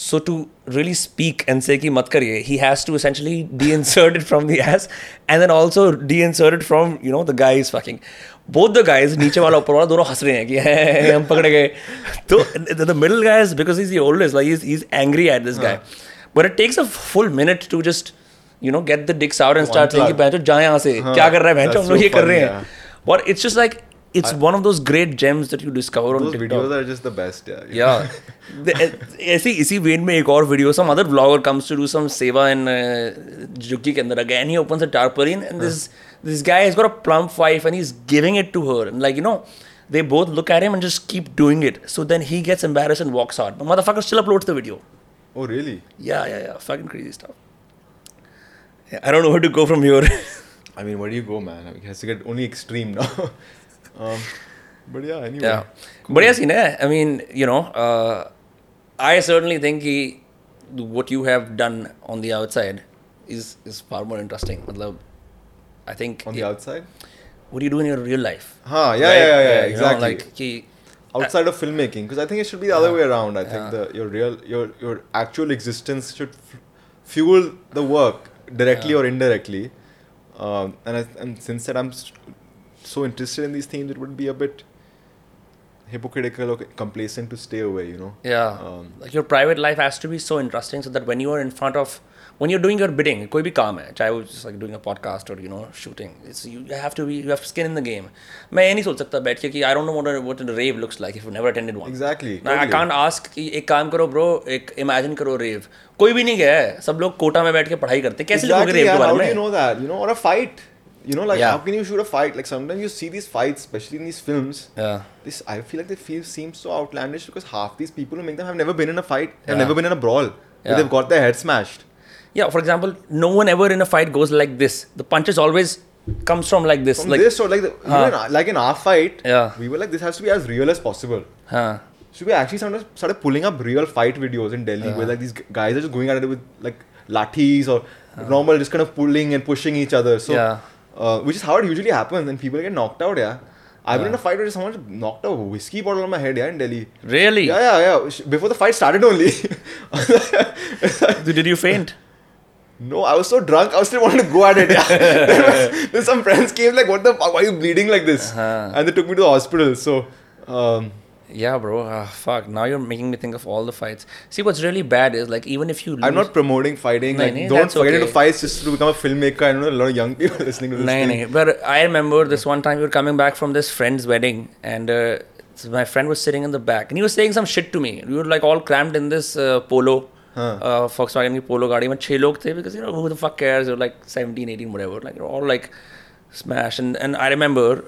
So to really speak and say ki mat kariye, he has to essentially de-insert it from the ass and then also de-insert it from, you know, the guy is fucking. Both the guys, नीचे वाला ऊपर वाला दोनों हंस रहे हैं कि "हैं, हम पकड़े गए तो the, the middle guy is because he's the oldest like he's, he's angry at this guy but it takes a full minute to just you know get the dicks out and One start saying कि plug. बहन जा यहाँ से हाँ, क्या कर रहा है बहन that's हम लोग so ये कर रहे funny, हैं but it's just like it's one of those great gems that you discover on Those TikTok. videos are just the best. Yeah. yeah. The- ऐसी इसी वेन में एक और video some other vlogger comes to do some सेवा in uh, झुग्गी के अंदर again he opens a tarpaulin and this this guy has got a plump wife and he's giving it to her and like you know they both look at him and just keep doing it so then he gets embarrassed and walks out but motherfucker still uploads the video Oh really? yeah yeah yeah fucking crazy stuff yeah, I don't know where to go from here. I mean, where do you go, man? I mean, it has to get only extreme now. um, but yeah, anyway. Yeah. Cool. But yeah, see, I mean, you know, uh, I certainly think he, what you have done on the outside is, is far more interesting. Matlab, I think. On the it, outside? What do you do in your real life? Huh, yeah, right? yeah, yeah, yeah, yeah, exactly. Know, like, outside of filmmaking because i think it should be the uh-huh. other way around i yeah. think the your real your your actual existence should f- fuel the work directly or indirectly um, and I, and since that i'm so interested in these themes it would be a bit hypocritical or complacent to stay away you know? Yeah. Um, like your private life has to be so interesting so that when you are in front of when you're doing your bidding कोई भी काम है चाहे वो just like doing a podcast or you know shooting it's you have to be you have skin in the game मैं ये नहीं सोच सकता बैठ के कि I don't know what a, what a rave looks like if you've never attended one exactly Now, I can't ask कि एक काम करो ब्रो एक इमेजिन करो रेव कोई भी नहीं गया है सब लोग कोटा में बैठ के पढ़ाई करते हैं कैसे exactly रेव yeah, के बारे do you know that you know or a fight you know like Yeah. how can you shoot a fight like sometimes you see these fights especially in these films yeah this I feel like they feel seem so outlandish because half these people who make them have never been in a fight, have Yeah. never been in a brawl. Yeah. They've got their head smashed. Yeah for example no one ever in a fight goes like this the punches always comes from like this From like this or like the, Huh. even in- like in our fight, Yeah. we were like this has to be as real as possible. huh So we actually started, started pulling up real fight videos in Delhi where uh-huh. like these guys are just going at it with like lathis or uh-huh. normal just kind of pulling and pushing each other. So Yeah. uh, which is how it usually happens and people get knocked out. Yeah. I've been in a uh-huh. fight where someone knocked a whiskey bottle on my head. Yeah, in Delhi. really Yeah, yeah, yeah. Before the fight started only. did you faint No, I was so drunk. I was still wanting to go at it. Yeah. was- some friends came like, "What the fuck? Why are you bleeding like this?" Uh-huh. And they took me to the hospital. So, um, Yeah, bro. Ah, fuck. Now you're making me think of all the fights. See, what's really bad is like even if you lose, I'm not promoting fighting. Like, don't that's get into okay. fights just to become a filmmaker. I know a lot of young people listening to this. No, thing. no. But I remember this one time we were coming back from this friend's wedding, and uh, my friend was sitting in the back, and he was saying some shit to me. We were like all crammed in this uh, polo, हाँ। uh, Volkswagen की Polo गाड़ी में छः लोग थे because you know who the fuck cares you like 17 18 whatever like all like smash and and I remember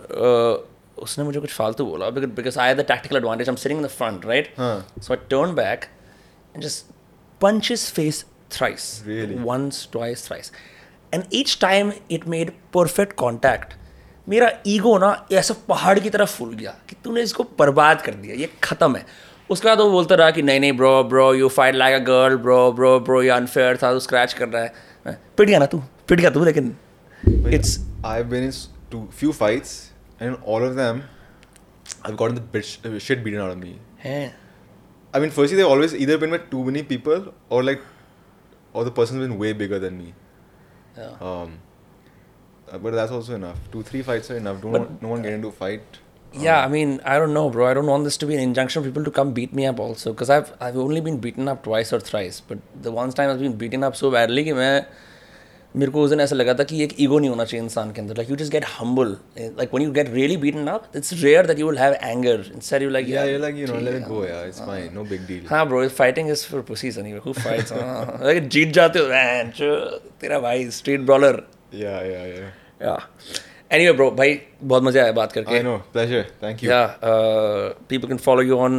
उसने मुझे कुछ फालतू बोला because I had the tactical advantage I am sitting in the front right so I turn back and just punch his face thrice really? Once twice thrice. And each time it made perfect contact मेरा ego ना ऐसा पहाड़ की तरह फूल गया कि तूने इसको बर्बाद कर दिया ये ख़त्म है। उसके बाद वो बोलता रहा कि नहीं नहीं bro bro you fight like a girl bro bro bro you unfair था तू स्क्रैच कर रहा है। हाँ, पिट गया ना तू पिट गया तू लेकिन it's I have been in too few fights and all of them I have gotten the shit beaten out of me हैं। I mean firstly they always either been with too many people और like और the person been way bigger than me um but that's also enough. Two three fights are enough. Don't but, no one uh, get into fight. Yeah, I mean, I don't know, bro. I don't want this to be an injunction for people to come beat me up also, because I've I've only been beaten up twice or thrice, but the one time I've been beaten up so badly कि मैं मेरे को उस दिन ऐसा लगा था कि एक ईगो नहीं होना चाहिए इंसान के अंदर like you just get humble like when you get really beaten up it's rare that you will have anger instead you're like Yeah, you're like, you know, ठीक let है, it go, yeah, it's fine, no big deal. हाँ bro fighting is for pussies anyway who fights हाँ like जीत जाते हो man चो, तेरा भाई street brawler Yeah, yeah, yeah. yeah anyway bro भाई बहुत मजा आया बात करके I know, pleasure. Thank you. yeah uh, people can follow you on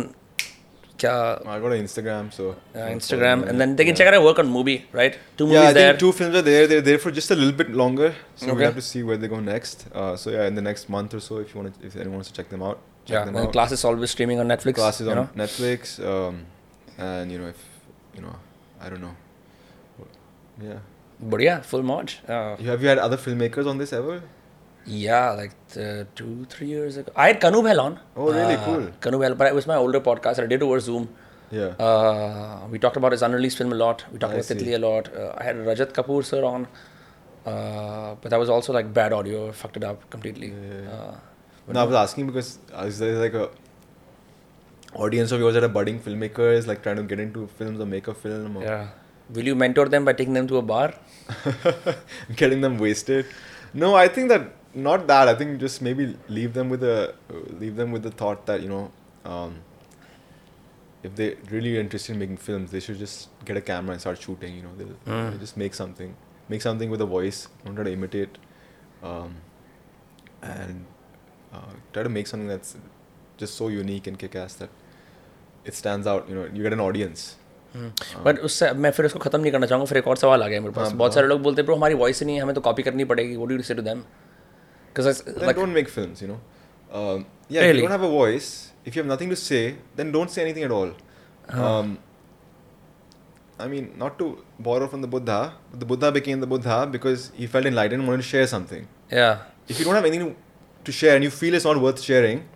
क्या I got an Instagram, so. uh, Instagram, and then they can check out our work on Movie, right? Two Yeah, I movies think there. two films are there. They're there for just a little bit longer, so we Okay. have to see where they go next. Uh, so yeah, in the next month or so, if you want to, if anyone wants to check them out, check yeah, them and out. Class is always streaming on Netflix. Classes you on know? Netflix, um, and you know if you know, I don't know. Yeah, But yeah, full mod. Uh, you have you had other filmmakers on this ever? Yeah, like uh, two, three years ago. I had Kanu Behl on. Oh, really? Uh, Cool. Kanu Behl, but it was my older podcast. I did it over Zoom. Yeah. Uh, we talked about his unreleased film a lot. We talked I about see. Titli a lot. Uh, I had Rajat Kapoor sir on. Uh, but that was also like bad audio, fucked it up completely. Yeah, Uh, No, I was asking because is there like a audience of yours that are budding filmmakers, like trying to get into films or make a film, or yeah. Will you mentor them by taking them to a bar? getting them wasted? No, I think that not that. I think just maybe leave them with a leave them with the thought that you know, um, if they really are interested in making films, they should just get a camera and start shooting. You know, they'll, Mm. they'll just make something, make something with a voice. Don't try to imitate, um, and uh, try to make something that's just so unique and kick-ass that it stands out. You know, you get an audience. But उससे मैं फिर उसको खत्म नहीं करना चाहूँगा फिर एक और सवाल आ गया मेरे पास हाँ, बहुत सारे लोग बोलते ब्रो हमारी वॉइस ही नहीं है हमें तो कॉपी करनी पड़ेगी व्हाट डू यू से to them because then like, don't make films. You know, um, yeah. Really? If you don't have a voice, if you have nothing to say, then don't say anything at all. Huh. Um, I mean, not to borrow from the Buddha, but the Buddha became the Buddha because he felt enlightened and wanted to share something. Yeah. If you don't have anything to share and you feel it's not worth sharing,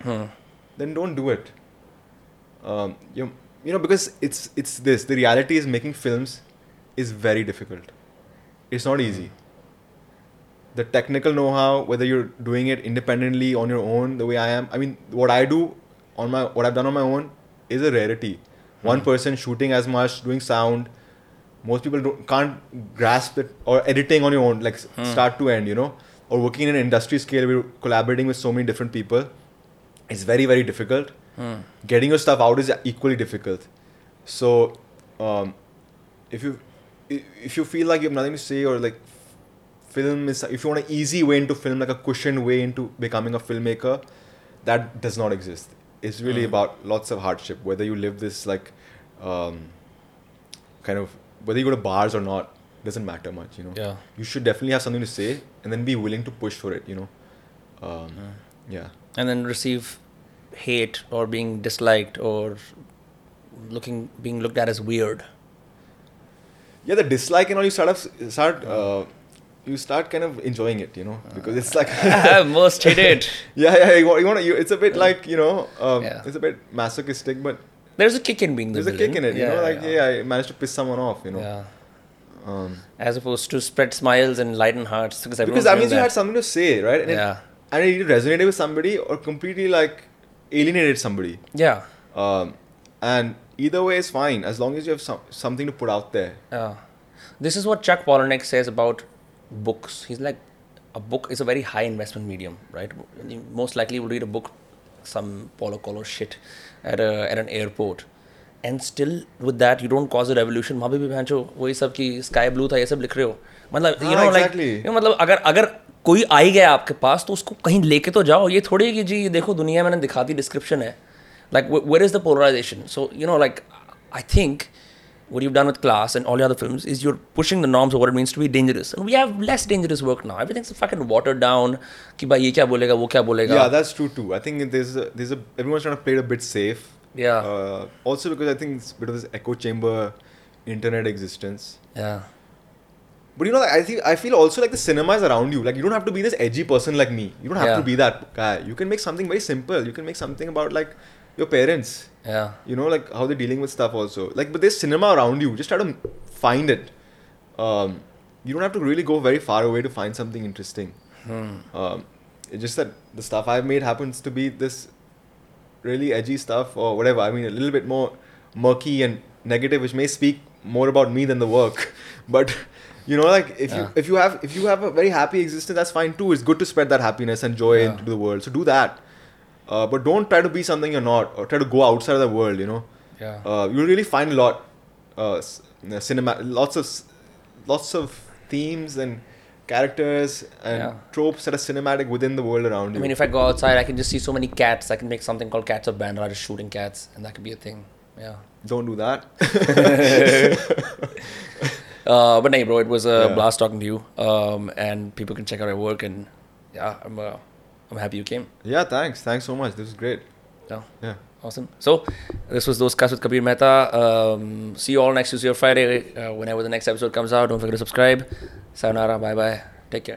then don't do it. Um, you, you know, because it's it's this. The reality is making films is very difficult. It's not easy. The technical know-how, whether you're doing it independently on your own, the way I am. I mean, what I do on my what I've done on my own is a rarity. Hmm. One person shooting as much, doing sound. Most people don't, can't grasp it or editing on your own, like s- start to end, you know, or working in an industry scale, we're collaborating with so many different people. It's very very difficult. Hmm. Getting your stuff out is equally difficult. So, um, if you if you feel like you have nothing to say or like film is if you want an easy way into film like a cushioned way into becoming a filmmaker that does not exist. It's really about lots of hardship whether you live this like um, kind of whether you go to bars or not doesn't matter much you know? Yeah. you should definitely have something to say and then be willing to push for it you know? Um, yeah. and then receive hate or being disliked or looking being looked at as weird. Yeah the dislike and all you start of start uh, you start kind of enjoying it you know because it's like I most hated yeah yeah you want, you want to, you, it's a bit like you know um, Yeah. it's a bit masochistic but there's a kick in being the there's a kick in it you know like yeah, I managed to piss someone off you know yeah Um, as opposed to spread smiles and lighten hearts because that means you had something to say, right? And Yeah. It, and it either resonated with somebody or completely like alienated somebody. yeah Um, and either way is fine as long as you have some, something to put out there. Yeah. This is what Chuck Palahniuk says about books. He's like, a book is a very high investment medium, right? You most likely will read a book, some Paulo Coelho shit, at, a, at an airport. And still, with that, you don't cause a revolution. वहाँ भी भैंचो वही सब कि sky blue था ये सब लिख रहे हो मतलब you हाँ, know like you know, मतलब अगर अगर कोई आ ही गया आपके पास तो उसको कहीं लेके तो जाओ ये थोड़ी कि जी देखो दुनिया मैंने दिखा दी डिस्क्रिप्शन है like wh- where is the polarization so you know like i think what you've done with class and all the other films is you're pushing the norms of what it means to be dangerous. And we have less dangerous work now. Everything's fucking watered down. Ki bhai ye kya bolega, wo kya bolega. Yeah, that's true too. I think there's a, there's a, everyone's trying to play it a bit safe. Yeah. Uh, also because I think it's a bit of this echo chamber internet existence. Yeah. But you know, I think I feel also like the cinema is around you. Like you don't have to be this edgy person like me. You don't have yeah. to be that guy. You can make something very simple. You can make something about like your parents yeah You know, like how they're dealing with stuff also. Like, but there's cinema around you. Just try to find it. Um, you don't have to really go very far away to find something interesting. Hmm. Um, it's just that the stuff I've made happens to be this really edgy stuff or whatever. I mean, a little bit more murky and negative, which may speak more about me than the work. But you know, like if Yeah. you if you have if you have a very happy existence, that's fine too. It's good to spread that happiness and joy Yeah. into the world. So do that. Uh, but don't try to be something you're not, or try to go outside of the world. You know, yeah uh, you'll really find a lot, uh, cinema, lots of, lots of themes and characters and Yeah. tropes that are cinematic within the world around you. I mean, if I go outside, I can just see so many cats. I can make something called Cats of Bandra, just shooting cats, and that could be a thing. Yeah. Don't do that. Uh, but no, bro, it was a Yeah. blast talking to you. Um, and people can check out our work, and yeah, I'm, uh, I'm happy you came. yeah, thanks. Thanks so much. This is great. Yeah, Yeah. awesome. So, this was those cuts with Kabir Mehta. Um, see you all next Tuesday or Friday, uh, whenever the next episode comes out. Don't forget to subscribe. Sayonara. Bye bye. Take care.